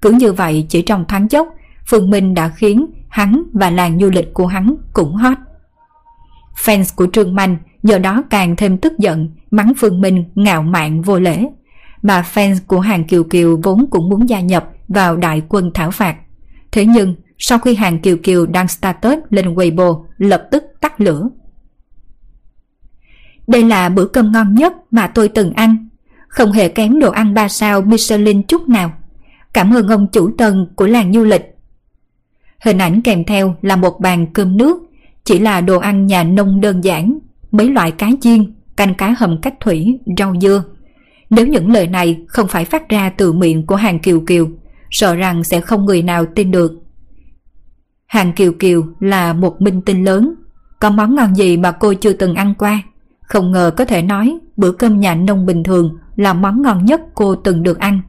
Cứ như vậy chỉ trong tháng chốc, Phương Minh đã khiến hắn và làng du lịch của hắn cũng hot. Fans của Trương Manh do đó càng thêm tức giận, mắng Phương Minh ngạo mạn vô lễ. Mà fans của Hàng Kiều Kiều vốn cũng muốn gia nhập vào đại quân thảo phạt. Thế nhưng, sau khi Hàng Kiều Kiều đăng status lên Weibo, lập tức tắt lửa. Đây là bữa cơm ngon nhất mà tôi từng ăn. Không hề kém đồ ăn ba sao Michelin chút nào. Cảm ơn ông chủ tần của làng du lịch. Hình ảnh kèm theo là một bàn cơm nước, chỉ là đồ ăn nhà nông đơn giản, mấy loại cá chiên, canh cá hầm cách thủy, rau dưa. Nếu những lời này không phải phát ra từ miệng của hàng Kiều Kiều, sợ rằng sẽ không người nào tin được. Hàng Kiều Kiều là một minh tinh lớn, có món ngon gì mà cô chưa từng ăn qua. Không ngờ có thể nói bữa cơm nhà nông bình thường là món ngon nhất cô từng được ăn.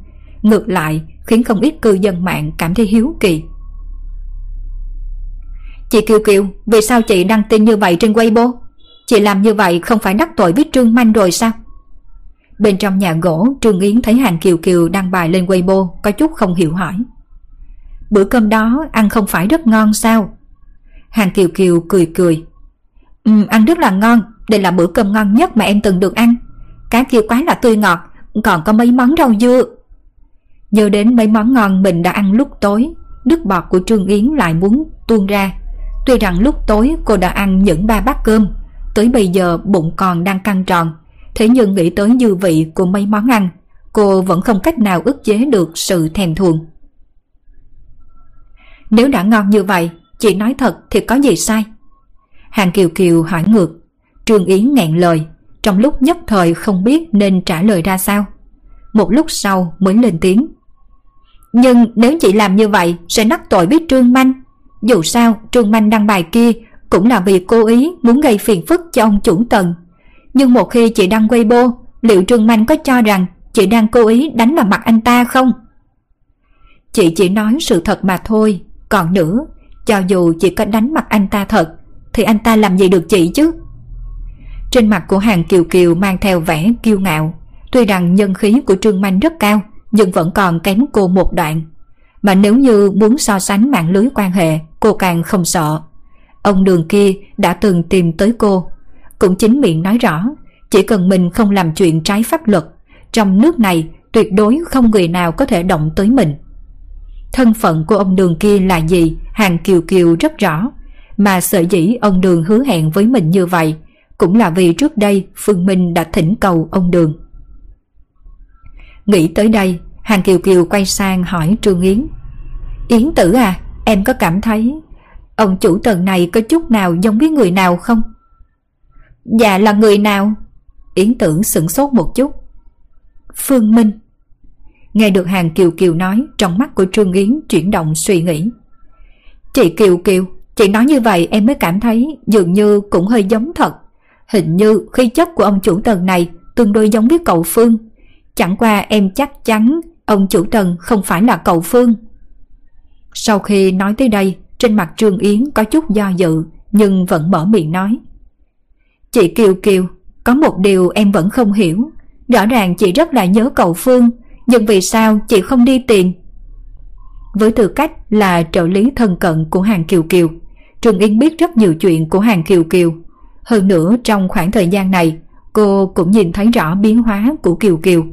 Ngược lại khiến không ít cư dân mạng cảm thấy hiếu kỳ. Chị Kiều Kiều, vì sao chị đăng tin như vậy trên Weibo? Chị làm như vậy không phải đắc tội với Trương Manh rồi sao? Bên trong nhà gỗ, Trương Yến thấy Hàng Kiều Kiều đăng bài lên Weibo, có chút không hiểu hỏi. Bữa cơm đó ăn không phải rất ngon sao? Hàng Kiều Kiều cười cười. Ừ, ăn rất là ngon, đây là bữa cơm ngon nhất mà em từng được ăn. Cá kia quá là tươi ngọt, còn có mấy món rau dưa. Nhớ đến mấy món ngon mình đã ăn lúc tối, nước bọt của Trương Yến lại muốn tuôn ra. Tuy rằng lúc tối cô đã ăn những ba bát cơm, tới bây giờ bụng còn đang căng tròn, thế nhưng nghĩ tới dư vị của mấy món ăn, cô vẫn không cách nào ức chế được sự thèm thuồng. Nếu đã ngon như vậy, chị nói thật thì có gì sai? Hàng Kiều Kiều hỏi ngược, Trương Yến nghẹn lời, trong lúc nhất thời không biết nên trả lời ra sao. Một lúc sau mới lên tiếng. Nhưng nếu chị làm như vậy sẽ nắc tội với Trương Manh. Dù sao Trương Manh đăng bài kia cũng là vì cố ý muốn gây phiền phức cho ông chủ tần. Nhưng một khi chị đăng Weibo, liệu Trương Manh có cho rằng chị đang cố ý đánh vào mặt anh ta không? Chị chỉ nói sự thật mà thôi. Còn nữa, cho dù chị có đánh mặt anh ta thật, thì anh ta làm gì được chị chứ? Trên mặt của hàng Kiều Kiều mang theo vẻ kiêu ngạo. Tuy rằng nhân khí của Trương Manh rất cao, nhưng vẫn còn kém cô một đoạn. Mà nếu như muốn so sánh mạng lưới quan hệ, cô càng không sợ. Ông đường kia đã từng tìm tới cô. Cũng chính miệng nói rõ, chỉ cần mình không làm chuyện trái pháp luật, trong nước này tuyệt đối không người nào có thể động tới mình. Thân phận của ông Đường kia là gì Hàng Kiều Kiều rất rõ Mà sở dĩ ông Đường hứa hẹn với mình như vậy Cũng là vì trước đây Phương Minh đã thỉnh cầu ông Đường Nghĩ tới đây Hàng Kiều Kiều quay sang hỏi Trương Yến Yến tử à Em có cảm thấy Ông chủ tần này có chút nào giống với người nào không? Dạ là người nào? Yến tưởng sửng sốt một chút. Phương Minh. Nghe được hàng Kiều Kiều nói, Trong mắt của Trương Yến chuyển động suy nghĩ. Chị Kiều Kiều, Chị nói như vậy em mới cảm thấy Dường như cũng hơi giống thật. Hình như khi chất của ông chủ tần này Tương đối giống với cậu Phương. Chẳng qua em chắc chắn Ông chủ tần không phải là cậu Phương. Sau khi nói tới đây trên mặt Trương Yến có chút do dự, Nhưng vẫn mở miệng nói. Chị Kiều Kiều, Có một điều em vẫn không hiểu. Rõ ràng chị rất là nhớ cậu Phương, Nhưng vì sao chị không đi tìm? Với tư cách là trợ lý thân cận của hàng Kiều Kiều, Trương Yến biết rất nhiều chuyện của hàng Kiều Kiều. Hơn nữa, trong khoảng thời gian này, Cô cũng nhìn thấy rõ biến hóa của Kiều Kiều.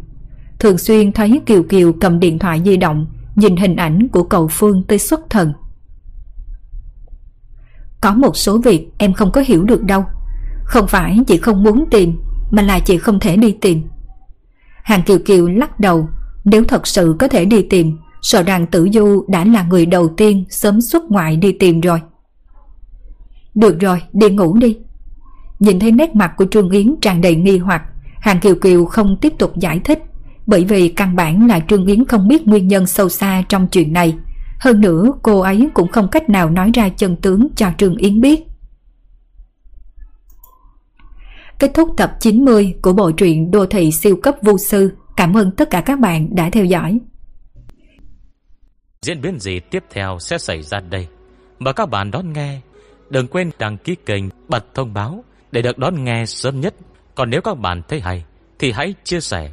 Thường xuyên thấy Kiều Kiều cầm điện thoại di động, Nhìn hình ảnh của cậu Phương tới xuất thần. Có một số việc em không có hiểu được đâu. Không phải chị không muốn tìm, Mà là chị không thể đi tìm. Hàng Kiều Kiều lắc đầu, Nếu thật sự có thể đi tìm, Sợ rằng Tử Du đã là người đầu tiên Sớm xuất ngoại đi tìm rồi. Được rồi, đi ngủ đi. Nhìn thấy nét mặt của Trương Yến tràn đầy nghi hoặc, Hàng Kiều Kiều không tiếp tục giải thích, Bởi vì căn bản là Trương Yến không biết nguyên nhân sâu xa trong chuyện này. Hơn nữa cô ấy cũng không cách nào nói ra chân tướng cho Trương Yến biết Kết thúc tập 90 của bộ truyện Đô thị siêu cấp vô sư. Cảm ơn tất cả các bạn đã theo dõi. Diễn biến gì tiếp theo sẽ xảy ra đây? Mời các bạn đón nghe. Đừng quên đăng ký kênh, bật thông báo để được đón nghe sớm nhất. Còn nếu các bạn thấy hay, thì hãy chia sẻ